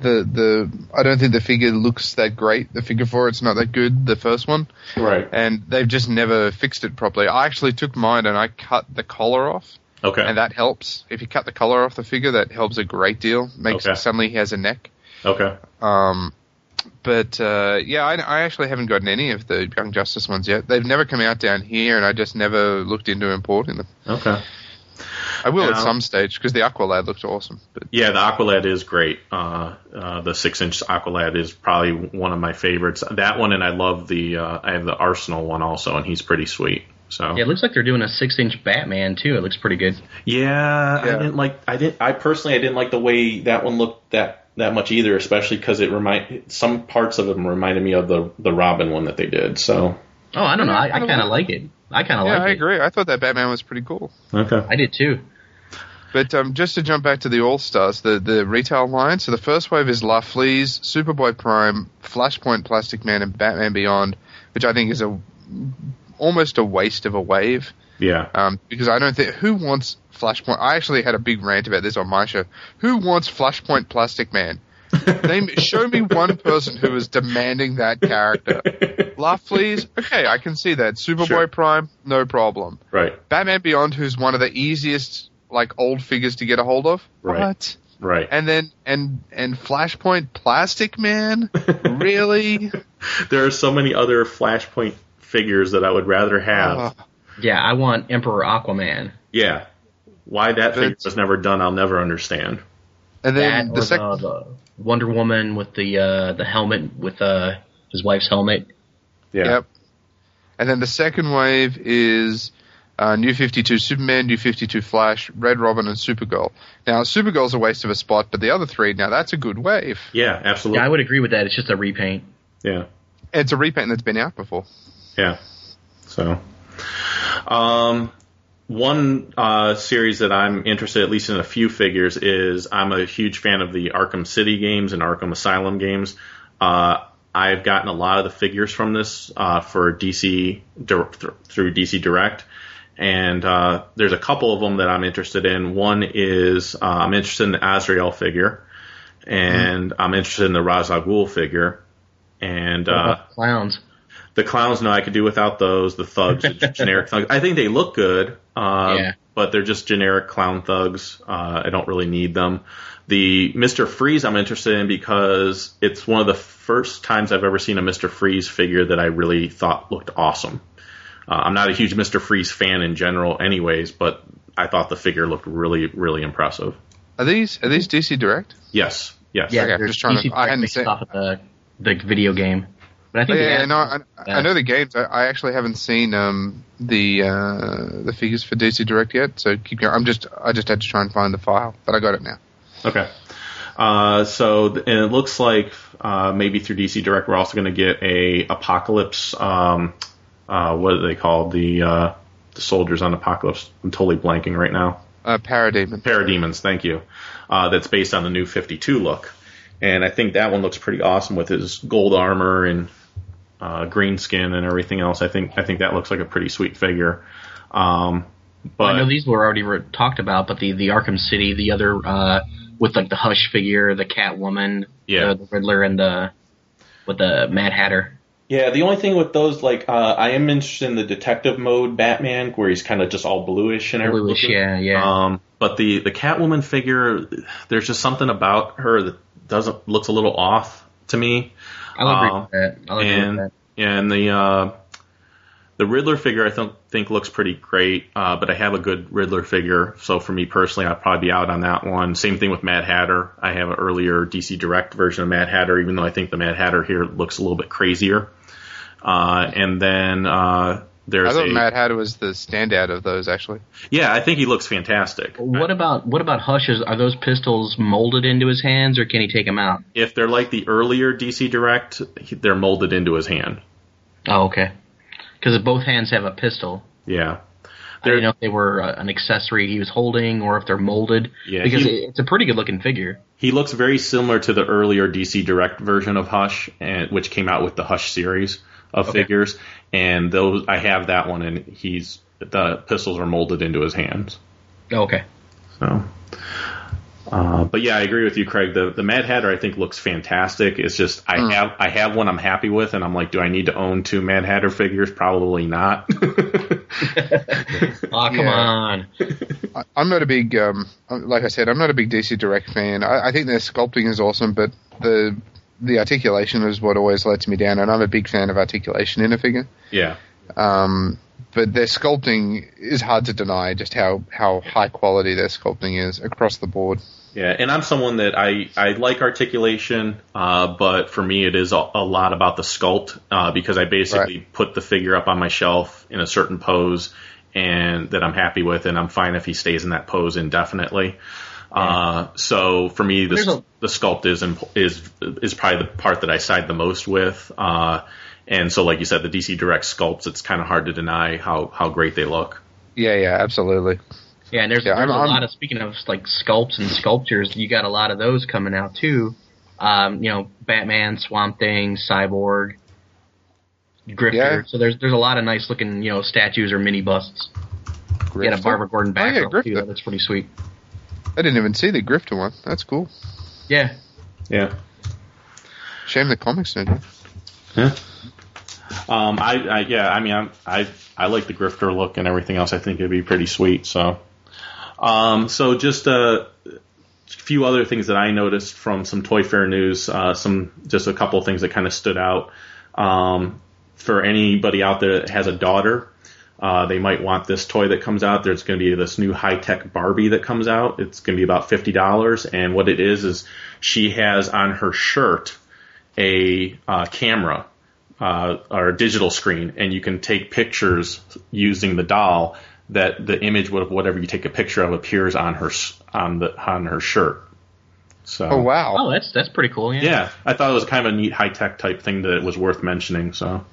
the the I don't think the figure looks that great. The figure for it's not that good. The first one, right. and they've just never fixed it properly. I actually took mine and I cut the collar off, Okay. and that helps. If you cut the collar off the figure, that helps a great deal. Makes Okay. suddenly he has a neck. okay. Um, but uh, yeah, I, I actually haven't gotten any of the Young Justice ones yet. They've never come out down here, and I just never looked into importing them. Okay. I will at some stage because the Aqualad looked awesome. But Yeah, the Aqualad is great. Uh, uh, the six inch Aqualad is probably one of my favorites. That one, and I love the uh, I have the Arsenal one also, and he's pretty sweet. So Yeah, it looks like they're doing a six inch Batman too. It looks pretty good. Yeah, I didn't like. I didn't. I personally, I didn't like the way that one looked that that much either. Especially because it remind some parts of them reminded me of the the Robin one that they did. So Oh, I don't know. I, I kinda like- like it. I kind of yeah, like I it. I agree. I thought that Batman was pretty cool. okay, I did too. But um, just to jump back to the All Stars, the the retail line. So the first wave is La Fleas, Superboy Prime, Flashpoint, Plastic Man, and Batman Beyond, which I think is a almost a waste of a wave. Yeah, Um, because I don't think who wants Flashpoint. I actually had a big rant about this on my show. Who wants Flashpoint Plastic Man? Name, show me one person who is demanding that character. Laugh, please. Okay, I can see that. Superboy Sure. Prime, no problem. right, Batman Beyond, who's one of the easiest like old figures to get a hold of. Right. What? right. And then and and Flashpoint Plastic Man, really? there are so many other Flashpoint figures that I would rather have. Uh, Yeah, I want Emperor Aquaman. yeah, why that figure But- was never done, I'll never understand. and That then or the the, second. the Wonder Woman with the uh, the helmet with uh, his wife's helmet. Yeah, Yep. And then the second wave is uh, New 52 Superman, New 52 Flash, Red Robin, and Supergirl. Now, Supergirl's a waste of a spot, but the other three, now that's a good wave. yeah, absolutely. Yeah, I would agree with that. It's just a repaint. yeah. It's a repaint that's been out before. Yeah. So, um, one uh, series that I'm interested, at least in a few figures, is I'm a huge fan of the Arkham City games and Arkham Asylum games. Uh, I've gotten a lot of the figures from this uh, for DC through DC Direct, and uh, there's a couple of them that I'm interested in. One is uh, I'm interested in the Azrael figure, and I'm interested in the Ghul figure, and uh, clowns. The clowns. No, I could do without those. The thugs, the generic thugs. I think they look good, um, Yeah. but they're just generic clown thugs. Uh, I don't really need them. The Mister Freeze I'm interested in because it's one of the first times I've ever seen a Mister Freeze figure that I really thought looked awesome. Uh, I'm not a huge Mister Freeze fan in general, anyways, but I thought the figure looked really, really impressive. Are these are these DC Direct? Yes, yes. Yeah, Okay, I'm just trying to- DC I hadn't seen- off of the the video game. But I Oh, yeah, the yeah, no, I, I know the games. I, I actually haven't seen um, the uh, the figures for DC Direct yet. So keep going. I'm just I just had to try and find the file, but I got it now. Okay. Uh, so th- and it looks like uh, maybe through DC Direct we're also going to get a Apokolips. Um, uh, what are they called? The uh, the soldiers on Apokolips. I'm totally blanking right now. Uh, Parademon. Parademons. Thank you. Uh, that's based on the new 52 look, and I think that one looks pretty awesome with his gold armor and uh, green skin and everything else. I think I think that looks like a pretty sweet figure. Um, but I know these were already re- talked about, but the the Arkham City, the other uh, with like the Hush figure, the Catwoman, Yeah. the, the Riddler, and the with the Mad Hatter. Yeah, the only thing with those, like, uh, I am interested in the detective mode Batman, where he's kind of just all bluish and everything. Bluish, yeah, yeah. Um, but the the Catwoman figure, there's just something about her that doesn't looks a little off to me. I'll agree Um, with that. I'll agree and with that. and the uh, the Riddler figure I think think looks pretty great, uh, but I have a good Riddler figure, so for me personally, I'd probably be out on that one. Same thing with Mad Hatter. I have an earlier DC Direct version of Mad Hatter, even though I think the Mad Hatter here looks a little bit crazier. Uh, and then uh, I there's thought a Mad Hatter was the standout of those. Actually, yeah, I think he looks fantastic. What about what about Hush's? Are those pistols molded into his hands, or can he take them out? If they're like the earlier DC Direct, they're molded into his hand. Oh, okay. Because both hands have a pistol. Yeah. I didn't know if they were uh, an accessory he was holding, or if they're molded. Yeah, because he- it's a pretty good looking figure. He looks very similar to the earlier DC Direct version of Hush, and which came out with the Hush series of Okay. figures. And those, I have that one, and he's the pistols are molded into his hands. Okay. So, uh, but yeah, I agree with you, Craig. The the Mad Hatter I think looks fantastic. It's just I Mm. have I have one I'm happy with, and I'm like, do I need to own two Mad Hatter figures? Probably not. Oh, come Yeah. on. I, I'm not a big, um, like I said, I'm not a big DC Direct fan. I, I think their sculpting is awesome, but the the articulation is what always lets me down, and I'm a big fan of articulation in a figure. yeah. Um, but their sculpting is hard to deny just how, how high quality their sculpting is across the board. Yeah, and I'm someone that I, I like articulation, uh, but for me it is a, a lot about the sculpt uh, because I basically put the figure up on my shelf in a certain pose and that I'm happy with, and I'm fine if he stays in that pose indefinitely. Uh, so for me, the, a- the sculpt is is is probably the part that I side the most with. Uh, and so, like you said, the DC Direct sculpts, it's kind of hard to deny how, how great they look. Yeah, yeah, absolutely. Yeah, and there's, Yeah, there's I'm- a I'm- lot of speaking of like sculpts and sculptures, you got a lot of those coming out too. Um, you know, Batman, Swamp Thing, Cyborg, Grifter. Yeah. So there's there's a lot of nice looking you know statues or mini busts. You got a Barbara Gordon Oh, yeah, too. That's pretty sweet. I didn't even see the Grifter one. That's cool. Yeah. Yeah. Shame the comics didn't. Yeah. Um, I, I yeah, I mean, I'm, I I like the grifter look and everything else. I think it'd be pretty sweet. So, um, so just a few other things that I noticed from some Toy Fair news. Uh, some just a couple of things that kind of stood out. Um, for anybody out there that has a daughter, uh, they might want this toy that comes out. There's going to be this new high tech Barbie that comes out. It's going to be about fifty dollars, and what it is is she has on her shirt a uh, camera uh, or a digital screen, and you can take pictures using the doll. That the image of whatever you take a picture of appears on her s- on the on her shirt. So Oh wow! Oh, that's that's pretty cool. Yeah. yeah, I thought it was kind of a neat high tech type thing that was worth mentioning. So,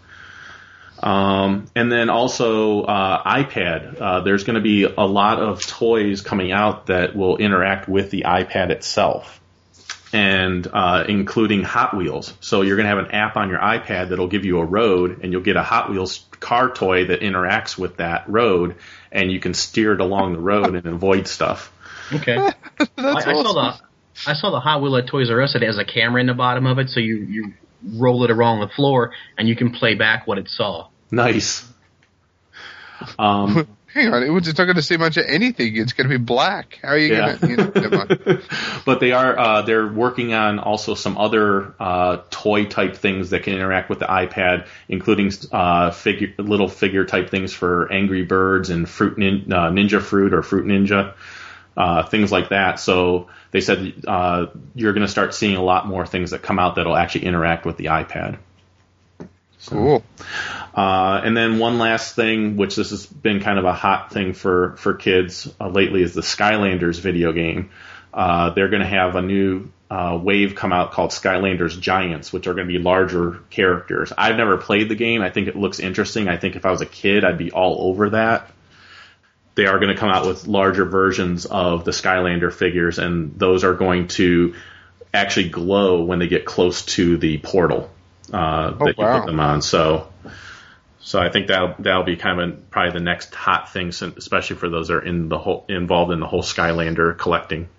um, and then also uh, iPad. Uh, there's going to be a lot of toys coming out that will interact with the iPad itself. and uh, including Hot Wheels. So you're going to have an app on your iPad that'll give you a road, and you'll get a Hot Wheels car toy that interacts with that road, and you can steer it along the road and avoid stuff. Okay. I, I saw the I saw the Hot Wheel at Toys R Us. It has a camera in the bottom of it, so you you roll it around the floor and you can play back what it saw. Nice. Um, Hang on, it's not going to see much of anything. It's going to be black. How are you Yeah. going to? You know, but they are uh, they're working on also some other uh, toy type things that can interact with the iPad, including uh, figure little figure type things for Angry Birds and Fruit nin, uh, Ninja Fruit or Fruit Ninja, uh, things like that. So they said uh, you're going to start seeing a lot more things that come out that'll actually interact with the iPad. Cool. Uh, and then one last thing, which this has been kind of a hot thing for for kids uh, lately, is the Skylanders video game. Uh, they're going to have a new uh, wave come out called Skylanders Giants, which are going to be larger characters. I've never played the game. I think it looks interesting. I think if I was a kid, I'd be all over that. They are going to come out with larger versions of the Skylander figures, and those are going to actually glow when they get close to the portal uh, Oh, that you wow. put them on. So, so I think that that'll be kind of probably the next hot thing, especially for those that are in the whole involved in the whole Skylander collecting.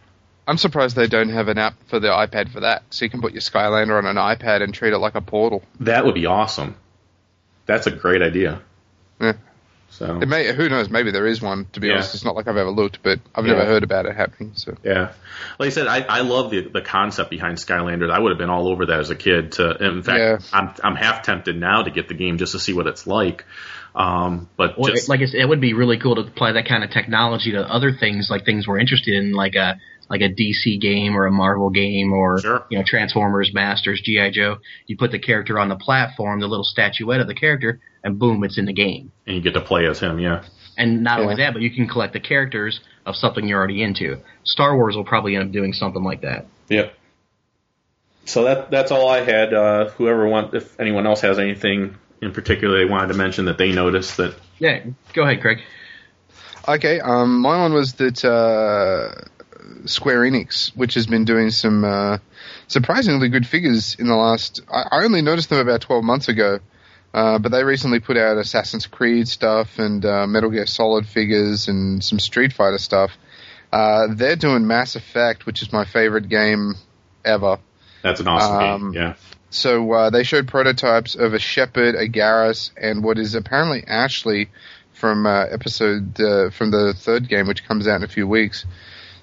I'm surprised they don't have an app for the iPad for that, so you can put your Skylander on an iPad and treat it like a portal. That would be awesome. That's a great idea. Yeah. So It may, who knows? Maybe there is one. To be Yeah. honest, it's not like I've ever looked, but I've Yeah. never heard about it happening. So Yeah, like I said, I, I love the the concept behind Skylanders. I would have been all over that as a kid. To in fact, Yeah. I'm I'm half tempted now to get the game just to see what it's like. Um, but Well, just like I said, it would be really cool to apply that kind of technology to other things, like things we're interested in, like a like a DC game or a Marvel game or Sure. you know Transformers, Masters, GI Joe. You put the character on the platform, the little statuette of the character, and boom, it's in the game. and you get to play as him. Yeah, And not only that, but you can collect the characters of something you're already into. Star Wars will probably end up doing something like that. Yep. So that that's all I had. Uh, whoever want, if anyone else has anything in particular they wanted to mention that they noticed that Yeah, go ahead, Craig. Okay, um, my one was that uh, Square Enix, which has been doing some uh, surprisingly good figures in the last. I, I only noticed them about 12 months ago, uh, but they recently put out Assassin's Creed stuff and uh, Metal Gear Solid figures and some Street Fighter stuff. Uh, they're doing Mass Effect, which is my favorite game ever. that's an awesome Um, game. Yeah, So uh, they showed prototypes of a Shepard, a Garrus, and what is apparently Ashley from uh, episode uh, from the third game, which comes out in a few weeks.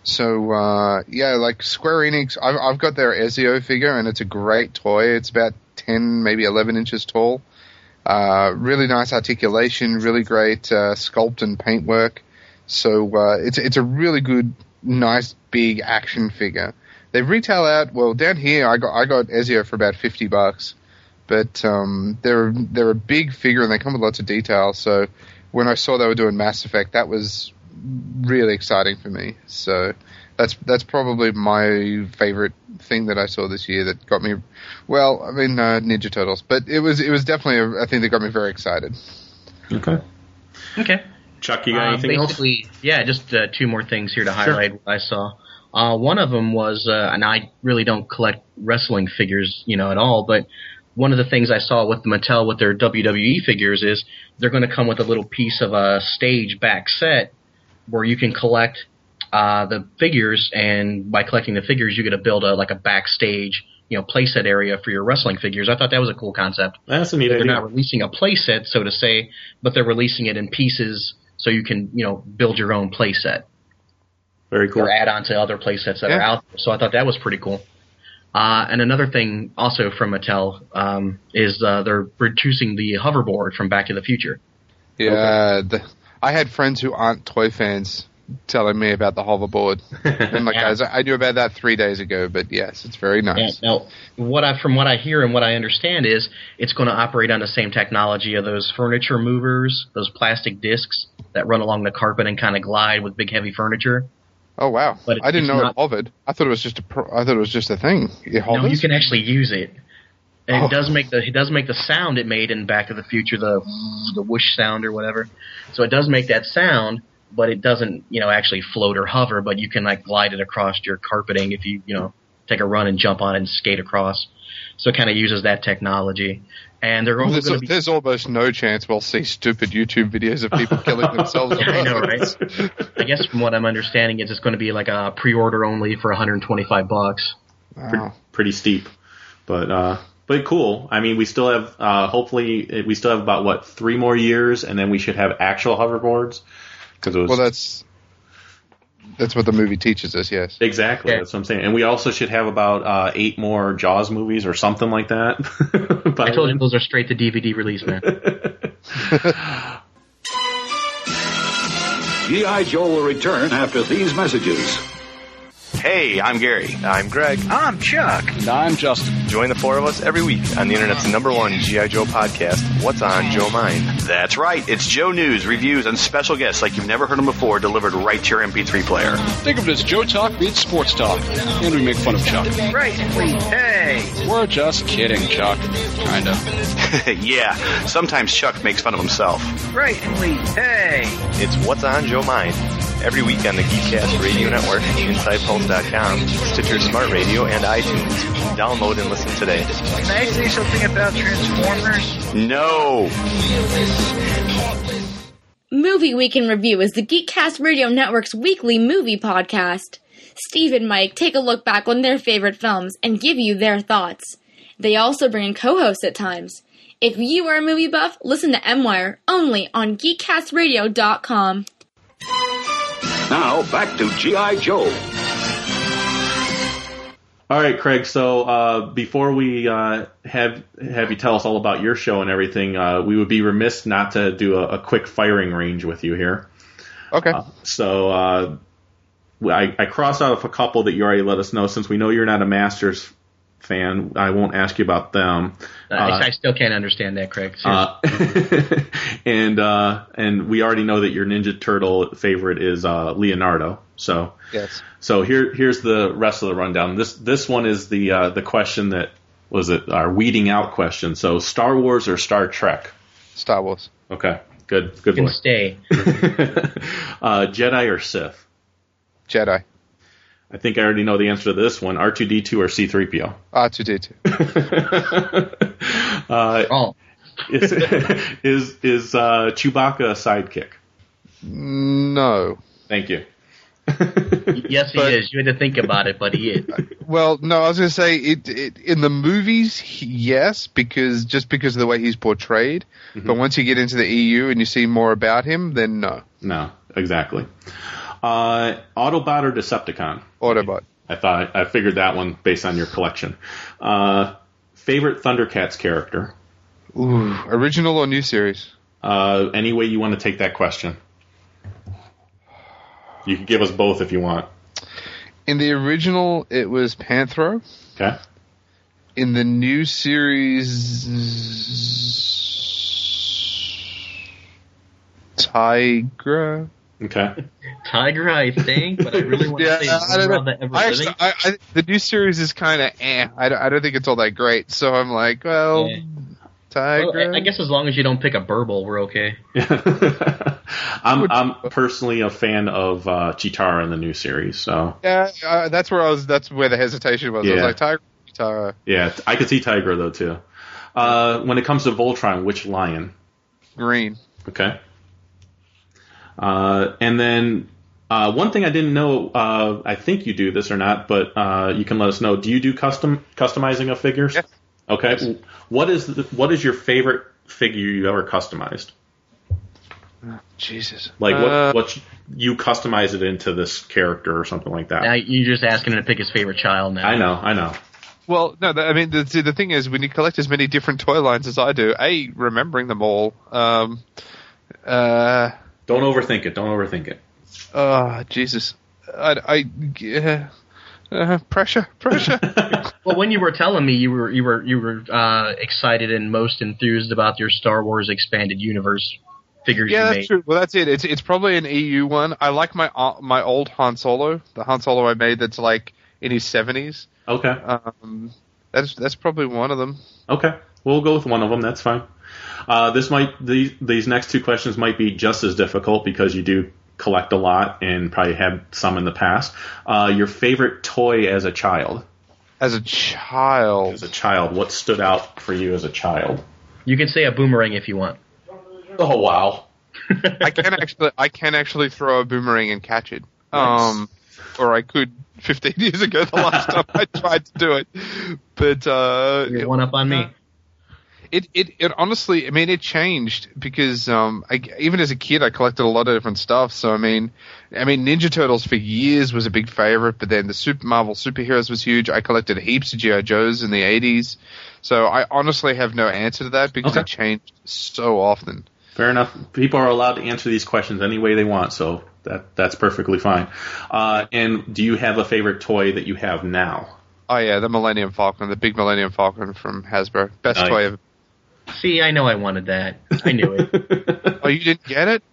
So uh, yeah, like Square Enix, I've, I've got their Ezio figure, and it's a great toy. It's about ten, maybe eleven inches tall. Uh, really nice articulation, really great uh, sculpt and paintwork. So uh, it's it's a really good, nice, big action figure. They retail out well down here. I got I got Ezio for about fifty bucks, but um, they're they're a big figure and they come with lots of detail. So when I saw they were doing Mass Effect, that was really exciting for me. So that's that's probably my favorite thing that I saw this year that got me. Well, I mean uh, Ninja Turtles, but it was it was definitely a, a thing that got me very excited. okay. Okay. Chuck, you got Um, anything else? basically, yeah, just uh, two more things here to highlight what I saw. Uh, one of them was, uh, and I really don't collect wrestling figures, you know, at all, but one of the things I saw with the Mattel with their WWE figures is they're going to come with a little piece of a stage back set where you can collect uh, the figures, and by collecting the figures, you get to build a like a backstage, you know, playset area for your wrestling figures. I thought that was a cool concept That's a neat they're idea. not releasing a playset, so to say, but they're releasing it in pieces so you can, you know, build your own playset Very cool. or add on to other playsets that are out there. So I thought that was pretty cool. Uh, and another thing also from Mattel um, is uh, they're reducing the hoverboard from Back to the Future. Yeah, the, I had friends who aren't toy fans telling me about the hoverboard. and like, Yeah. guys, I knew about that three days ago, but yes, it's very nice. And now, what I from what I hear and what I understand is it's going to operate on the same technology of those furniture movers, those plastic discs that run along the carpet and kind of glide with big heavy furniture. Oh wow! But I didn't know not- it hovered. I thought it was just a. Pro, I thought it was just a thing. It No, you can actually use it. And Oh. it does make the it does make the sound it made in Back to the Future, the the whoosh sound or whatever. So it does make that sound, but it doesn't you know actually float or hover. But you can like glide it across your carpeting if you you know take a run and jump on it and skate across. So it kind of uses that technology. And they're Well, there's, going to be. there's almost no chance we'll see stupid YouTube videos of people killing themselves. Yeah, I know, right? I guess from what I'm understanding, is it's going to be like a pre-order only for 125 bucks. Wow. pretty steep, but uh, but cool. I mean, we still have uh, hopefully we still have about what three more years, and then we should have actual hoverboards because it was Well, that's that's what the movie teaches us. Yes. exactly Yeah. that's what I'm saying. And we also should have about uh, eight more Jaws movies or something like that. I told you those are straight to DVD release, man. G.I. Joe will return after these messages. Hey, I'm Gary. I'm Greg. I'm Chuck. And I'm Justin. Join the four of us every week on the internet's number one G.I. Joe podcast, What's on Joe Mind? That's right. It's Joe News, reviews, and special guests like you've never heard them before delivered right to your MP3 player. Think of it as Joe Talk meets Sports Talk. And we make fun of Chuck. Right, Hey! We're just kidding, Chuck. Kinda. yeah, sometimes Chuck makes fun of himself. Right, Hey! It's What's on Joe Mind. Every week on the Geekcast Radio Network, InsidePulse.com, Stitcher Smart Radio, and iTunes. Download and listen today. Can I say something about Transformers? No! Movie Week in Review is the Geekcast Radio Network's weekly movie podcast. Steve and Mike take a look back on their favorite films and give you their thoughts. They also bring in co-hosts at times. If you are a movie buff, listen to M-Wire only on geekcastradio.com. Now, back to G.I. Joe. All right, Craig. So uh, before we uh, have have you tell us all about your show and everything, uh, we would be remiss not to do a, a quick firing range with you here. Okay. So uh, I, I crossed out a couple that you already let us know. Since we know you're not a Masters fan, I won't ask you about them. Uh, I, I still can't understand that, Craig. Uh, and uh, and we already know that your Ninja Turtle favorite is uh, Leonardo. So Yes. so here here's the rest of the rundown. This this one is the uh, the question that was it our weeding out question. So Star Wars or Star Trek? Star Wars. Okay, good good can boy. stay. uh, Jedi or Sith? Jedi. I think I already know the answer to this one. R two D two or C three PO? R2D2. Uh, oh. is is is uh, Chewbacca a sidekick? No. Thank you. yes, he But- is. You had to think about it, but he is. Well, no, I was going to say it, it in the movies, he- yes, because just because of the way he's portrayed. But once you get into the EU and you see more about him, then no. No, exactly. Uh, Autobot or Decepticon? Autobot. I thought I figured that one based on your collection. Uh, favorite Thundercats character? Ooh, original or new series? Uh, any way you want to take that question. You can give us both if you want. In the original, it was Panthro. Okay. In the new series, Tygra. Okay. Tiger, I think, but I really want Yeah, to say I don't know. the I actually, I, I, the new series is kind of eh. I, don't- I don't think it's all that great. So I'm like, well, Yeah. Tygra. Well, I I guess as long as you don't pick a burble, we're okay. I'm I'm personally a fan of uh, Cheetara in the new series, so Yeah, uh, that's where I was. That's where the hesitation was. I was like, Tiger, Tara, yeah, I could see Tiger though too. Uh, when it comes to Voltron, which lion? Green. Okay. Uh, and then uh, one thing I didn't know, uh, I think you do this or not, but uh, you can let us know. Do you do custom customizing of figures? Yes. Okay. What is the, what is your favorite figure you ever customized? Jesus. Like what Uh, what you customize it into this character or something like that? Now you're just asking him to pick his favorite child now. I know, I know. Well, no, the- I mean, the, the thing is, when you collect as many different toy lines as I do, a remembering them all. Um, uh, Don't overthink it. Don't overthink it. oh, Jesus, I, I yeah, uh, pressure, pressure. Well, when you were telling me you were you were you were uh, excited and most enthused about your Star Wars expanded universe figures yeah, you that's made. true. Well, that's it. It's it's probably an EU one. I like my uh, my old Han Solo, the Han Solo I made that's like in his seventies. Okay. Um, that's that's probably one of them. Okay, we'll go with one of them. That's fine. Uh, this might these these next two questions might be just as difficult because you do collect a lot and probably had some in the past. Uh, your favorite toy as a child? As a child. As a child, what stood out for you as a child? You can say a boomerang if you want. Oh wow! I can actually I can actually throw a boomerang and catch it. Um, or I could 15 years ago the last time I tried to do it. But uh, You're one up on me. It, it it honestly, I mean, it changed because um, I, even as a kid, I collected a lot of different stuff. So I mean, I mean, Ninja Turtles for years was a big favorite, but then the Super Marvel superheroes was huge. I collected heaps of GI Joes in the '80s. So I honestly have no answer to that because Okay. it changed so often. Fair enough. People are allowed to answer these questions any way they want, so that that's perfectly fine. Uh, and do you have a favorite toy that you have now? Oh yeah, the Millennium Falcon, the big Millennium Falcon from Hasbro, best Nice. toy ever. See, I know I wanted that. I knew it. Oh, you didn't get it?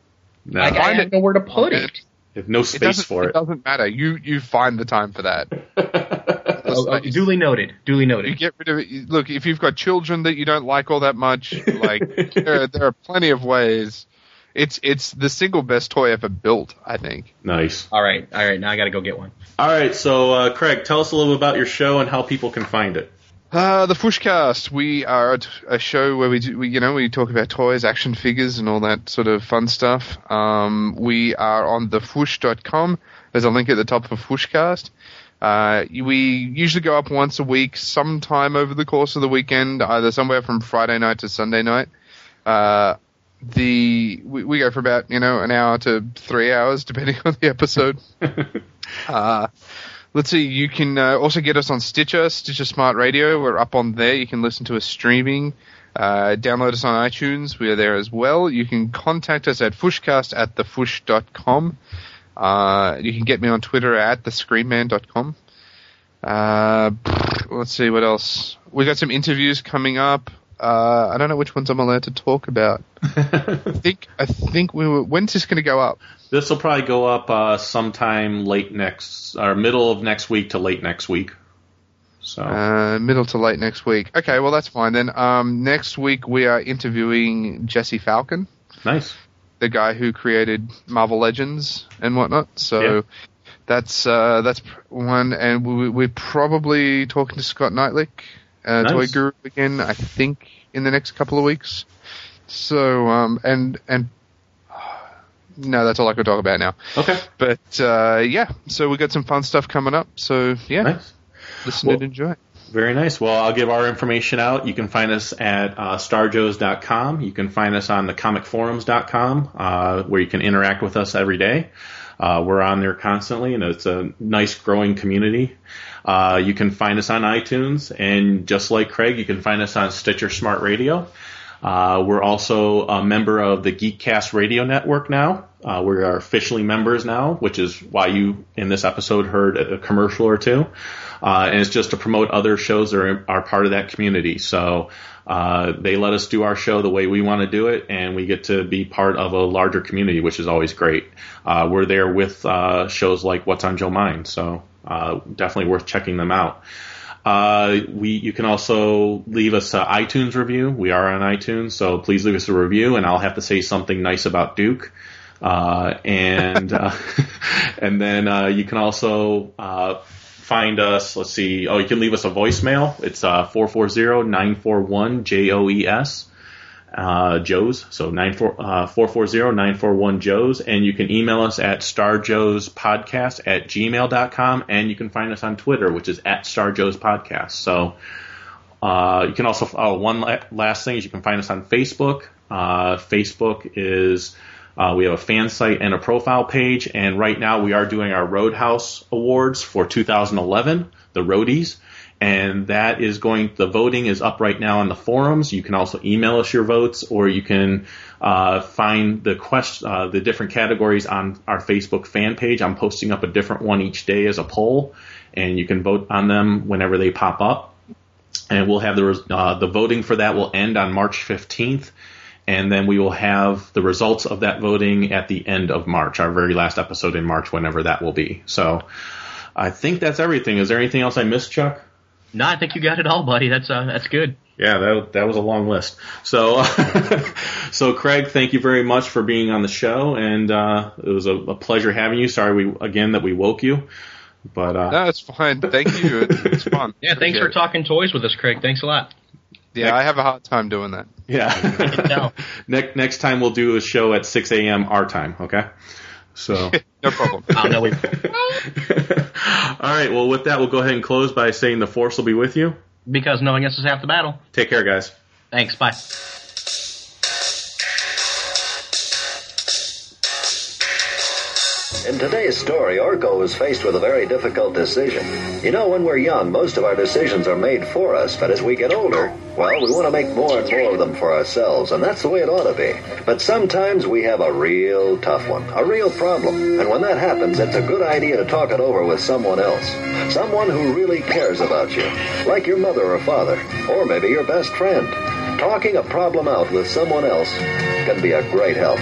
No, I, I didn't know where to put it. If no space doesn't, for it. It doesn't matter. You you find the time for that. Oh, oh, duly noted. Duly You noted. get rid of it. Look, if you've got children that you don't like all that much, like there, there are plenty of ways. It's it's the single best toy ever built. I think. Nice. All right, all right. Now I got to go get one. All right, so uh, Craig, tell us a little bit about your show and how people can find it. Uh, the Fwooshcast. We are a- a show where we, do, we, you know, we talk about toys, action figures, and all that sort of fun stuff. Um, we are on thefwoosh.com. There's a link at the top of Fwooshcast. Uh, we usually go up once a week, sometime over the course of the weekend, either somewhere from Friday night to Sunday night. Uh, the we, we go for about you know an hour to three hours, depending on the episode. let's see. You can uh, also get us on Stitcher, Stitcher Smart Radio. We're up on there. You can listen to us streaming. Uh, download us on iTunes. We are there as well. You can contact us at fwooshcast at thefwoosh.com. Uh, you can get me on Twitter at thescreenman.com. Uh, let's see what else. We've got some interviews coming up. Uh, I don't know which ones I'm allowed to talk about. I think I think we were. When's this going to go up? This will probably go up uh, sometime late next, or middle of next week to late next week. So Uh, middle to late next week. Okay, well that's fine then. Um, next week we are interviewing Jesse Falcon, nice. the guy who created Marvel Legends and whatnot. So Yeah. that's uh, that's one, and we, we're probably talking to Scott Neitlich, uh, Nice. Toy Guru again. I think in the next couple of weeks. So um, and and. No, that's all I could talk about now. Okay. But uh, yeah, so we got some fun stuff coming up. So yeah, Nice. listen Well- and enjoy. Very nice. Well, I'll give our information out. You can find us at uh, starjoes.com. You can find us on the comicforums.com, uh, where you can interact with us every day. Uh, we're on there constantly, and it's a nice growing community. Uh, you can find us on iTunes, and just like Craig, you can find us on Stitcher Smart Radio. Uh, we're also a member of the Geekcast Radio Network now. Uh, we are officially members now, which is why you in this episode heard a commercial or two. Uh, and it's just to promote other shows that are, are part of that community. So uh, they let us do our show the way we want to do it, and we get to be part of a larger community, which is always great. Uh, we're there with uh, shows like What's on Joe Mind, so uh, definitely worth checking them out. Uh, we you can also leave us an iTunes review. We are on iTunes, so please leave us a review, and I'll have to say something nice about Duke. Uh, and uh, and then uh, you can also uh, find us. Let's see. Oh, you can leave us a voicemail. It's uh, 440-941 J O E S uh, Joe's. So 94, uh, 440-941 Joe's. And you can email us at starjoespodcast at gmail.com. And you can find us on Twitter, which is at starjoespodcast. So uh, you can also, oh, one la- last thing is you can find us on Facebook. Uh, Facebook is, uh, we have a fan site and a profile page. And right now we are doing our Roadhouse Awards for 2011, the Roadies and that is going. The voting is up right now on the forums. You can also email us your votes, or you can uh, find the quest, uh, the different categories on our Facebook fan page. I'm posting up a different one each day as a poll, and you can vote on them whenever they pop up. And we'll have the uh, the voting for that will end on March 15th, and then we will have the results of that voting at the end of March, our very last episode in March, whenever that will be. So. I think that's everything. Is there anything else I missed, Chuck? No, I think you got it all, buddy. That's uh, that's good. Yeah, that that was a long list. So, so Craig, thank you very much for being on the show, and uh, it was a, a pleasure having you. Sorry we again that we woke you, But uh, No, it's fine. Thank you. It's, it's fun. Yeah, thanks for talking toys with us, Craig. Thanks a lot. Yeah, I have a hard time doing that. Yeah. next next time we'll do a show at 6 a.m. our time. Okay. So. no problem. Oh, I'll know we. All right. Well, with that, we'll go ahead and close by saying the force will be with you. Because knowing us is half the battle. Take care, guys. Thanks. Bye. In today's story, Orko is faced with a very difficult decision. You know, when we're young, most of our decisions are made for us, but as we get older, well, we want to make more and more of them for ourselves, and that's the way it ought to be. But sometimes we have a real tough one, a real problem, and when that happens, it's a good idea to talk it over with someone else. Someone who really cares about you, like your mother or father, or maybe your best friend. Talking a problem out with someone else can be a great help.